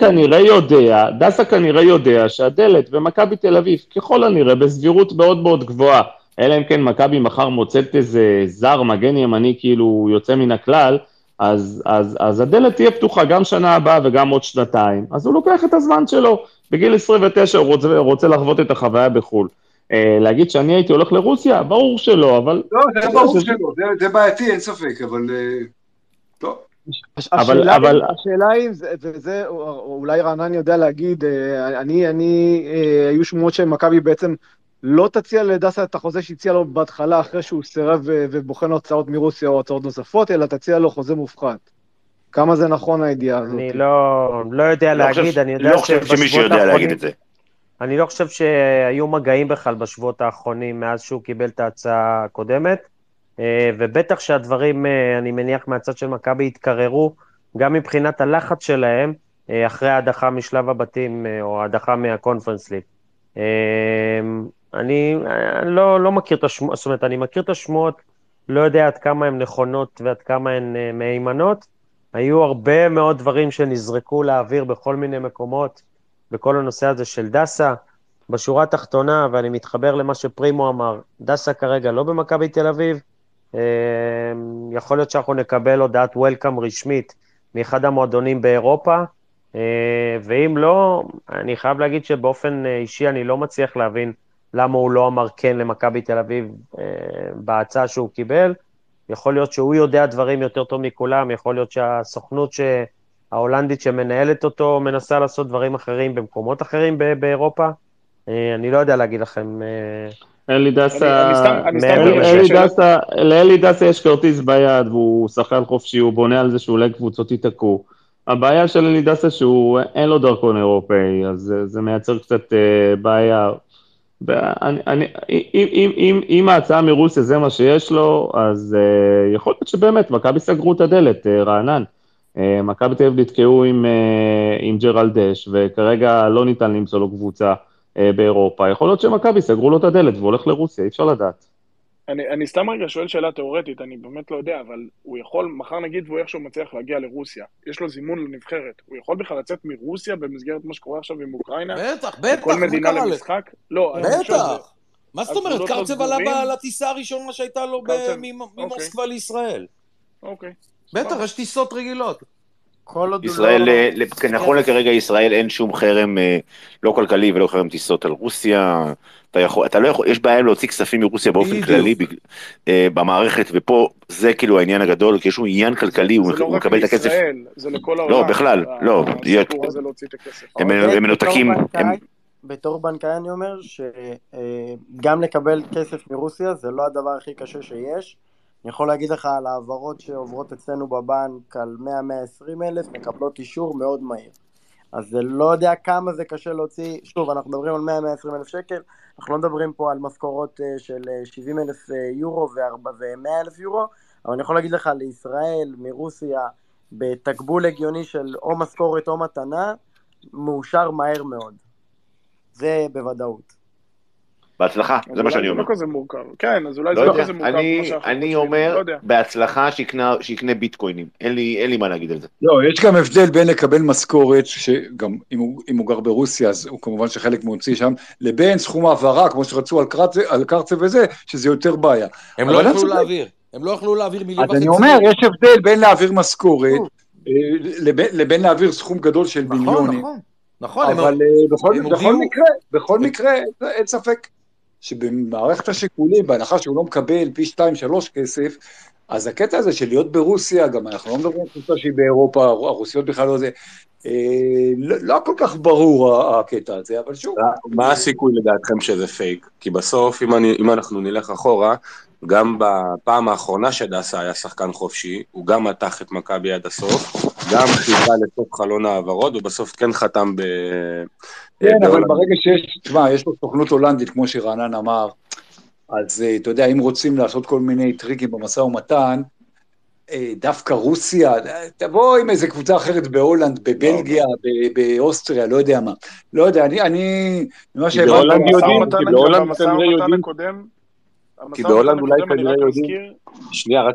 כנראה יודע, דסה כנראה יודע שהדלת במכבי תל אביב, ככל הנראה, בסבירות מאוד מאוד גבוהה, אלא אם כן מכבי מחר מוצאת איזה זר מגן ימני כאילו יוצא מן הכלל, אז, אז, אז הדלת תהיה פתוחה גם שנה הבאה וגם עוד שנתיים, אז הוא לוקח את הזמן שלו, בגיל 29 הוא רוצה, רוצה לחוות את החוויה בחו"ל. אה, להגיד שאני הייתי הולך לרוסיה? ברור שלא, אבל... לא, זה ברור שלא, זה- זה בעייתי, אין ספק, אבל... אה, טוב. הש- אבל- השאלה, אבל- השאלה היא, זה- וזה אולי רענן יודע להגיד, אה, אני, אני, אה, היו שמועות שמכבי בעצם לא תציע לדסה את החוזה שהציע לו בהתחלה, אחרי שהוא סירב ו- ובוחן הוצאות מרוסיה או הוצאות נוספות, אלא תציע לו חוזה מופחת. כמה זה נכון הידיעה הזאת? אני לא, לא יודע לא חושב- להגיד, אני יודע לא חושב שמישהו יודע להגיד האחרונים- את זה. אני לא חושב שהיו מגעים בכלל בשבועות האחרונים מאז שהוא קיבל את ההצעה הקודמת, אה, ובטח שהדברים, אה, אני מניח, מהצד של מכבי יתקררו, גם מבחינת הלחץ שלהם, אה, אחרי ההדחה משלב הבתים, אה, או ההדחה מהקונפרנס ליג. אני אני לא, לא מכיר את השמועות, זאת אומרת, אני מכיר את השמועות, לא יודע עד כמה הן נכונות ועד כמה הן אה, מהימנות. היו הרבה מאוד דברים שנזרקו לאוויר בכל מיני מקומות, בכל הנושא הזה של דסה. בשורה התחתונה, ואני מתחבר למה שפרימו אמר, דסה כרגע לא במכבי תל אביב, אה, יכול להיות שאנחנו נקבל הודעת וולקאם רשמית מאחד המועדונים באירופה, אה, ואם לא, אני חייב להגיד שבאופן אישי אני לא מצליח להבין למה הוא לא אמר כן למכבי תל אביב אה, בהצעה שהוא קיבל. יכול להיות שהוא יודע דברים יותר טוב מכולם, יכול להיות שהסוכנות ש... ההולנדית שמנהלת אותו מנסה לעשות דברים אחרים במקומות אחרים באירופה. אה, אני לא יודע להגיד לכם. אה, אלי דסה, לאלי דסה יש כרטיס ביד והוא שחקן חופשי, הוא בונה על זה שאולי קבוצות ייתקעו. הבעיה של אלי דסה שהוא אין לו דרכון אירופאי, אז זה, זה מייצר קצת אה, בעיה. ואני, אני, אם, אם, אם, אם ההצעה מרוסיה זה מה שיש לו, אז אה, יכול להיות שבאמת מכבי סגרו את הדלת, אה, רענן. אה, מכבי תל אביב נתקעו עם, אה, עם ג'רלדש, וכרגע לא ניתן למצוא לו קבוצה אה, באירופה. יכול להיות שמכבי סגרו לו את הדלת והוא הולך לרוסיה, אי אפשר לדעת. אני, אני סתם רגע שואל שאלה תיאורטית, אני באמת לא יודע, אבל הוא יכול, מחר נגיד והוא איכשהו מצליח להגיע לרוסיה, יש לו זימון לנבחרת, הוא יכול בכלל לצאת מרוסיה במסגרת מה שקורה עכשיו עם אוקראינה? בטח, בטח, כל מדינה? למשחק? לא, אני חושב בטח. מה זאת אומרת? לא קרצב עלה לטיסה הראשונה שהייתה לו אוקיי. ממוסקבה לישראל. אוקיי. בטח, יש טיסות רגילות. כל עוד ישראל, לא... אה, לפ- נכון לכרגע ישראל אין שום חרם אה, לא כלכלי ולא חרם טיסות על רוסיה. אתה יכול, אתה לא יכול, יש בעיה להוציא כספים מרוסיה באופן. כללי אה, במערכת, ופה זה כאילו העניין הגדול, כי יש לו עניין כלכלי, הוא זה לא רק מקבל את הכסף. לישראל, זה לכל העולם. לא, בכלל, לא. הסיפור הזה להוציא את הכסף. הם מנותקים, בתור בנקאי אני אומר שגם לקבל כסף מרוסיה זה לא הדבר הכי קשה שיש. אני יכול להגיד לך על העברות שעוברות אצלנו בבנק על 100-120 אלף, מקבלות אישור מאוד מהיר. אז זה לא יודע כמה זה קשה להוציא, שוב, אנחנו מדברים על 100-120 אלף שקל, אנחנו לא מדברים פה על משכורות אה, של אה, 70 אלף אה, יורו ו-100 אלף יורו, אבל אני יכול להגיד לך לישראל, מרוסיה, בתקבול הגיוני של או משכורת או מתנה, מאושר מהר מאוד. זה בוודאות. בהצלחה, אז זה מה אולי שאני זה אומר. לא כזה מורכב. כן, אז אולי לא זה לא כזה מורכב אני- כמו שאנחנו אני אומר לא. בהצלחה שיקנה שיקנה ביטקוינים, אין לי אין לי מה להגיד על זה. לא, יש גם הבדל בין לקבל משכורת, שגם אם הוא, אם הוא גר ברוסיה, אז הוא כמובן שחלק מוציא שם, לבין סכום העברה, כמו שרצו על קרצב, וזה, שזה יותר בעיה. הם לא יכלו. להעביר. הם לא יכלו להעביר מיליון אז וחצי. אני אומר, יש הבדל בין להעביר משכורת, אה, לבין, לבין להעביר סכום גדול של נכון, מיליונים. נכון. נכון, אבל אה, בכל, הם בכל הודיעו- מקרה, בכל מקרה, אין ספק שבמערכת השיקולים, בהנחה שהוא לא מקבל פי שתיים, שלוש כסף, אז הקטע הזה של להיות ברוסיה, גם אנחנו לא מדברים על קבוצה שהיא באירופה, הרוסיות בכלל לא זה, אה, לא, לא כל כך ברור הקטע הזה, אבל שוב. מה הסיכוי לדעתכם שזה פייק? כי בסוף, אם, אני, אם אנחנו נלך אחורה, גם בפעם האחרונה שדסה היה שחקן חופשי, הוא גם מתח את מכבי עד הסוף, גם חיכה לסוף חלון העברות, ובסוף כן חתם ב... כן, אבל. ברגע שיש, תשמע, יש לו סוכנות הולנדית, כמו שרענן אמר, אז אה, אתה יודע, אם רוצים לעשות כל מיני טריקים במשא ומתן, אה, דווקא רוסיה, אה, תבוא עם איזה קבוצה אחרת בהולנד, בבלגיה, ב- באוסטריה, לא יודע מה. לא יודע, אני, אני, ממה כי בהולנד שהבנתי, יודעים, במשא כי ומתן- בהולנד כנראה יודעים, כי בהולנד אולי כנראה יודעים, שנייה, רק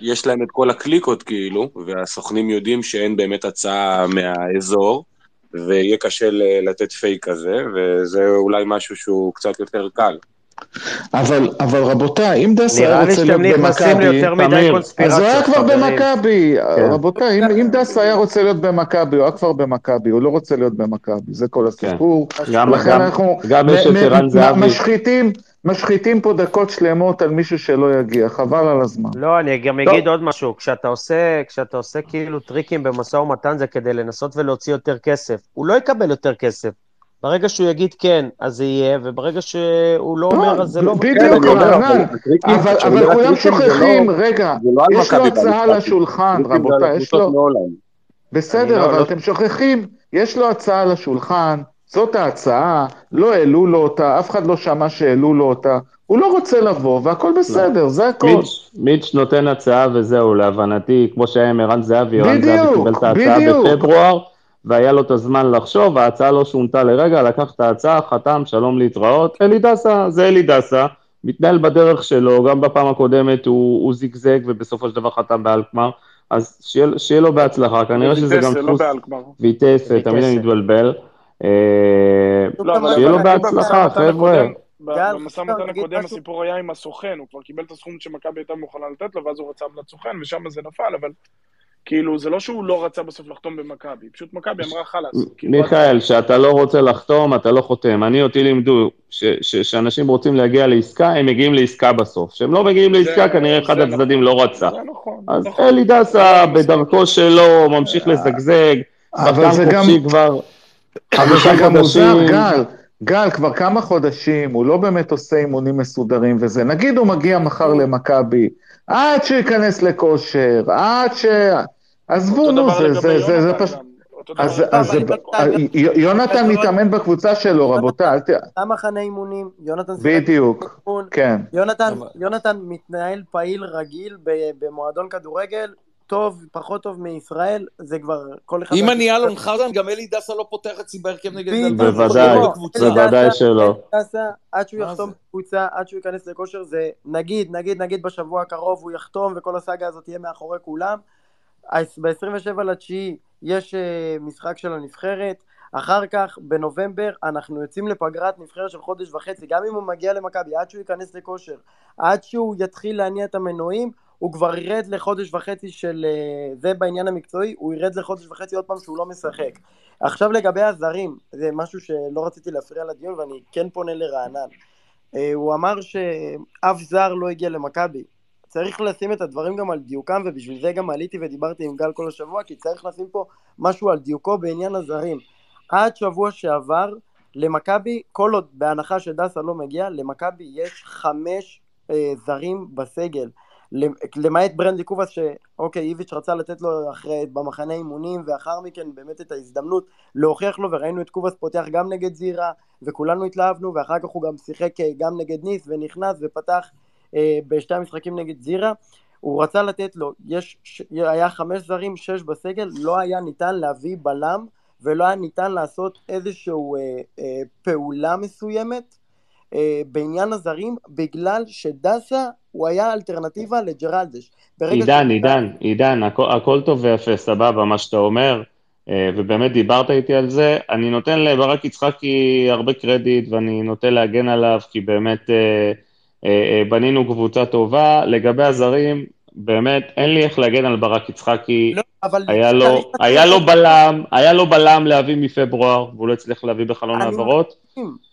יש, להם, את כל הקליקות כאילו, והסוכנים יודעים שאין באמת הצעה מהאזור, ויהיה קשה לתת פייק כזה, וזה אולי משהו שהוא קצת יותר קל. אבל, אבל רבותיי, אם דסה נראה היה לי רוצה שאתם להיות נכנסים במכבי, ליותר מדי תמיר, אז הוא היה כבר. במכבי, כן. רבותיי, אם, אם דסה היה רוצה להיות במכבי, הוא היה כבר במכבי, הוא לא רוצה להיות במכבי, זה כל הסיפור. גם- לכן גם- אנחנו גם יש מ- את מ- ערן מ- זהבי. משחיתים, משחיתים פה דקות שלמות על מישהו שלא יגיע, חבל על הזמן. לא, אני גם טוב. אגיד עוד משהו, כשאתה עושה, כשאתה עושה כאילו טריקים במשא ומתן זה כדי לנסות ולהוציא יותר כסף. הוא לא יקבל יותר כסף. ברגע שהוא יגיד כן, אז זה יהיה, וברגע שהוא לא אומר, אז זה לא... בדיוק. אבל כולם שוכחים, לא- רגע, לא יש לו הצעה. על השולחן, רבותיי, יש לו... בסדר, לא- אבל לא- אתם שוכחים, יש לו הצעה על השולחן, זאת ההצעה, לא העלו לו אותה, אף אחד לא שמע שהעלו לו אותה, הוא לא רוצה לבוא, והכל בסדר, זה הכל. מיץ', מיץ' נותן הצעה וזהו, להבנתי, כמו שהיה עם ערן זהבי, ערן זהבי קיבל את ההצעה בדיוק. בפברואר, והיה לו את הזמן לחשוב, ההצעה לא שונתה לרגע, לקח את ההצעה, חתם, שלום להתראות, אלי דסה, זה אלי דסה, מתנהל בדרך שלו, גם בפעם הקודמת הוא, הוא זיגזג, ובסופו של דבר חתם באלקמר, אז שיהיה, שיהיה לו בהצלחה, כנראה שזה גם לא דפוס, באלקמר. ויטס, תמיד אני מתבלבל, לא, שיהיה לו אבל נגיד בהצלחה, חבר'ה. במשא ומתן הקודם. הסיפור היה עם הסוכן, הוא כבר קיבל את הסכום שמכבי הייתה מוכנה לתת לו, ואז הוא רצה עמלת סוכן, ושם זה נפל, אבל כאילו, זה לא שהוא לא רצה בסוף לחתום במכבי, פשוט מכבי אמרה חלאס. כאילו, מיכאל, שאתה לא רוצה לחתום, אתה לא חותם. אני, אותי לימדו ש- ש- שאנשים רוצים להגיע לעסקה, הם מגיעים לעסקה בסוף. כשהם לא מגיעים לעסקה, כנראה אחד זה הצדדים לא רצה. זה נכון, אז נכון. אלי דסה בדרכו שלו, ממשיך לזגזג, אבל זה גם- חופשי כבר אבל גם מוזר. גל, גל, כבר כמה חודשים, הוא לא באמת עושה אימונים מסודרים וזה. נגיד הוא מגיע מחר למכבי, עד שייכנס לכושר, עד ש... עזבו, נו, זה, זה, זה, זה פשוט... אז, אז יונתן- יונתן מתאמן בקבוצה שלו, רבותיי, אל ת... היה מחנה אימונים, יונתן בדיוק, כן. יונתן, מתנהל פעיל רגיל במועדון כדורגל, טוב, פחות טוב מישראל, זה כבר כל אחד... אם אני אלון חזן, גם אלי דסה לא פותח אצלי בהרכב נגד. בוודאי, בוודאי שלא. אלי דסה, עד שהוא יחתום זה? בקבוצה, עד שהוא ייכנס לכושר, זה נגיד, נגיד, נגיד בשבוע הקרוב הוא יחתום וכל הסאגה הזאת תהיה מאחורי כולם. ב-27 לתשיעי יש אה, משחק של הנבחרת, אחר כך בנובמבר אנחנו יוצאים לפגרת נבחרת של חודש וחצי, גם אם הוא מגיע למכבי, עד שהוא ייכנס לכושר, עד שהוא יתחיל להניע את המנועים, הוא כבר ירד לחודש וחצי של, אה, זה בעניין המקצועי, הוא ירד לחודש וחצי עוד פעם שהוא לא משחק. עכשיו לגבי הזרים, זה משהו שלא רציתי להפריע לדיון ואני כן פונה לרענן. אה, הוא אמר שאף זר לא הגיע למכבי. צריך לשים את הדברים גם על דיוקם, ובשביל זה גם עליתי ודיברתי עם גל כל השבוע, כי צריך לשים פה משהו על דיוקו בעניין הזרים. עד שבוע שעבר, למכבי, כל עוד, בהנחה שדסה לא מגיע, למכבי יש חמש אה, זרים בסגל. למ- למעט ברנדלי קובאס, שאוקיי, איביץ' רצה לתת לו אחרי, במחנה אימונים, ואחר מכן באמת את ההזדמנות להוכיח לו, וראינו את קובאס פותח גם נגד זירה, וכולנו התלהבנו, ואחר כך הוא גם שיחק אה, גם נגד ניס, ונכנס ופתח אה, בשתי המשחקים נגד זירה. הוא רצה לתת לו, יש, ש- היה חמש זרים, שש בסגל, לא היה ניתן להביא בלם, ולא היה ניתן לעשות איזושהי אה, אה, פעולה מסוימת אה, בעניין הזרים, בגלל שדסה הוא היה אלטרנטיבה לג'רלדש. עידן, ש- עידן, עידן, הכל, הכל טוב ויפה, סבבה, מה שאתה אומר, אה, ובאמת דיברת איתי על זה. אני נותן לברק יצחקי הרבה קרדיט, ואני נוטה להגן עליו, כי באמת אה, אה, אה, בנינו קבוצה טובה. לגבי הזרים, באמת, אין לי איך להגן על ברק יצחקי. לא, אבל היה לו, היה לו בלם, היה לו בלם להביא מפברואר, והוא לא הצליח להביא בחלון העברות.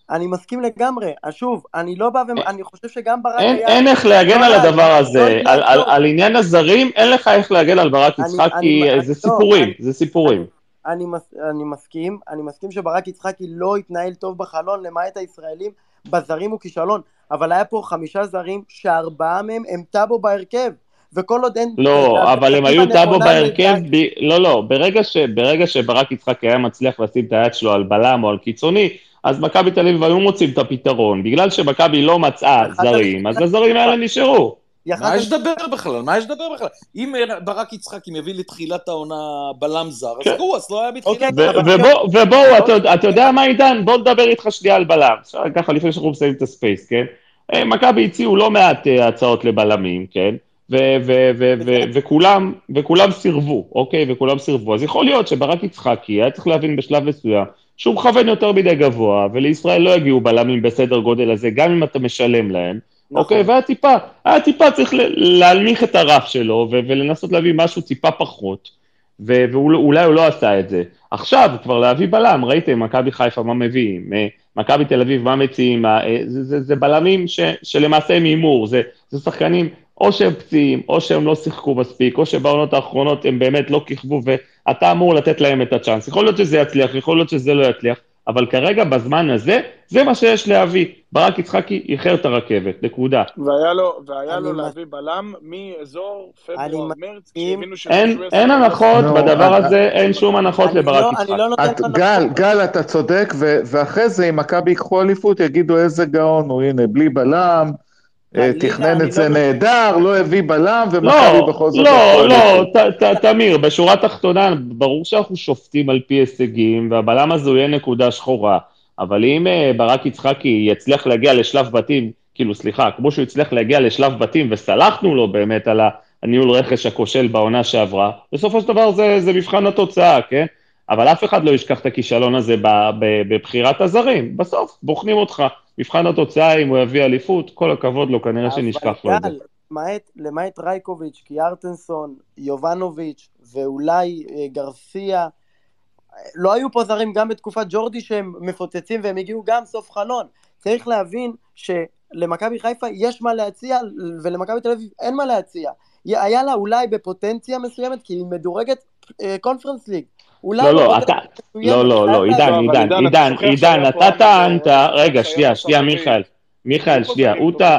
אני מסכים לגמרי. שוב, אני לא בא ו... אני חושב שגם ברק אין, היה... אין איך להגן לא על הדבר לא הזה, היה על, על, טוב. על עניין הזרים, אין לך איך להגן על ברק יצחקי, אני- זה לא, סיפורים, זה סיפורים. אני, מס, אני מסכים, אני מסכים שברק יצחקי לא התנהל טוב בחלון, למעט הישראלים, בזרים הוא כישלון, אבל היה פה חמישה זרים שארבעה מהם הם טאבו בהרכב, וכל עוד אין... לא, אבל הם היו טאבו בהרכב, ב... לא, לא, ברגע, ש... ברגע שברק יצחקי היה מצליח לשים את היד שלו על בלם או על קיצוני, אז מכבי תל אביב היו מוצאים את הפתרון. בגלל שמכבי לא מצאה זרים, אז הזרים האלה נשארו. מה יש לדבר בכלל? מה יש לדבר בכלל? אם ברק יצחקי מביא לתחילת העונה בלם זר, אז כן. גרוס לא היה בתחילת אוקיי, ובואו, אתה, אתה יודע מה עידן? בוא נדבר איתך שנייה על בלם. ככה, לפני שאנחנו מסיימים את הספייס, כן? אה, מכבי הציעו לא מעט אה, הצעות לבלמים, כן? וכולם, וכולם סירבו, אוקיי? וכולם סירבו. אז יכול להיות שברק יצחקי היה צריך להבין בשלב מסוים שהוא מכוון יותר מדי גבוה, ולישראל לא יגיעו בלמים בסדר גודל הזה, גם אם אתה משלם להם. נכון. אוקיי, והיה טיפה, היה טיפה צריך להנמיך את הרף שלו ו- ולנסות להביא משהו טיפה פחות, ו- ואולי הוא לא עשה את זה. עכשיו, כבר להביא בלם, ראיתם, מכבי חיפה מה מביאים, אה, מכבי תל אביב מה מציעים, אה, זה, זה, זה בלמים ש, שלמעשה הם הימור, זה, זה שחקנים או שהם פציעים, או שהם לא שיחקו מספיק, או שבעונות האחרונות הם באמת לא כיכבו, ואתה אמור לתת להם את הצ'אנס. יכול להיות שזה יצליח, יכול להיות שזה לא יצליח, אבל כרגע, בזמן הזה, זה מה שיש להביא. ברק יצחקי איחר את הרכבת, נקודה. והיה לו, והיה לו להביא בלם מאזור פברואר-מרץ. כשהבינו אין, שמישהו אין יעשה- הנחות, נו, בדבר אני- הזה אין שום הנחות אני לברק לא- יצחקי. לא את, גל. גל, אתה צודק, ו- ואחרי זה, אם מכבי ייקחו אליפות, יגידו איזה גאון הוא, הנה, בלי בלם, אה, תכנן אני את זה לא- נהדר, לא הביא בלם, ומכבי לא, בכל זאת... לא, לא, ת- תמיר, בשורה התחתונה, ברור שאנחנו שופטים על פי הישגים, והבלם הזה הוא יהיה נקודה שחורה, אבל אם אה, ברק יצחקי יצליח להגיע לשלב בתים, כאילו, סליחה, כמו שהוא הצליח להגיע לשלב בתים, וסלחנו לו באמת על הניהול רכש הכושל בעונה שעברה, בסופו של דבר זה, זה מבחן התוצאה, כן? אבל אף אחד לא ישכח את הכישלון הזה בבחירת הזרים. בסוף בוחנים אותך, מבחן התוצאה, אם הוא יביא אליפות, כל הכבוד לו, כנראה שנשכח לו את זה. למעט, למעט רייקוביץ', קיארטנסון, יובנוביץ' ואולי אה, גרסיה, אה, לא היו פה זרים גם בתקופת ג'ורדי שהם מפוצצים והם הגיעו גם סוף חלון. צריך להבין שלמכבי חיפה יש מה להציע ולמכבי תל אביב אין מה להציע. היה לה אולי בפוטנציה מסוימת כי היא מדורגת קונפרנס ליג. אולי לא, לא, בפוטנציה אתה, לא, לא, לא, עידן, עידן, עידן, עידן, אתה טענת, רגע, שנייה, שנייה. מיכאל, מיכאל, שנייה, הוא? טע-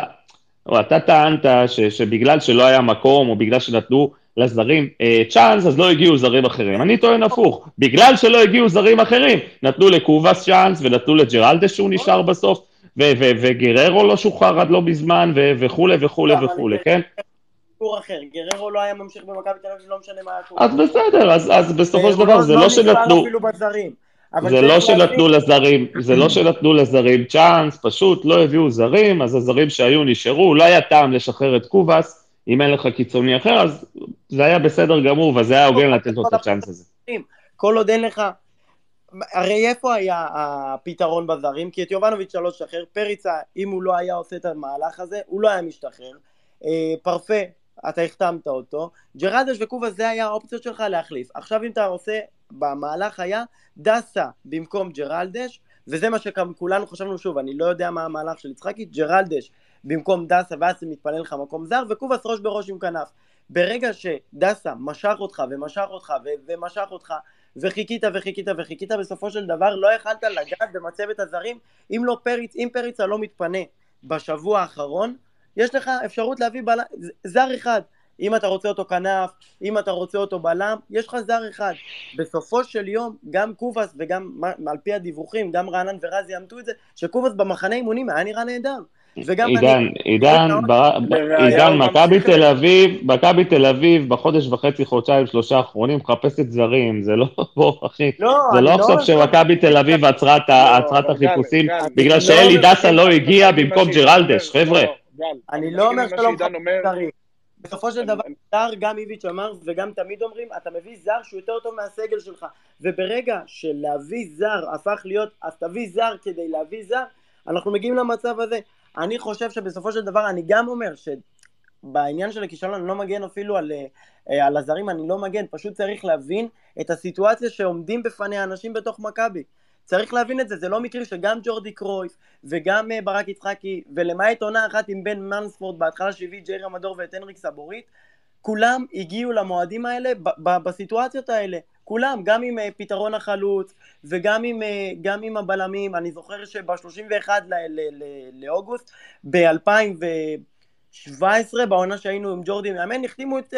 אתה טענת ש- שבגלל שלא היה מקום, או בגלל שנתנו לזרים אה, צ'אנס, אז לא הגיעו זרים אחרים. אני טוען הפוך, בגלל שלא הגיעו זרים אחרים, נתנו לקובאס צ'אנס, ונתנו לג'רלדה שהוא נשאר בסוף, וגררו לא שוחרר עד לא מזמן, וכולי וכולי לא, וכולי, כן? סיפור אחר, גררו לא היה ממשיך במכבי תל אביב, לא משנה מה היה קורה. אז בסדר, אז אז בסופו של דבר זה לא נבחר שנתנו... זה לא להבין- שנתנו לזרים, זה לא שנתנו לזרים צ'אנס, פשוט לא הביאו זרים, אז הזרים שהיו נשארו, לא היה טעם לשחרר את קובאס, אם אין לך קיצוני אחר, אז זה היה בסדר גמור, וזה היה הוגן לתת לו את הצ'אנס הזה. כל עוד אין לך... הרי איפה היה הפתרון בזרים? כי את יובנוביץ' לא תשחרר, פריצה, אם הוא לא היה עושה את המהלך הזה, הוא לא היה משתחרר. אה, פרפה, אתה החתמת אותו. ג'רדש וקובה זה היה האופציות שלך להחליף. עכשיו אם אתה עושה, במהלך היה דסה במקום ג'רלדש, וזה מה שכולנו חשבנו שוב, אני לא יודע מה המהלך של יצחקי, ג'רלדש במקום דסה, ואז מתפנה לך מקום זר, וקובס ראש בראש עם כנף. ברגע שדסה משך אותך ומשך אותך ו- ומשך אותך וחיכית וחיכית וחיכית, בסופו של דבר לא יכלת לגעת במצבת הזרים אם לא פריץ, אם פריצה לא מתפנה בשבוע האחרון, יש לך אפשרות להביא בל... זר אחד. אם אתה רוצה אותו כנף, אם אתה רוצה אותו בלם, יש לך זר אחד. בסופו של יום, גם קובאס וגם על פי הדיווחים, גם רענן ורז יאמתו את זה, שקובאס במחנה אימונים היה נראה נהדר. וגם עידן, אני... עידן, בר- לראיה, עידן, מכבי תל אביב, מכבי תל אביב בחודש וחצי, חודשיים, שלושה האחרונים מחפשת זרים, זה לא, בוא אחי, לא, זה לא לא עכשיו שמכבי תל אביב עצרה את לא, החיפושים גל, בגלל שאלי לא דסה לא הגיע במקום ג'רלדש, חבר'ה. לא, גל, אני לא אומר שעידן מחפשים אומר, זרים. בסופו של דבר, זר, גם איביץ' אמר וגם תמיד אומרים, אתה מביא זר שהוא יותר טוב מהסגל שלך. וברגע שלהביא זר הפך להיות, אז תביא זר כדי להביא זר, אנחנו מגיעים למצב הזה. אני חושב שבסופו של דבר, אני גם אומר שבעניין של הכישלון אני לא מגן אפילו על, אה, על הזרים, אני לא מגן, פשוט צריך להבין את הסיטואציה שעומדים בפניה אנשים בתוך מכבי. צריך להבין את זה, זה לא מקרי שגם ג'ורדי קרויף וגם אה, ברק יצחקי, ולמעט עונה אחת עם בן מנספורד בהתחלה שהביא ג'ייר המדור ואת הנריק סבורית, כולם הגיעו למועדים האלה בסיטואציות האלה. כולם, גם עם אה, פתרון החלוץ וגם עם, אה, גם עם הבלמים. אני זוכר שב-31 ל- ל- ל- לאוגוסט, ב-2017, בעונה שהיינו עם ג'ורדי מאמן, החתימו את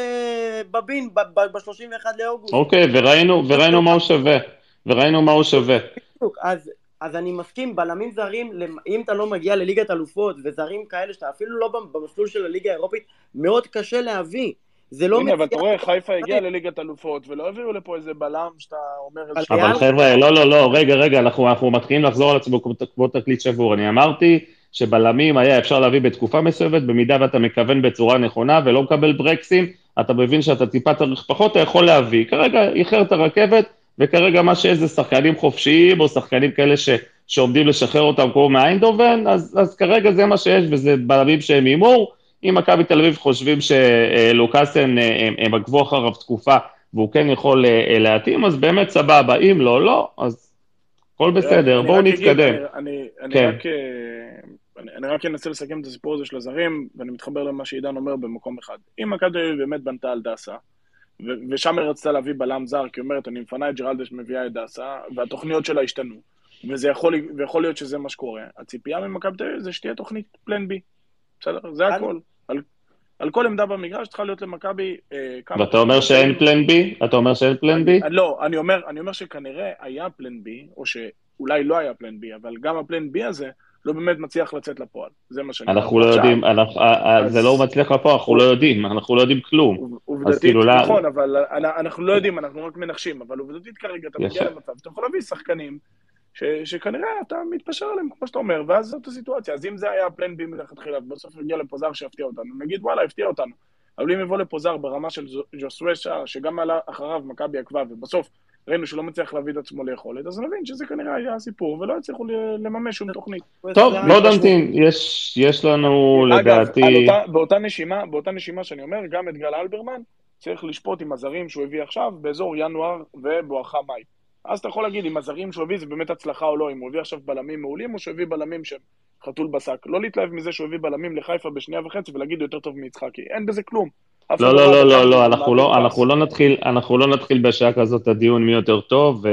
בבין ב-31 לאוגוסט. אוקיי, וראינו וראינו מה הוא שווה, וראינו מה הוא שווה. בדיוק, אז, אז אני מסכים, בלמים זרים, אם אתה לא מגיע לליגת אלופות, וזרים כאלה שאתה אפילו לא במסלול של הליגה האירופית, מאוד קשה להביא. זה לא הנה, אבל אתה רואה, חיפה הגיעה לליגת אלופות, ולא הביאו לפה איזה בלם שאתה אומר איזה... אבל חבר'ה, לא, לא, לא, רגע, רגע, אנחנו, אנחנו מתחילים לחזור על עצמו כמו, כמו תקליט שבור. אני אמרתי שבלמים היה אפשר להביא בתקופה מסוימת, במידה ואתה מכוון בצורה נכונה ולא מקבל ברקסים, אתה מבין שאתה טיפה צריך פחות, אתה יכול להביא. כרגע איחר את הרכבת, וכרגע מה שיש זה שחקנים חופשיים, או שחקנים כאלה ש, שעומדים לשחרר אותם כמו מאיינדובן, אז, אז כרגע זה מה שיש, וזה בלמים שהם הימור. אם מכבי תל אביב חושבים שלוקאסן, אה, הם, הם עקבו אחריו תקופה, והוא כן יכול אה, אה, להתאים, אז באמת סבבה, אם לא, לא, אז הכל בסדר, בואו נתקדם. אני- אני- כן. רק, אני- אני רק אנסה לסכם את הסיפור הזה של הזרים, ואני מתחבר למה שעידן אומר במקום אחד. אם מכבי תל אביב באמת בנתה על דסה, ו- ושם היא רצתה להביא בלם זר, כי היא אומרת, אני מפנה את ג'רלדש, מביאה את דסה, והתוכניות שלה השתנו, וזה יכול, ויכול להיות שזה מה שקורה. הציפייה ממכבי תל אביב זה שתהיה תוכנית פלן בי, בסדר? זה אני- הכל. על, על כל עמדה במגרש צריכה להיות למכבי אה, כמה... ואתה אומר שאין פלן בי? אתה אומר שאין פלן בי? לא, אני אומר, אני אומר שכנראה היה פלן בי, או שאולי לא היה פלן בי, אבל גם הפלן בי הזה לא באמת מצליח לצאת לפועל. זה מה שאני אנחנו אומר. לא עכשיו, יודעים, אנחנו- אה, אה, אז- זה לא מצליח לפה, אנחנו לא יודעים, אנחנו לא יודעים כלום. עובדתית, כאילו, לא- נכון, אבל אנ- אנחנו לא יודעים, אנחנו רק מנחשים, אבל עובדתית כרגע אתה מגיע. למצב, אתה יכול להביא שחקנים ש- שכנראה אתה מתפשר עליהם, כמו שאתה אומר, ואז זאת הסיטואציה. אז אם זה היה הפלן בי מלכתחילה, ובסוף יגיע לפה זר שיפתיע אותנו, נגיד וואלה, הפתיע אותנו. אבל אם יבוא לפה זר ברמה של זו- ג'וסווה שער, שגם עלה אחריו מכבי עקבה, ובסוף ראינו שהוא לא מצליח להביא את עצמו ליכולת, אז נבין שזה כנראה היה הסיפור, ולא הצליחו לממש שום תוכנית. טוב, היה- נמתין, יש, יש לנו אגב, לדעתי... על אותה, באותה נשימה, באותה נשימה שאני אומר, גם את גל אלברמן צריך לשפוט עם הזרים שהוא הביא עכשיו באזור ינואר ובואכה מאי. אז אתה יכול להגיד אם הזרים שהוא הביא זה באמת הצלחה או לא, אם הוא הביא עכשיו בלמים מעולים או שהוא הביא בלמים שהם חתול בשק. לא להתלהב מזה שהוא הביא בלמים לחיפה בשנייה וחצי ולהגיד יותר טוב מיצחקי, אין בזה כלום. לא, לא, בא לא, לא, וכאן לא, אנחנו לא. אנחנו לא נתחיל, אנחנו לא נתחיל בשעה כזאת את הדיון מי יותר טוב.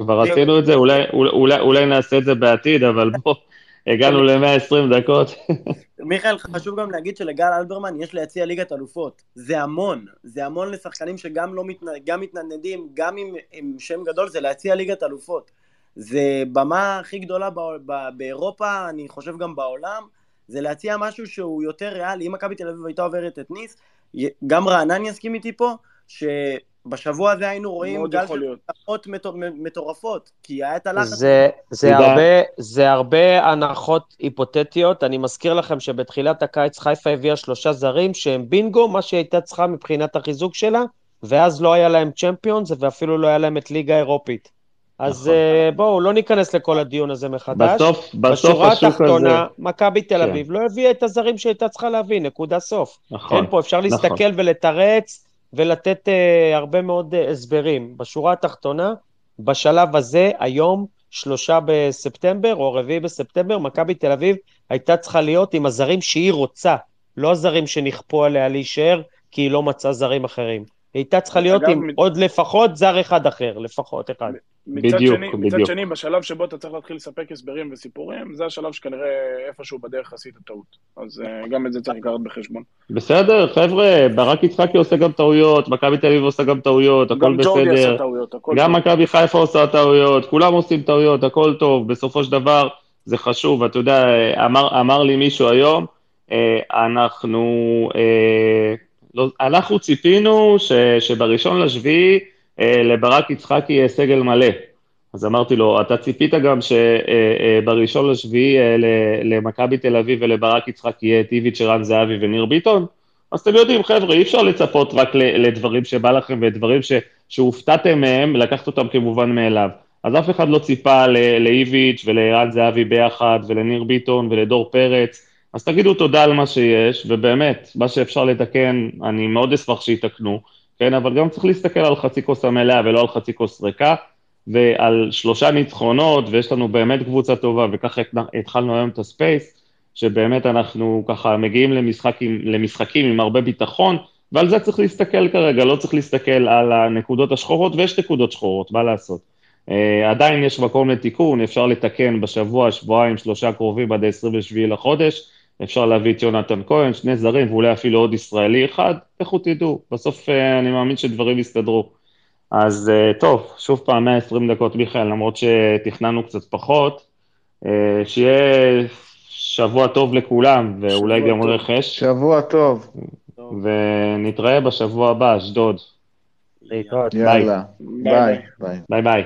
וכבר עשינו את זה, אולי, אולי, אולי נעשה את זה בעתיד, אבל בוא, הגענו ל-120 דקות. מיכאל, חשוב גם להגיד שלגל אלברמן יש להציע ליגת אלופות. זה המון. זה המון לשחקנים שגם לא מתנ... גם מתנדנדים, גם עם, עם שם גדול, זה להציע ליגת אלופות. זה במה הכי גדולה בא... ב... באירופה, אני חושב גם בעולם, זה להציע משהו שהוא יותר ריאלי. אם מכבי תל אביב הייתה עוברת את ניס, גם רענן יסכים איתי פה, שבשבוע הזה היינו רואים גל של מטור- מטורפות, כי היה את הלחץ. זה, זה. הרבה, זה הרבה הנחות היפותטיות. אני מזכיר לכם שבתחילת הקיץ חיפה הביאה שלושה זרים שהם בינגו, מה שהיא הייתה צריכה מבחינת החיזוק שלה, ואז לא היה להם צ'מפיונס ואפילו לא היה להם את ליגה אירופית. אז נכון. אה, בואו, לא ניכנס לכל הדיון הזה מחדש. בסוף, בסוף בשורה השוק הזה... התחתונה, מכבי תל כן. אביב לא הביאה את הזרים שהייתה צריכה להביא, נקודה סוף. נכון, אין פה, אפשר נכון. להסתכל ולתרץ ולתת אה, הרבה מאוד אה, הסברים. בשורה התחתונה, בשלב הזה, היום, שלושה בספטמבר או רביעי בספטמבר, מכבי תל אביב הייתה צריכה להיות עם הזרים שהיא רוצה, לא הזרים שנכפו עליה להישאר, כי היא לא מצאה זרים אחרים. היא הייתה צריכה להיות אגב, עם מת- עוד לפחות זר אחד אחר, לפחות אחד. מצד בדיוק, שני, מצד בדיוק. שני, בשלב שבו אתה צריך להתחיל לספק הסברים וסיפורים, זה השלב שכנראה איפשהו בדרך עשית טעות. אז אה, גם את זה צריך לקחת בחשבון. בסדר, חבר'ה, ברק יצחקי עושה גם טעויות, מכבי תל אביב עושה גם טעויות, הכל גם ג'ורדי עשה בסדר. טעויות, הכל גם. מכבי חיפה עושה טעויות, כולם עושים טעויות, הכל טוב, בסופו של דבר זה חשוב, אתה יודע, אמר, אמר לי מישהו היום, אה, אנחנו, אה, לא, אנחנו ציפינו ש, שבראשון לשביעי אה, לברק יצחקי יהיה סגל מלא. אז אמרתי לו, אתה ציפית גם שבראשון לשביעי אה, ל- למכבי תל אביב ולברק יצחקי יהיה את איביץ', ערן זהבי וניר ביטון? אז אתם יודעים, חבר'ה, אי אפשר לצפות רק לדברים שבא לכם ודברים ש, שהופתעתם מהם, לקחת אותם כמובן מאליו. אז אף אחד לא ציפה לאיביץ' ולערן זהבי ביחד, ולניר ביטון ולדור פרץ. אז תגידו תודה על מה שיש, ובאמת, מה שאפשר לתקן, אני מאוד אשמח שיתקנו, כן, אבל גם צריך להסתכל על חצי כוס המלאה ולא על חצי כוס ריקה, ועל שלושה ניצחונות, ויש לנו באמת קבוצה טובה, וככה התחלנו היום את הספייס, שבאמת אנחנו ככה מגיעים למשחקים, למשחקים עם הרבה ביטחון, ועל זה צריך להסתכל כרגע, לא צריך להסתכל על הנקודות השחורות, ויש נקודות שחורות, מה לעשות. Uh, עדיין יש מקום לתיקון, אפשר לתקן בשבוע, שבועיים, שלושה קרובים עד ה-27 לחודש, אפשר להביא את יונתן כהן, שני זרים, ואולי אפילו עוד ישראלי אחד, לכו תדעו, בסוף uh, אני מאמין שדברים יסתדרו. אז uh, טוב, שוב פעם 120 דקות, מיכאל, למרות שתכננו קצת פחות, uh, שיהיה שבוע טוב לכולם, ואולי גם טוב. רכש, שבוע טוב, ונתראה בשבוע הבא, אשדוד. להתראות. יאללה, ביי. ביי. ביי ביי.